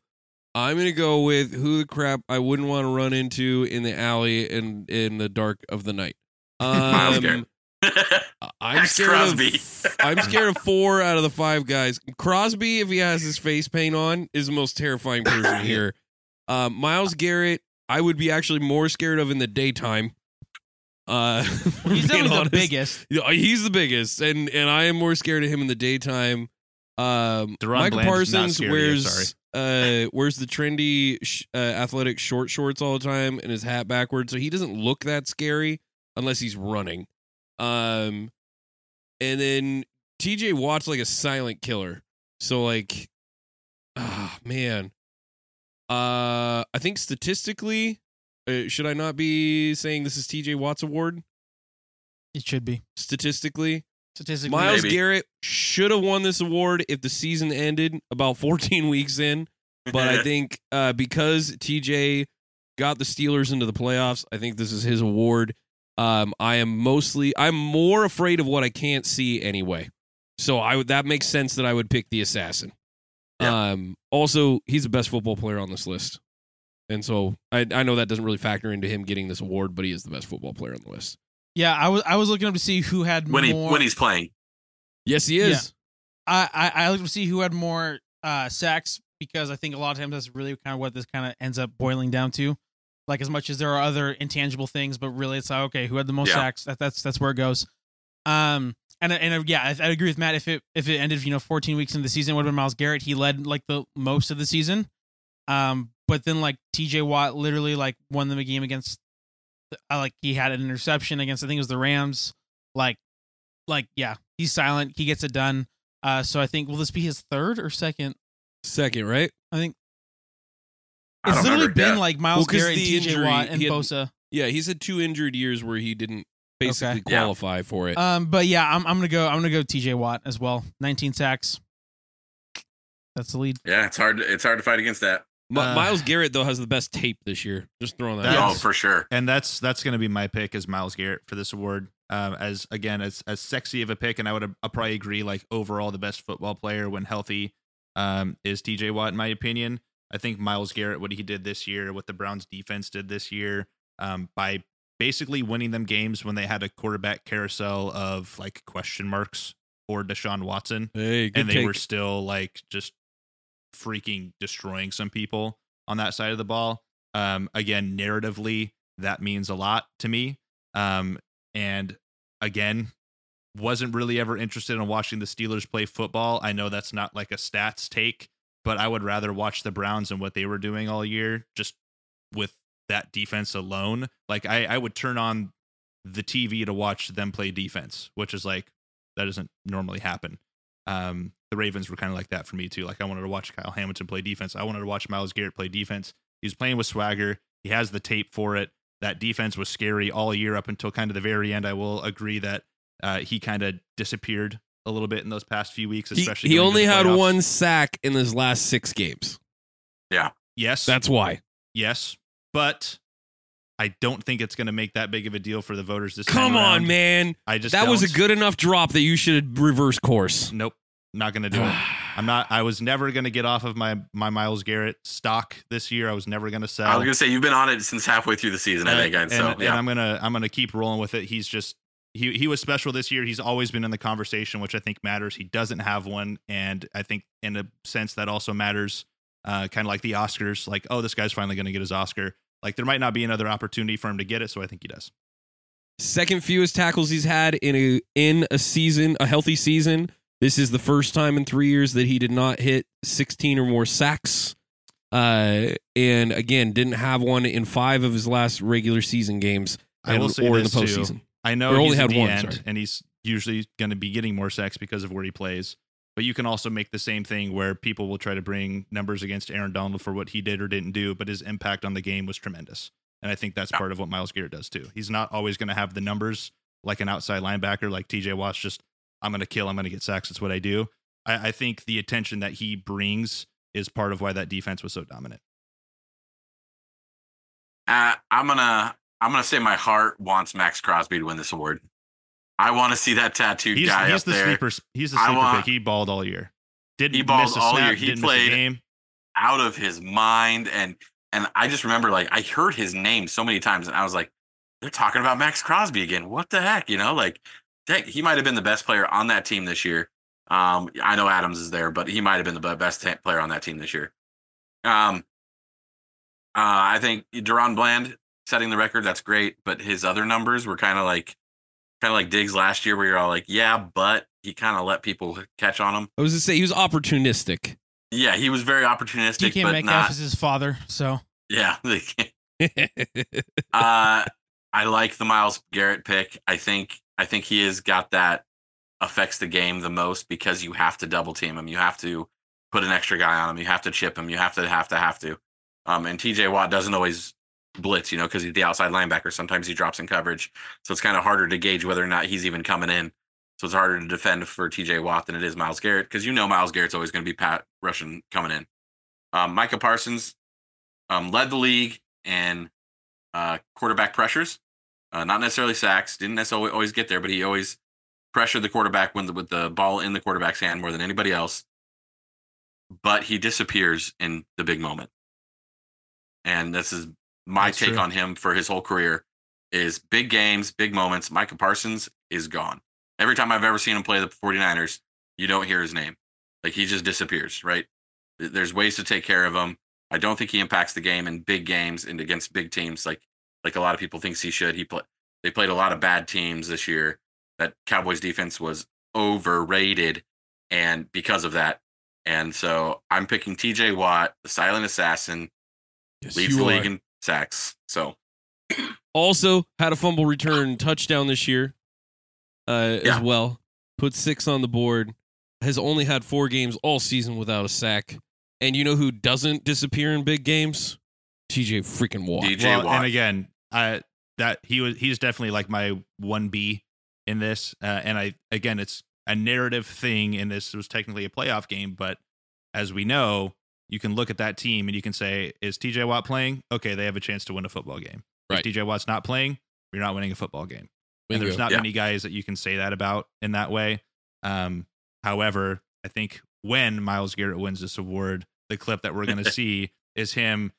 I'm gonna go with who the crap I wouldn't want to run into in the alley and in the dark of the night. Myles Um, Garrett. I'm Maxx scared Crosby. of. I'm scared of four out of the five guys. Crosby, if he has his face paint on, is the most terrifying person here. Um, Myles Garrett, I would be actually more scared of in the daytime. Uh, He's the biggest. Yeah, he's the biggest, and and I am more scared of him in the daytime. Um, DaRon Michael Bland Parsons scary, I'm wears uh wears the trendy sh- uh, athletic short shorts all the time and his hat backwards, so he doesn't look that scary unless he's running. Um, and then T.J. Watt's like a silent killer, so like, ah man. Uh, I think statistically, uh, should I not be saying this is T.J. Watt's award? It should be Statistically, statistically. Myles Maybe. Garrett should have won this award if the season ended about 14 weeks in. But I think uh, because TJ got the Steelers into the playoffs, I think this is his award. Um, I am mostly, I'm more afraid of what I can't see anyway. So I would that makes sense that I would pick the assassin. Yeah. Um, also, he's the best football player on this list, and so I I know that doesn't really factor into him getting this award, but he is the best football player on the list. Yeah, I was I was looking up to see who had when he when he's playing. Yes, he is. I, I I looked to see who had more uh, sacks because I think a lot of times that's really kind of what this kind of ends up boiling down to. Like as much as there are other intangible things, but really it's like okay, who had the most Yeah. sacks? That, that's that's where it goes. Um, and and uh, yeah, I, I agree with Matt. If it if it ended, you know, 14 weeks into the season, it would have been Myles Garrett. He led like the most of the season. Um, but then like T.J. Watt literally like won the game against. I like he had an interception against I think it was the Rams. Like, like yeah, he's silent. He gets it done. Uh, so I think will this be his third or second? Second, right? I think I it's don't literally remember. been Yeah. like Myles Well, 'cause Garrett and the T.J. injury, Watt and he had- Bosa. Yeah, he's had two injured years where he didn't basically Okay. Yeah. qualify for it. Um, but yeah, I'm I'm gonna go. I'm gonna go T.J. Watt as well. 19 sacks. That's the lead. Yeah, it's hard. It's hard to fight against that. Mi- uh, Myles Garrett though has the best tape this year. Just throwing that. That's- out. Oh, for sure. and that's that's going to be my pick as Myles Garrett for this award. Um, as again, as as sexy of a pick, and I would I'll probably agree. Like overall, the best football player when healthy um, is T.J. Watt, in my opinion. I think Myles Garrett, what he did this year, what the Browns defense did this year, um, by basically winning them games when they had a quarterback carousel of like question marks for Deshaun Watson Hey, and they take. were still like just freaking destroying some people on that side of the ball. Um, again, narratively, that means a lot to me. Um, and again, wasn't really ever interested in watching the Steelers play football. I know that's not like a stats take, but I would rather watch the Browns and what they were doing all year just with that defense alone. Like I, I would turn on the TV to watch them play defense, which is like that doesn't normally happen. Um, the Ravens were kind of like that for me too. Like I wanted to watch Kyle Hamilton play defense. I wanted to watch Myles Garrett play defense. He's playing with swagger. He has the tape for it. That defense was scary all year up until kind of the very end. I will agree that uh, he kind of disappeared a little bit in those past few weeks, especially. he going only had playoffs. one sack in his last six games. Yeah. Yes, That's why. yes, but I don't think it's going to make that big of a deal for the voters this Come time on, around. man. I just That was a good enough drop that you should reverse course. Nope, not going to do it. I'm not. I was never going to get off of my my Myles Garrett stock this year. I was never going to sell. I was gonna say you've been on it since halfway through the season, I Uh, think. And, and, so and yeah, I'm gonna I'm gonna keep rolling with it. He's just he he was special this year. He's always been in the conversation, which I think matters. He doesn't have one, and I think in a sense that also matters. Uh, kind of like the Oscars, like oh, this guy's finally gonna get his Oscar. Like there might not be another opportunity for him to get it, so I think he does. Second fewest tackles he's had in a in a season, a healthy season. This is the first time in three years that he did not hit 16 or more sacks. Uh, and again, didn't have one in five of his last regular season games, I and- will say or in the this, too. Postseason. I know Or only he's had the one, end, and he's usually going to be getting more sacks because of where he plays. But you can also make the same thing where people will try to bring numbers against Aaron Donald for what he did or didn't do, but his impact on the game was tremendous. And I think that's Yeah. part of what Myles Garrett does too. He's not always going to have the numbers like an outside linebacker, like TJ Watt's just, I'm going to kill, I'm going to get sacks. It's what I do. I, I think the attention that he brings is part of why that defense was so dominant. uh, I'm gonna I'm gonna say my heart wants Maxx Crosby to win this award. I want to see that tattooed He's, guy he's up the there sleeper. He's the sleeper want- pick. He balled all year. Didn't He balled miss a all snap, year. He played- game. out of his mind, and and I just remember like I heard his name so many times, and I was like, they're talking about Maxx Crosby again. What the heck, you know? Like, heck, he might have been the best player on that team this year. Um, I know Adams is there, but he might have been the best ta- player on that team this year. Um, uh, I think DaRon Bland setting the record, that's great, but his other numbers were kind of like, kind of like Diggs last year, where you're all like, yeah, but he kind of let people catch on him. I was to say he was opportunistic. Yeah, he was very opportunistic, DK but Metcalf not. is his father, so Yeah, uh, I like the Myles Garrett pick. I think I think he has got that affects the game the most because you have to double team him. You have to put an extra guy on him. You have to chip him. You have to have to have to. Um, and TJ Watt doesn't always blitz, you know, because he's the outside linebacker. Sometimes he drops in coverage, so it's kind of harder to gauge whether or not he's even coming in. So it's harder to defend for TJ Watt than it is Myles Garrett because you know Myles Garrett's always going to be pass rushing coming in. Um, Micah Parsons um, led the league in uh, quarterback pressures, uh, not necessarily sacks. Didn't necessarily always get there, but he always pressured the quarterback when the, with the ball in the quarterback's hand more than anybody else. But he disappears in the big moment, and this is my That's take true. on him for his whole career: is big games, big moments. Micah Parsons is gone. Every time I've ever seen him play the 49ers, you don't hear his name. Like he just disappears, right? There's ways to take care of him. I don't think he impacts the game in big games and against big teams like like a lot of people thinks he should. He play, they played a lot of bad teams this year. That Cowboys defense was overrated and because of that. And so I'm picking TJ Watt, the silent assassin, Yes, leads the league are. in sacks. So Also had a fumble return touchdown this year, uh, Yeah. as well. Put six on the board. Has only had four games all season without a sack. And you know who doesn't disappear in big games? TJ freaking Watt. DJ well, Watt. and again, I that he was he's definitely like my one B in this, uh, and I again, it's a narrative thing. In this, it was technically a playoff game, but as we know, you can look at that team and you can say, is TJ Watt playing? Okay, they have a chance to win a football game. Right. If TJ Watt's not playing, you're not winning a football game. And there's not Yeah. many guys that you can say that about in that way. Um, however, I think when Myles Garrett wins this award, the clip that we're going to see is him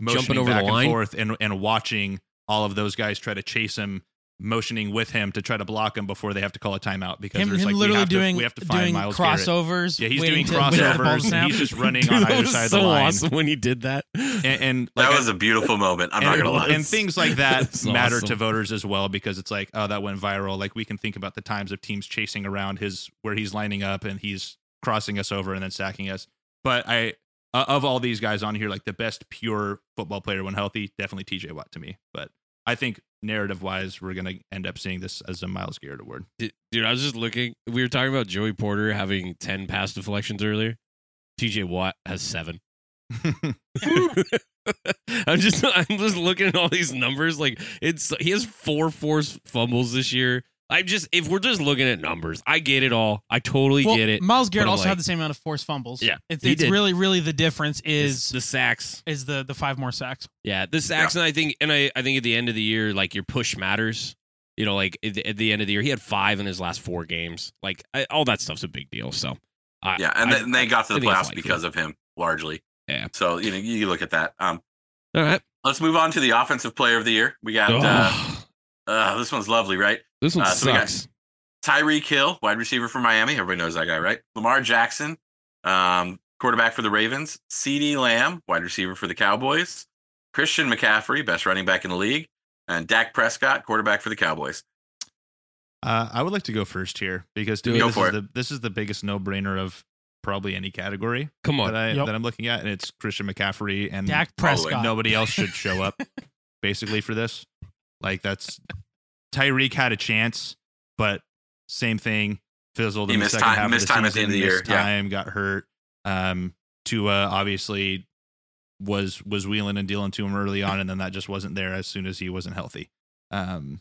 motioning over the back line? and forth and, and watching all of those guys try to chase him, motioning with him to try to block him before they have to call a timeout because him, there's him like we literally have to, doing we have to find doing Myles Garrett. crossovers. Yeah, he's doing to win a ball crossovers. and he's just running Dude, on that either was side of the line. awesome when he did that. And, and like that was a beautiful moment. I'm not gonna lie. and things like that That's matter to voters as well because it's like oh that went viral like we can think about the times of teams chasing around his where he's lining up and he's crossing us over and then sacking us but i uh, of all these guys on here like the best pure football player when healthy definitely tj watt to me but i think narrative wise we're gonna end up seeing this as a myles garrett award Dude, I was just looking. We were talking about Joey Porter having 10 pass deflections earlier. TJ Watt has seven. I'm just I'm just looking at all these numbers. Like it's he has four forced fumbles this year, I just if we're just looking at numbers, I get it all. I totally well, get it. Myles Garrett also like- had the same amount of forced fumbles. Yeah, it's, he it's did. really, really the difference It's is the sacks. is the the five more sacks. Yeah, the sacks, and I think, and I, I think at the end of the year, like your push matters. You know, like at the, at the end of the year, he had five in his last four games. Like I, all that stuff's a big deal. So, I, Yeah, and I- then they got to the think playoffs because of him, largely. Yeah. So you know, you look at that. Um, all right. let's move on to the offensive player of the year. We got uh, Ugh, uh, this one's lovely, right? this one uh, so we sucks. Tyreek Hill, wide receiver for Miami. Everybody knows that guy, right? Lamar Jackson, um, quarterback for the Ravens. CeeDee Lamb, wide receiver for the Cowboys. Christian McCaffrey, best running back in the league, and Dak Prescott, quarterback for the Cowboys. Uh, I would like to go first here because to me this is the this is the biggest no brainer of probably any category Come on. that I Yep. that I'm looking at, and it's Christian McCaffrey and Dak probably Prescott. nobody else should show up basically for this. Like that's Tyreek had a chance, but same thing fizzled He in the second time- half missed of the time at the season, end of the missed year, yeah. Time got hurt. Um, Tua obviously was was wheeling and dealing to him early on, and then that just wasn't there as soon as he wasn't healthy. Um,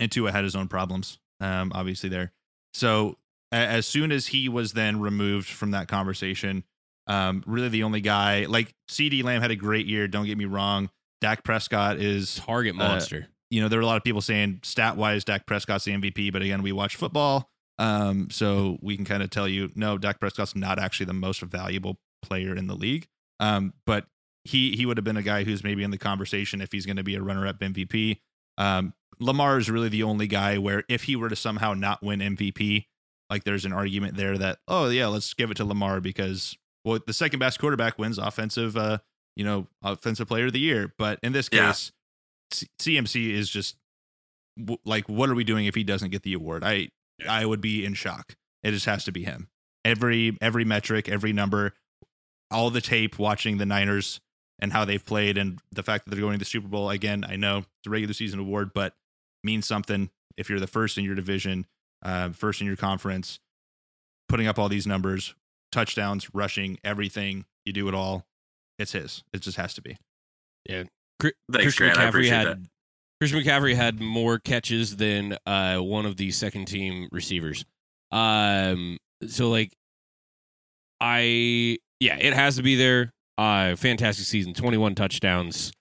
and Tua had his own problems, um, obviously there. So a- as soon as he was then removed from that conversation, um, really the only guy like CeeDee Lamb had a great year. Don't get me wrong. Dak Prescott is, Target uh, monster. You know, there were a lot of people saying stat wise, Dak Prescott's the MVP, but again, we watch football. Um, so we can kind of tell you, no, Dak Prescott's not actually the most valuable player in the league. Um, but he he would have been a guy who's maybe in the conversation if he's going to be a runner up MVP. Um, Lamar is really the only guy where if he were to somehow not win MVP, like there's an argument there that oh yeah, let's give it to Lamar because well the second best quarterback wins offensive uh you know offensive player of the year. But in this case, CMC is just w- like what are we doing if he doesn't get the award? I I would be in shock. It just has to be him. Every every metric, every number, all the tape watching the Niners and how they've played and the fact that they're going to the Super Bowl again. I know it's a regular season award, but means something if you're the first in your division, uh, first in your conference, putting up all these numbers, touchdowns, rushing, everything. You do it all. It's his. It just has to be. Cri- Thanks, Christian Grant. McCaffrey had that. Christian McCaffrey had more catches than uh, one of the second team receivers. Um, so like, I yeah, it has to be there. Uh, fantastic season, twenty one touchdowns,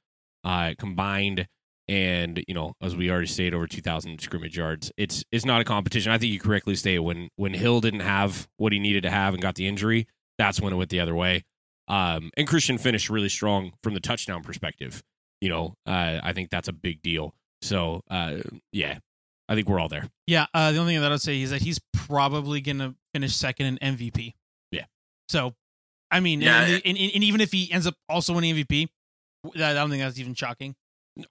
uh, combined, and you know, as we already stated, over two thousand scrimmage yards. It's it's not a competition. I think you correctly stated when when Hill didn't have what he needed to have and got the injury, that's when it went the other way. Um, and Christian finished really strong from the touchdown perspective. You know, uh, I think that's a big deal. So, uh, yeah, I think we're all there. Yeah, uh, the only thing that I'd say is that he's probably gonna finish second in MVP. Yeah. So, I mean, Yeah, and, it- and, and even if he ends up also winning MVP, I don't think that's even shocking.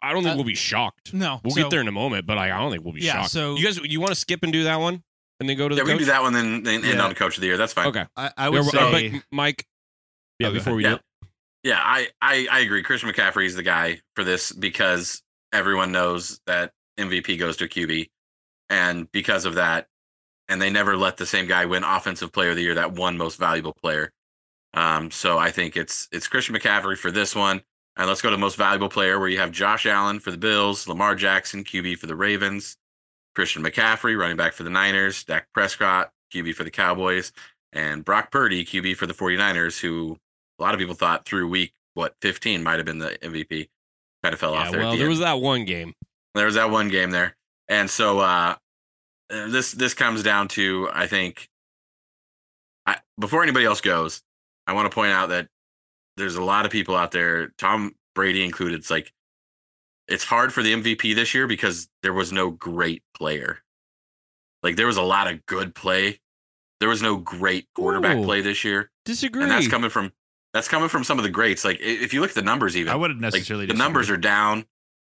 I don't think Uh, we'll be shocked. No, We'll so- get there in a moment, but I, I don't think we'll be Yeah, shocked. so- you guys, you want to skip and do that one, and then go to Yeah, the we can do that one, then then end Yeah. on coach of the year. That's fine. Okay. I, I Yeah, would uh, say. Mike, yeah, Oh, before we Yeah. do it, Yeah, I, I I agree. Christian McCaffrey is the guy for this because everyone knows that MVP goes to QB, and because of that, and they never let the same guy win Offensive Player of the Year, that one most valuable player. Um, so I think it's it's Christian McCaffrey for this one, and let's go to most valuable player where you have Josh Allen for the Bills, Lamar Jackson QB for the Ravens, Christian McCaffrey running back for the Niners, Dak Prescott QB for the Cowboys, and Brock Purdy QB for the 49ers, who a lot of people thought through week what 15 might have been the MVP. Kind of fell yeah. off there. Well, the there end. was that one game. there was that one game there, and so uh, uh, this this comes down to I think. I, before anybody else goes, I want to point out that there's a lot of people out there, Tom Brady included. It's like it's hard for the MVP this year because there was no great player. Like there was a lot of good play. There was no great quarterback Ooh. play this year Disagree. and that's coming from that's coming from some of the greats. Like if you look at the numbers, even I wouldn't like, necessarily. the numbers are down.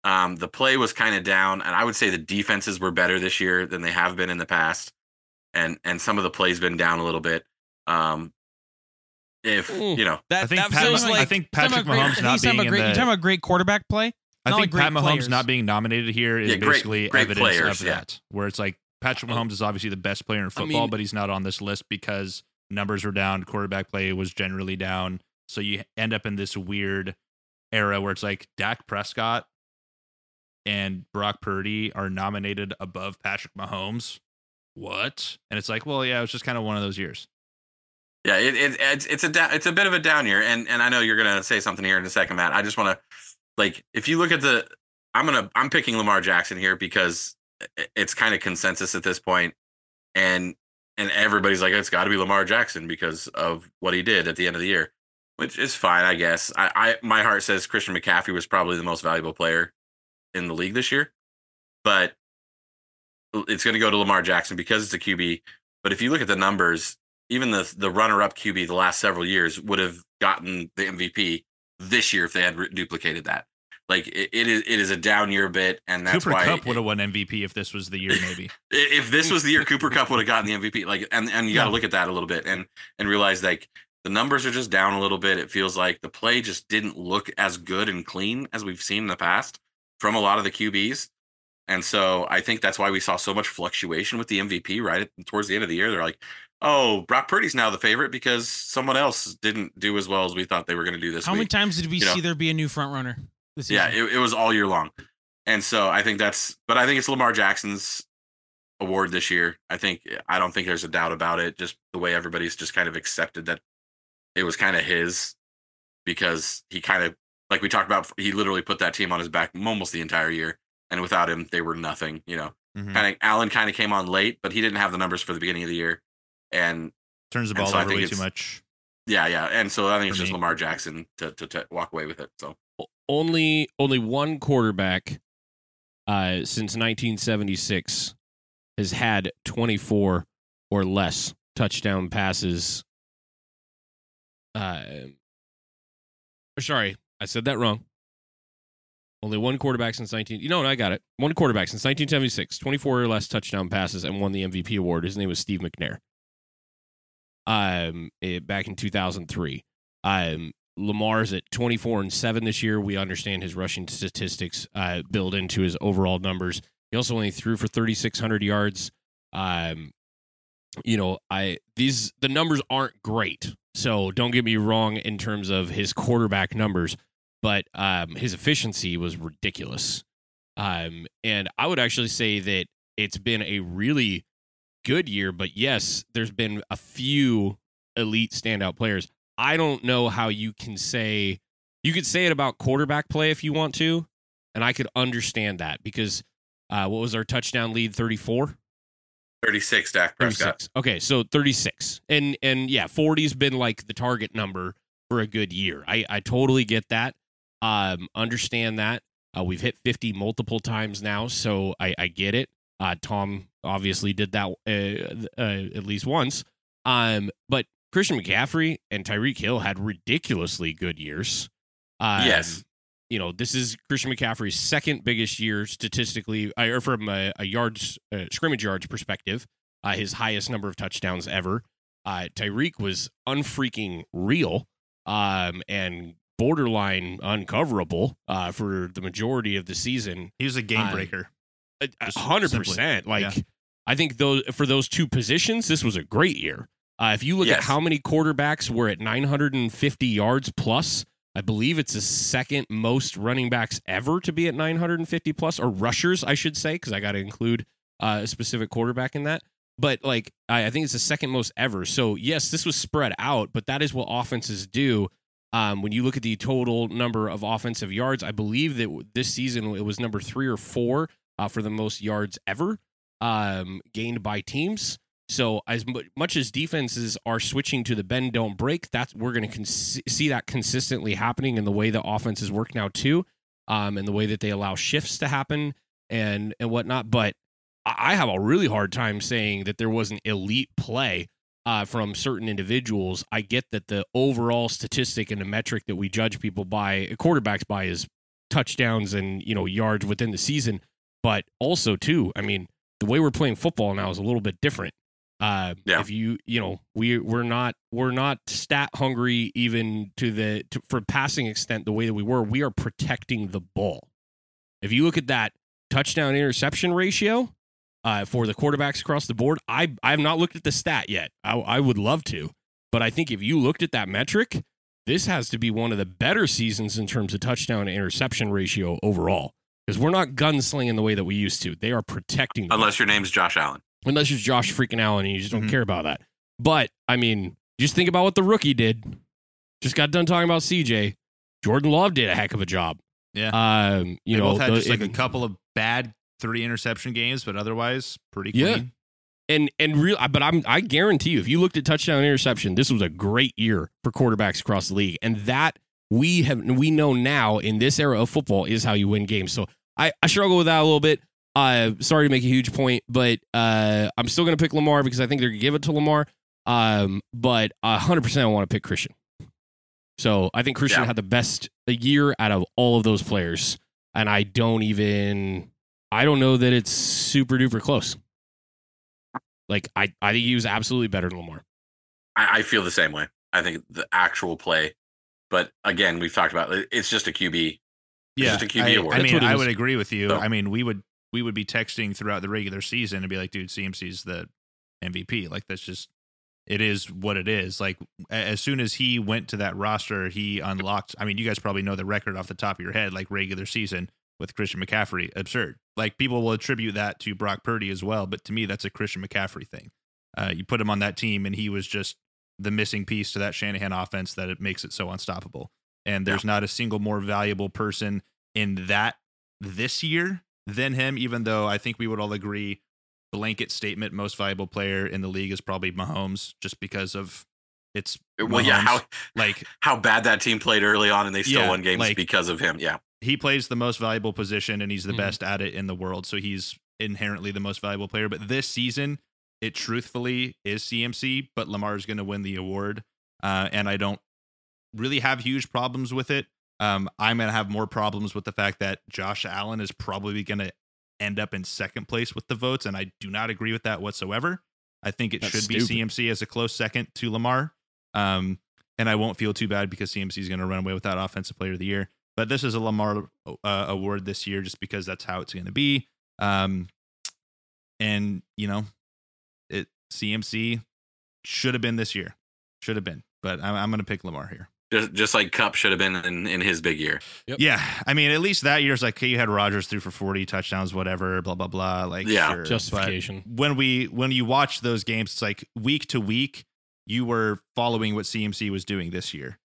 Um, the play was kind of down, and I would say the defenses were better this year than they have been in the past, and and some of the plays been down a little bit. Um, if you know, that, I think that Pat, feels I think Patrick about great- Mahomes he's not being about in great, the. you're talking about great quarterback play. I think like Pat Mahomes players. not being nominated here is Yeah, great- basically great evidence players, of yeah. that. Where it's like Patrick Mahomes is obviously the best player in football, mean- but he's not on this list because numbers were down, quarterback play was generally down. So you end up in this weird era where it's like Dak Prescott and Brock Purdy are nominated above Patrick Mahomes. What? And it's like, well, yeah, it was just kind of one of those years. Yeah, it, it it's it's a da- it's a bit of a down year, and and I know you're gonna say something here in a second, Matt. I just want to like if you look at the, I'm gonna I'm picking Lamar Jackson here because it's kind of consensus at this point, and and everybody's like it's got to be Lamar Jackson because of what he did at the end of the year, which is fine, I guess. I, I my heart says Christian McCaffrey was probably the most valuable player in the league this year, but it's going to go to Lamar Jackson because it's a QB. But if you look at the numbers, even the the runner up QB the last several years would have gotten the MVP this year if they had re- duplicated that. Like it, it is it is a down year a bit, and that's Cooper why Kupp would have won MVP if this was the year, maybe. if this was the year Cooper Kupp would have gotten the MVP, like and and you got to Yeah. look at that a little bit and and realize like the numbers are just down a little bit. It feels like the play just didn't look as good and clean as we've seen in the past from a lot of the QBs. And so I think that's why we saw so much fluctuation with the MVP right at, towards the end of the year. They're like, "Oh, Brock Purdy's now the favorite because someone else didn't do as well as we thought they were going to do this How many times did we you know. see there be a new front runner this Yeah, it, it was all year long. And so I think that's, but I think it's Lamar Jackson's award this year. I think, I don't think there's a doubt about it. Just the way everybody's just kind of accepted that it was kind of his because he kind of, like we talked about, he literally put that team on his back almost the entire year. And without him, they were nothing, you know. Mhm. Kind of, Allen kind of came on late, but he didn't have the numbers for the beginning of the year. And Turns the ball so I over think way too much. yeah, yeah. And so I think it's For just me. Lamar Jackson to, to, to walk away with it. So, only only one quarterback uh, since 1976 has had 24 or less touchdown passes. Uh, sorry, I said that wrong. Only one quarterback since 19. You know? I got it. One quarterback since 1976, 24 or less touchdown passes, and won the MVP award. His name was Steve McNair. Um, eh, back in 2003. Um, Lamar's at 24 and 7 this year. We understand his rushing statistics uh, build into his overall numbers. He also only threw for 3600 yards. Um you know, I these the numbers aren't great. So don't get me wrong in terms of his quarterback numbers, but um his efficiency was ridiculous. Um and I would actually say that it's been a really good year, but yes, there's been a few elite standout players. I don't know how you can say you could say it about quarterback play if you want to, and I could understand that because uh, what was our touchdown lead? Thirty four. 36, Dak Prescott. 36. Okay, so 36. And and yeah, 40's been like the target number for a good year. I I totally get that. Um understand that. Uh, we've hit 50 multiple times now, so I I get it. Uh Tom obviously did that uh, uh, at least once. Um but Christian McCaffrey and Tyreek Hill had ridiculously good years. Um, Yes. You know, this is Christian McCaffrey's second biggest year statistically, or from a, a yards uh, scrimmage yards perspective, uh, his highest number of touchdowns ever. Uh, Tyreek was unfreaking real um, and borderline uncoverable uh, for the majority of the season. He was a game breaker. Hundred percent. Like Yeah. I think those for those two positions, this was a great year. Uh, if you look at how many quarterbacks were at 950 yards plus, I believe it's the second most running backs ever to be at 950 plus, or rushers, I should say, because I got to include uh, a specific quarterback in that. But like, I, I think it's the second most ever. So yes, this was spread out, but that is what offenses do. Um, when you look at the total number of offensive yards, I believe that this season it was number three or four uh, for the most yards ever um, gained by teams. So as much as defenses are switching to the bend don't break, that's we're going to see that consistently happening in the way the offenses work now too, um, and the way that they allow shifts to happen and and whatnot. But I I have a really hard time saying that there was an elite play uh, from certain individuals. I get that the overall statistic and the metric that we judge people by quarterbacks by is touchdowns and you know yards within the season, but also too, I mean, the way we're playing football now is a little bit different. Uh, Yeah. If you you know we we're not we're not stat hungry even to the to, for passing extent the way that we were. We are protecting the ball. If you look at that touchdown interception ratio uh, for the quarterbacks across the board, I I have not looked at the stat yet. I, I would love to, but I think if you looked at that metric, this has to be one of the better seasons in terms of touchdown to interception ratio overall. because we're not gunslinging the way that we used to. They are protecting the Unless your name's Josh Allen. Unless you're Josh freaking Allen and you just don't Mhm. care about that. But I mean, just think about what the rookie did. Just got done talking about CJ. Jordan Love did a heck of a job. Yeah. Um, you they know, both had the- just like a couple of bad three interception games, but otherwise pretty Yeah. clean. and and real but i'm i guarantee you if you looked at touchdown interception this was a great year for quarterbacks across the league and that we have we know now in this era of football is how you win games so i i struggle with that a little bit uh sorry to make a huge point but uh i'm still gonna pick lamar because i think they're gonna give it to lamar um but 100% i want to pick christian so i think christian Yeah. had the best year out of all of those players and i don't even i don't know that it's super duper close like I, I think he was absolutely better than Lamar. I, I feel the same way. I think the actual play, but again, we've talked about it, it's just a QB. It's Yeah, just a QB I, award. I mean, I would agree with you. So- I mean, we would we would be texting throughout the regular season and be like, "Dude, CMC's the MVP." Like that's just it is what it is. Like as soon as he went to that roster, he unlocked. I mean, you guys probably know the record off the top of your head, like regular season with Christian McCaffrey. Absurd. Like people will attribute that to Brock Purdy as well, but to me, that's a Christian McCaffrey thing. Uh, you put him on that team, and he was just the missing piece to that Shanahan offense that it makes it so unstoppable. And there's not a single more valuable person in that this year than him, even though I think we would all agree blanket statement most valuable player in the league is probably Mahomes just because of it's well, yeah, how like how bad that team played early on, and they still Yeah, won games like- because of him. Yeah, he plays the most valuable position and he's the Mhm. best at it in the world. So he's inherently the most valuable player. But this season, it truthfully is CMC, but Lamar is going to win the award. Uh, and I don't really have huge problems with it. Um, I'm going to have more problems with the fact that Josh Allen is probably going to end up in second place with the votes. And I do not agree with that whatsoever. I think it That's should be. CMC as a close second to Lamar. Um, and I won't feel too bad because CMC is going to run away with that offensive player of the year. But this is a Lamar uh, award this year just because that's how it's going to be. Um, and you know, it CMC should have been this year, should have been. But I'm, I'm going to pick Lamar here. Just just like Kupp should have been in, in his big year. Yep. Yeah, I mean, at least that year's like, okay, you had Rodgers threw for 40 touchdowns, whatever, blah blah blah. Like, Yeah. sure. But Justification. when we when you watch those games, it's like week to week, you were following what CMC was doing this year.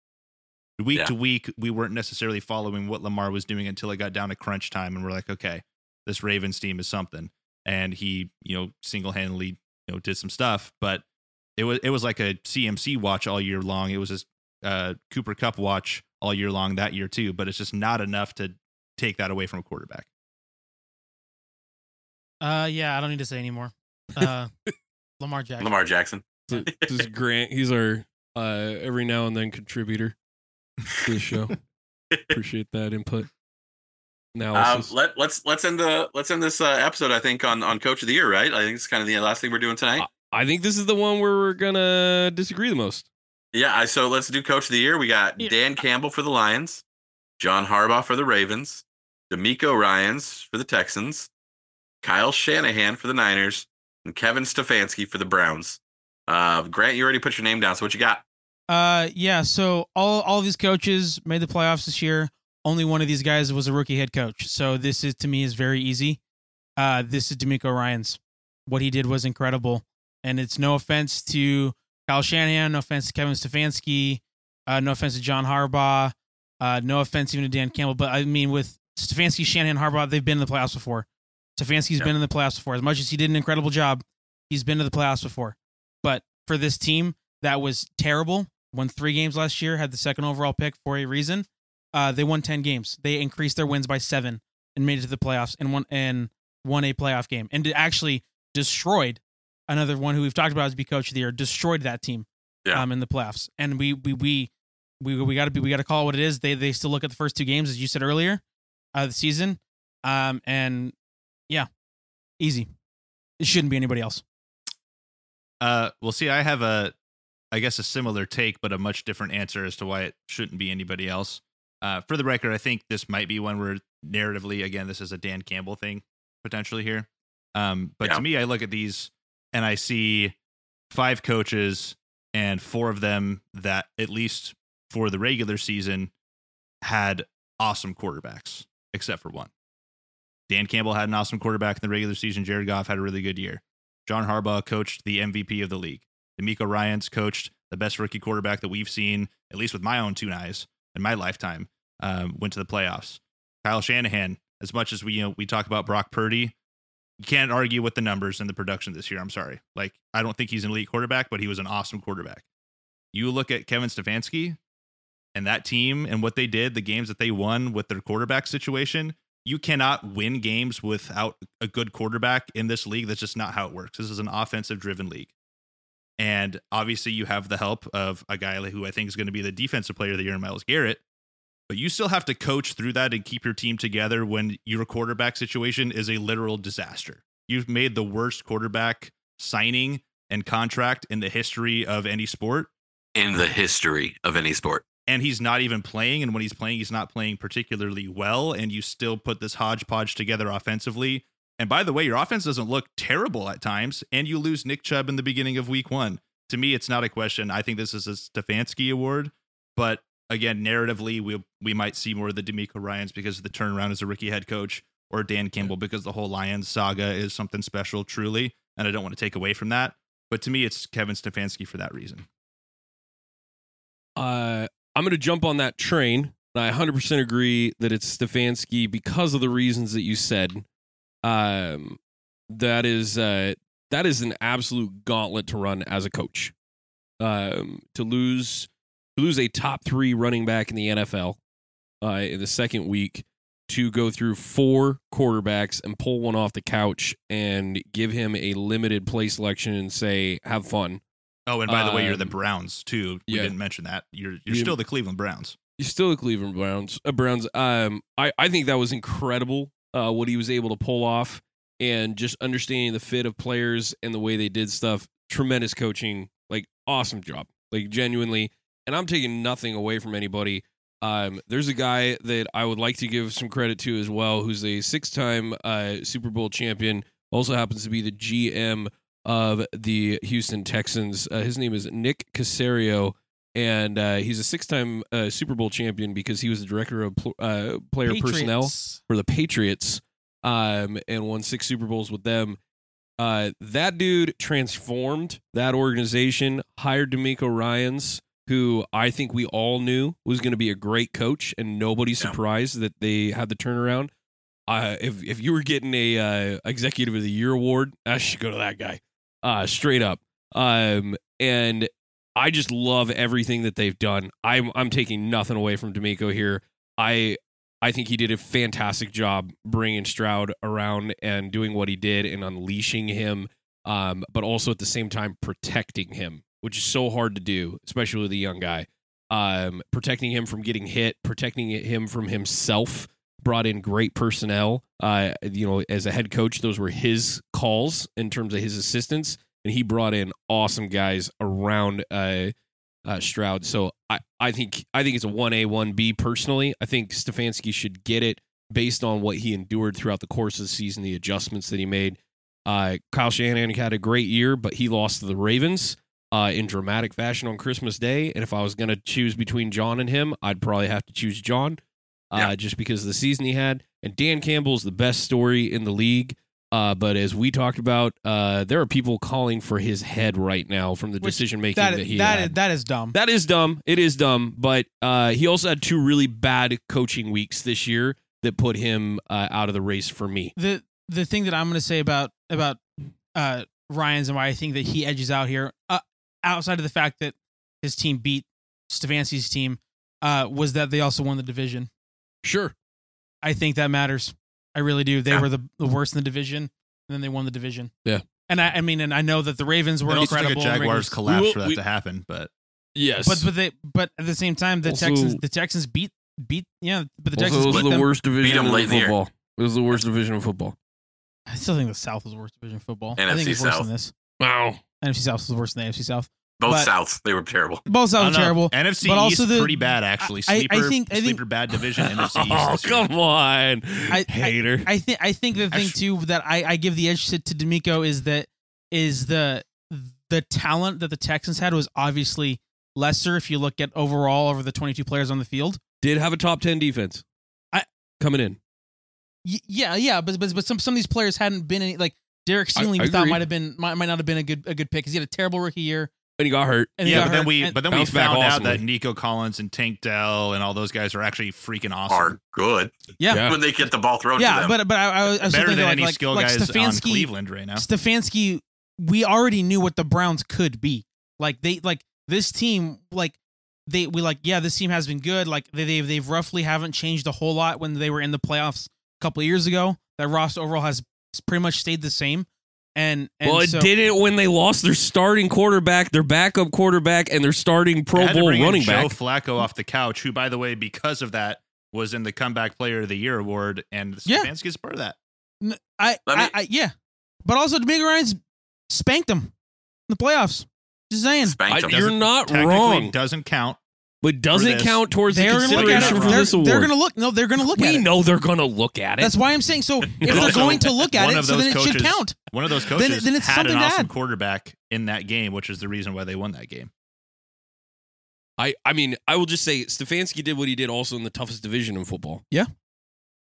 Week Yeah. to week, we weren't necessarily following what Lamar was doing until it got down to crunch time, and we're like, okay, this Ravens team is something. And he, you know, single handedly, you know, did some stuff, but it was it was like a CMC watch all year long. It was a uh, Cooper Kupp watch all year long that year too, but it's just not enough to take that away from a quarterback. Uh, yeah, I don't need to say anymore. Uh, Lamar Jackson. Lamar Jackson. This is Grant. He's our uh, every now and then contributor to the show. Appreciate that input. Um, Analysis. let let's let's end the let's end this uh, episode. I think on on Coach of the Year, right? I think it's kind of the last thing we're doing tonight. I think this is the one where we're gonna disagree the most. Yeah, I, so let's do Coach of the Year. We got Yeah. Dan Campbell for the Lions, John Harbaugh for the Ravens, DeMeco Ryans for the Texans, Kyle Shanahan for the Niners, and Kevin Stefanski for the Browns. Uh, Grant, you already put your name down. So what you got? Uh, yeah. So all all of these coaches made the playoffs this year. Only one of these guys was a rookie head coach. So this is to me is very easy. Uh, this is DeMeco Ryan's. What he did was incredible, and it's no offense to Kyle Shanahan, no offense to Kevin Stefanski, uh, no offense to John Harbaugh, uh, no offense even to Dan Campbell. But I mean, with Stefanski, Shanahan, Harbaugh, they've been in the playoffs before. Stefanski's Yeah. been in the playoffs before. As much as he did an incredible job, he's been to the playoffs before. But for this team that was terrible, won three games last year, had the second overall pick for a reason. Uh, they won ten games. They increased their wins by seven and made it to the playoffs and won and won a playoff game and actually destroyed another one who we've talked about as be coach of the year. Destroyed that team Yeah. um, in the playoffs. And we we we we we got to be we got to call it what it is. They they still look at the first two games as you said earlier, uh, the season, um, and yeah, easy. It shouldn't be anybody else. Uh, well, see, I have a, I guess a similar take, but a much different answer as to why it shouldn't be anybody else. Uh, for the record, I think this might be one where narratively, again, this is a Dan Campbell thing potentially here. Um, but Yeah. to me, I look at these and I see five coaches and four of them that at least for the regular season had awesome quarterbacks, except for one. Dan Campbell had an awesome quarterback in the regular season. Jared Goff had a really good year. John Harbaugh coached the MVP of the league. DeMeco Ryans coached the best rookie quarterback that we've seen, at least with my own two eyes in my lifetime. Um, went to the playoffs. Kyle Shanahan, as much as we you know we talk about Brock Purdy, you can't argue with the numbers and the production this year. I'm sorry. Like I don't think he's an elite quarterback, but he was an awesome quarterback. You look at Kevin Stefanski and that team and what they did, the games that they won with their quarterback situation. You cannot win games without a good quarterback in this league. That's just not how it works. This is an offensive driven league. And obviously, you have the help of a guy who I think is going to be the defensive player of the year, Myles Garrett. But you still have to coach through that and keep your team together when your quarterback situation is a literal disaster. You've made the worst quarterback signing and contract in the history of any sport. In the history of any sport. And he's not even playing. And when he's playing, he's not playing particularly well. And you still put this hodgepodge together offensively. And by the way, your offense doesn't look terrible at times. And you lose Nick Chubb in the beginning of week one. To me, it's not a question. I think this is a Stefanski award. But again, narratively, we we might see more of the DeMeco Ryans because of the turnaround as a rookie head coach, or Dan Campbell because the whole Lions saga is something special, truly. And I don't want to take away from that. But to me, it's Kevin Stefanski for that reason. Uh, I'm going to jump on that train. I 100% agree that it's Stefanski because of the reasons that you said. Um, that is uh, that is an absolute gauntlet to run as a coach. Um, to lose to lose a top three running back in the NFL uh, in the second week, to go through four quarterbacks and pull one off the couch and give him a limited play selection and say, "Have fun." Oh, and by the way, you're the Um, Browns too. We yeah. didn't mention that. You're you're Yeah. still the Cleveland Browns. He's still the Cleveland Browns. Uh, Browns. Um, I I think that was incredible. Uh, what he was able to pull off, and just understanding the fit of players and the way they did stuff. Tremendous coaching. Like awesome job. Like genuinely. And I'm taking nothing away from anybody. Um, there's a guy that I would like to give some credit to as well, who's a six-time uh, Super Bowl champion. Also happens to be the GM of the Houston Texans. Uh, his name is Nick Caserio and uh, he's a six-time uh, Super Bowl champion because he was the director of pl- uh, player personnel for the Patriots, um, and won six Super Bowls with them. Uh, that dude transformed that organization. Hired DeMeco Ryan's, who I think we all knew was going to be a great coach, and nobody's Yeah. surprised that they had the turnaround. Uh, if if you were getting a uh, executive of the year award, I should go to that guy. Uh, straight up. Um, and I just love everything that they've done. I'm I'm taking nothing away from DeMeco here. I I think he did a fantastic job bringing Stroud around and doing what he did and unleashing him, um, but also at the same time protecting him, which is so hard to do, especially with a young guy. Um, protecting him from getting hit, protecting him from himself. Brought in great personnel. Uh, you know, as a head coach, those were his calls in terms of his assistants and he brought in awesome guys around uh, uh, Stroud. So I, I think I think it's a one A one B personally. I think Stefanski should get it based on what he endured throughout the course of the season, the adjustments that he made. Uh, Kyle Shanahan had a great year, but he lost to the Ravens uh, in dramatic fashion on Christmas Day. And if I was going to choose between John and him, I'd probably have to choose John, uh, Yeah. just because of the season he had. And Dan Campbell's the best story in the league. Uh, but as we talked about, uh, there are people calling for his head right now from the decision making That that, he that had. is, that is dumb. That is dumb. It is dumb. But uh, he also had two really bad coaching weeks this year that put him uh, out of the race for me. the the thing that I'm going to say about about uh Ryan's and why I think that he edges out here, uh, outside of the fact that his team beat Stefanski's team, uh, was that they also won the division. Sure. I think that matters. I really do. They Yeah. were the, the worst in the division, and then they won the division. Yeah. And I, I mean, and I know that the Ravens were It also took a incredible. in Jaguars season. collapse We will- for that we- to happen, but Yes. But but they but at the same time the Also- Texans the Texans beat beat yeah but the also, Texans it was beat the them. worst division them in late in the year. football. It was the worst division of football. I still think the South was the worst division of football. I NFC think it's worse South. than this. Wow. NFC South was worse than the AFC South. Both But- Souths, they were terrible. Both I South don't were terrible. NFC but also the- pretty bad actually. I- I think- I think- sleeper bad division. NFC East. Oh, this year. come on. I- Hater. I think I think the thing Actu- too that I, I give the edge to, to DeMeco is that is the the talent that the Texans had was obviously lesser if you look at overall over the 22 players on the field. Did have a top 10 defense I- coming in. Y- yeah, yeah, but but but some some of these players hadn't been any like Derek I- I we thought might have been might, might not have been a good a good pick because he had a terrible rookie year. And he got hurt. And yeah, got but then we and- but then we Bounced back found out that Nico Collins and Tank Dell and all those guys are actually freaking awesome. Are good yeah, Yeah. when they get the ball thrown to yeah, them. but but I, I was, I was Better thinking than like, any like, skill like guys on Cleveland right now. Stefanski, we already knew what the Browns could be. Like they like this team, like they we like yeah, this team has been good. Like they they've, they've roughly haven't changed a whole lot when they were in the playoffs a couple of years ago. That roster overall has pretty much stayed the same. And, and well, it so, didn't when they lost their starting quarterback, their backup quarterback, and their starting Pro They had to Bowl bring in running Joe back. Flacco off the couch, who, by the way, because of that, was in the Comeback Player of the Year award, and Yeah. Stefanski's part of that. I, Let me- I, I yeah, but also DeMeco Ryan's spanked them in the playoffs. Just saying. I- you're Doesn't- not wrong, doesn't count. But doesn't this. count towards the They're gonna look at consideration it. for They're, this award. they're gonna look. No, they're gonna look at we know they're gonna look at it. That's why I'm saying. So if they're going to look at it, so then it should count. One of those coaches then it's had an something to awesome add. quarterback in that game, which is the reason why they won that game. I, I mean, I will just say Stefanski did what he did also in the toughest division in football. Yeah.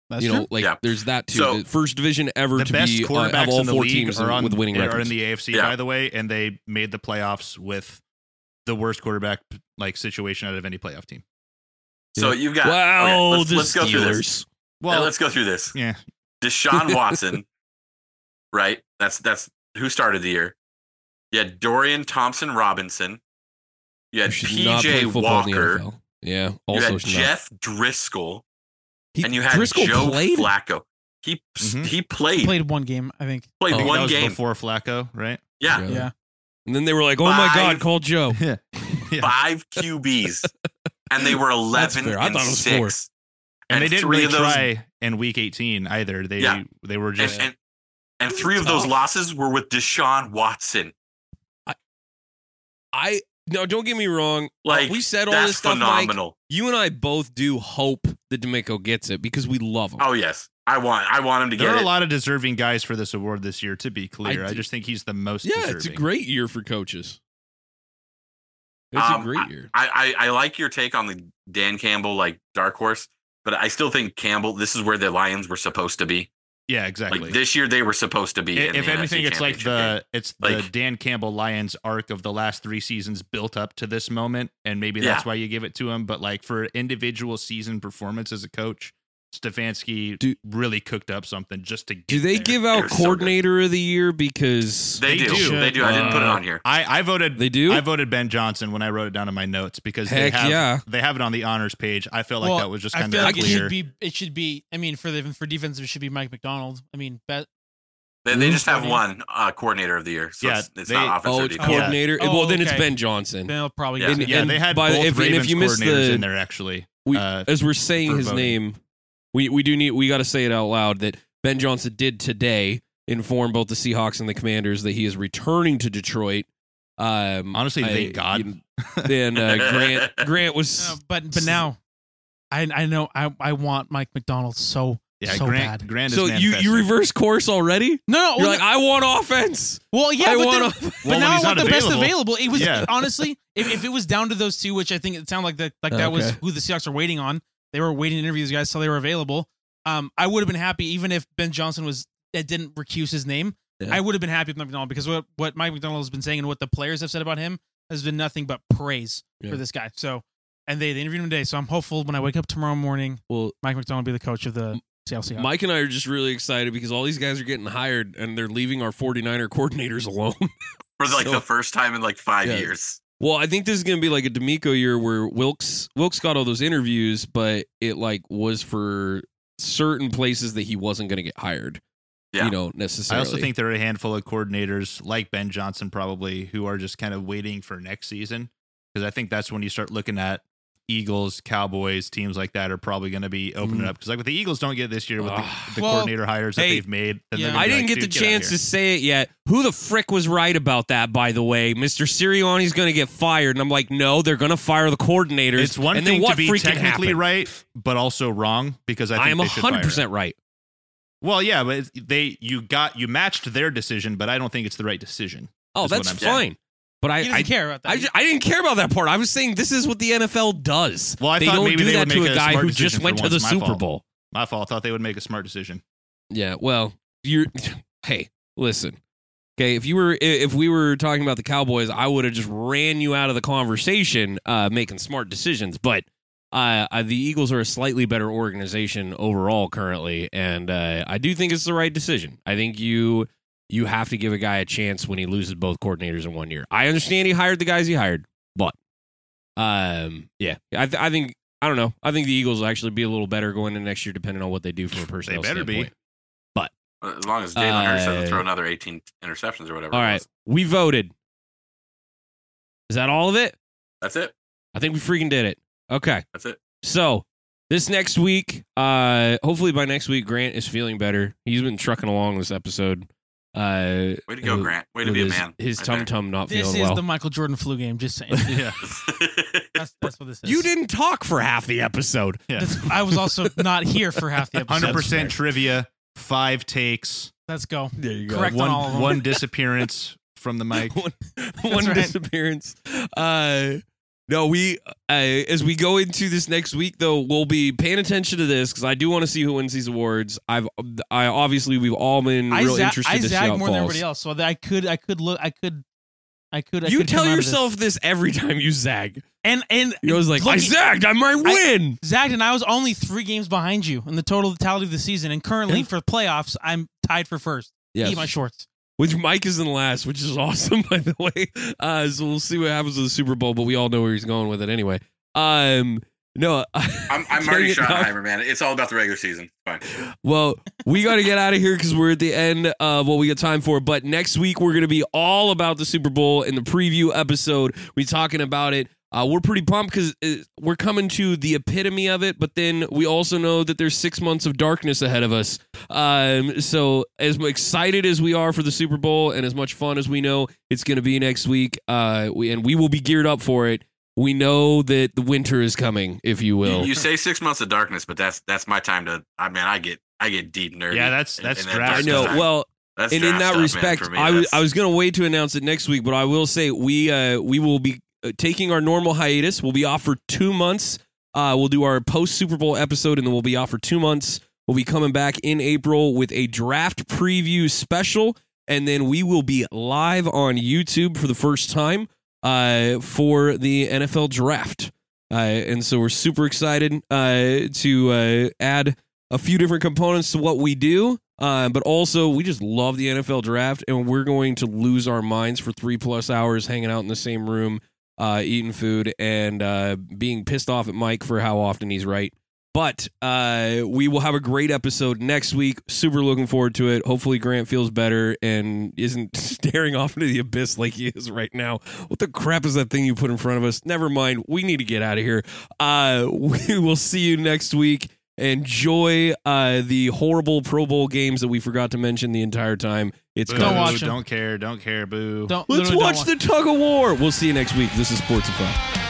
That's you true. know, like Yeah. there's that too. So- the first division ever The to best be uh, quarterbacks have all in the four teams are, on, with winning are records. in the AFC, Yeah. by the way, and they made the playoffs with the worst quarterback like situation out of any playoff team. So you've got wow, okay, let's, the let's go through this. Steelers. Yeah, Well, let's go through this. yeah, Deshaun Watson, right? That's that's who started the year. You had Dorian Thompson Robinson. You had Who should not play PJ football in the Walker. NFL. Yeah, You also had should not. Jeff Driskel, He- and you had Driskel Joe played. Flacco. He Mhm. he played played, played one game, I think. Played I think one that was game. before Flacco, right? Yeah, Yeah. Yeah. And then they were like, "Oh my God, call Joe." Yeah. Five QBs, and they were eleven. I and thought it was four. six. And, they didn't really those, try in week 18 either. They Yeah. they were just and, and is three of those losses were with Deshaun Watson. I I no, don't get me wrong. Uh, like we said all this stuff, Mike. phenomenal. You and I both do hope that DeMeco gets it because we love him. Oh yes, I want I want him to there get There are it. a lot of deserving guys for this award this year. To be clear, I, do- just think he's the most. yeah, deserving. it's a great year for coaches. It's Um, a great year. I, I I like your take on the Dan Campbell like dark horse, but I still think Campbell. This is where the Lions were supposed to be. Yeah, exactly. Like this year, they were supposed to be. I- in if the anything, it's like the it's the Like- Dan Campbell Lions arc of the last three seasons built up to this moment, and maybe that's Yeah. why you give it to him. But like for individual season performance as a coach, Stefanski Do- really cooked up something just to. Get Do they there. give out They're so coordinator of the year because They, They do. do. They do. I didn't put it Uh, on here. I I voted. they do? I voted Ben Johnson when I wrote it down in my notes because Heck they have yeah. they have it on the honors page. I feel like Well, that was just I kind feel of like it clear. should be. It should be. I mean, for the for defensive, it should be Mike Macdonald. I mean, bet. They, they just have one uh, coordinator of the year, so Yeah, it's, it's they- not offensive oh, it's defensive. coordinator. Oh, well, then it's. Ben Johnson. They'll probably. Yeah. get it. yeah, and they had by both if- and if Ravens you coordinators the- in there actually. We, uh, as we're saying his voting. name, we we do need we got to say it out loud that Ben Johnson did today inform both the Seahawks and the Commanders that he is returning to Detroit. Um, Honestly, thank God. Then uh, Grant Grant was No, but but now, I I know I I want Mike Macdonald so yeah, so Grant, bad. Grant is so you you reverse course already. No, no. You're well, like I want offense. well, yeah, I but, want. then- a- but Well, when now I want not the best available- available. It was Yeah. honestly, if, if it was down to those two, which I think it sounded like that like that was who the Seahawks are waiting on. They were waiting to interview these guys till they were available. Um, I would have been happy even if Ben Johnson was that didn't recuse his name. Yeah. I would have been happy with Mike Macdonald because what what Mike Macdonald has been saying and what the players have said about him has been nothing but praise Yeah. for this guy. So, and they, they interviewed him today. So I'm hopeful when I wake up tomorrow morning, well, Mike Macdonald will be the coach of the Seattle Seahawks. Mike and I are just really excited because all these guys are getting hired and they're leaving our 49er coordinators alone. for like So- the first time in like five Yeah. years. Well, I think this is going to be like a DeMeco year where Wilks Wilks got all those interviews, but it like was for certain places that he wasn't going to get hired. Yeah. You know, necessarily. I also think there are a handful of coordinators like Ben Johnson probably who are just kind of waiting for next season because I think that's when you start looking at Eagles, Cowboys, teams like that are probably going to be opening Mm. up because like with the Eagles don't get this year with the, Ah. the Well, coordinator hires that hey, they've made. then yeah. I didn't like, get the get chance to say it yet. Who the frick was right about that, by the way? Mr. Sirianni's going to get fired. And I'm like, no, they're going to fire the coordinators. It's one and thing then what to be freaking technically happened? right, but also wrong because I think I am they 100% right. Well, yeah, but they you got you matched their decision, but I don't think it's the right decision. Oh, that's I'm saying. Fine. But I, he doesn't I, care about that. I, ju- I didn't care about that part. I was saying this is what the NFL does. Well, I they thought don't maybe do they that would to make a a guy smart who just decision went for to the. My Super fault. Bowl. My fault. Thought they would make a smart decision. Yeah, well, you're hey, listen. Okay, if you were if we were talking about the Cowboys, I would have just ran you out of the conversation uh making smart decisions, but uh, uh the Eagles are a slightly better organization overall currently and uh I do think it's the right decision. I think you you have to give a guy a chance when he loses both coordinators in one year. I understand he hired the guys he hired, but um yeah, I th- I think I don't know. I think the Eagles will actually be a little better going into next year depending on what they do from a personnel they better be. standpoint. As long as Jalen Hurts doesn't Uh, throw another 18 interceptions or whatever. All it right, was. we voted. Is that all of it? That's it. I think we freaking did it. Okay. That's it. So this next week, uh, hopefully by next week, Grant is feeling better. He's been trucking along this episode. Uh, Way to go, with- Grant. Way to be a his, man. His tum there. tum not This feeling well. This is the Michael Jordan flu game. Just saying. Yeah. That's, that's what this is. you didn't talk for half the episode. Yeah. That's- I was also not here for half the episode. Hundred percent trivia. Five takes. Let's go. There you go. Correct on one all of them. one disappearance from the mic. one one right. disappearance. Uh, no, we uh, as we go into this next week though, we'll be paying attention to this because I do want to see who wins these awards. I've I obviously we've all been I, real za- interested I to see zag how it more than falls. everybody else, so that I could, I could look, I could, I could. I you could tell of this. yourself this. every time you zag. and and You was like I looking- zagged, I might win. zagged, and I was only three games behind you in the total totality of the season. And currently, Yeah. for playoffs, I'm tied for first. Yes. Eat my shorts. Which Mike is in last, which is awesome, by the way. Uh, so we'll see what happens with the Super Bowl, but we all know where he's going with it anyway. Um, no, I'm, I'm Marty Schottenheimer, man. It's all about the regular season. Fine. Well, we got to get out of here because we're at the end of what we got time for. But next week we're going to be all about the Super Bowl in the preview episode. We talking about it. Uh, we're pretty pumped because we're coming to the epitome of it. But then we also know that there's six months of darkness ahead of us. Um, so as excited as we are for the Super Bowl and as much fun as we know it's going to be next week, uh, we, and we will be geared up for it. We know that the winter is coming, if you You, will. you say six months of darkness, but that's that's my time to. I mean, I get I get deep nerdy. Yeah, that's- that's in that I know. time. Well, That's and in that stuff, respect, for me, I was I was gonna wait to announce it next week, but I will say we uh we will be uh, taking our normal hiatus. We'll be off for two months. Uh, we'll do our post Super Bowl episode, and then we'll be off for two months. We'll be coming back in April with a draft preview special, and then we will be live on YouTube for the first time uh, for the NFL draft. Uh, and so we're super excited uh, to uh, add a few different components to what we do. Uh, but also, we just love the NFL draft, and we're going to lose our minds for three plus hours hanging out in the same room, uh, eating food, and uh, being pissed off at Mike for how often he's right. But uh, we will have a great episode next week. Super looking forward to it. Hopefully, Grant feels better and isn't staring off into the abyss like he is right now. What the crap is that thing you put in front of us? Never mind. We need to get out of here. Uh, we will see you next week. Enjoy uh, the horrible Pro Bowl games that we forgot to mention the entire time. It's Boo, Don't watch. watch 'em. Don't care. Don't care. Boo. Don't Let's literally don't watch the tug of war. We'll see you next week. This is Sports of Fun.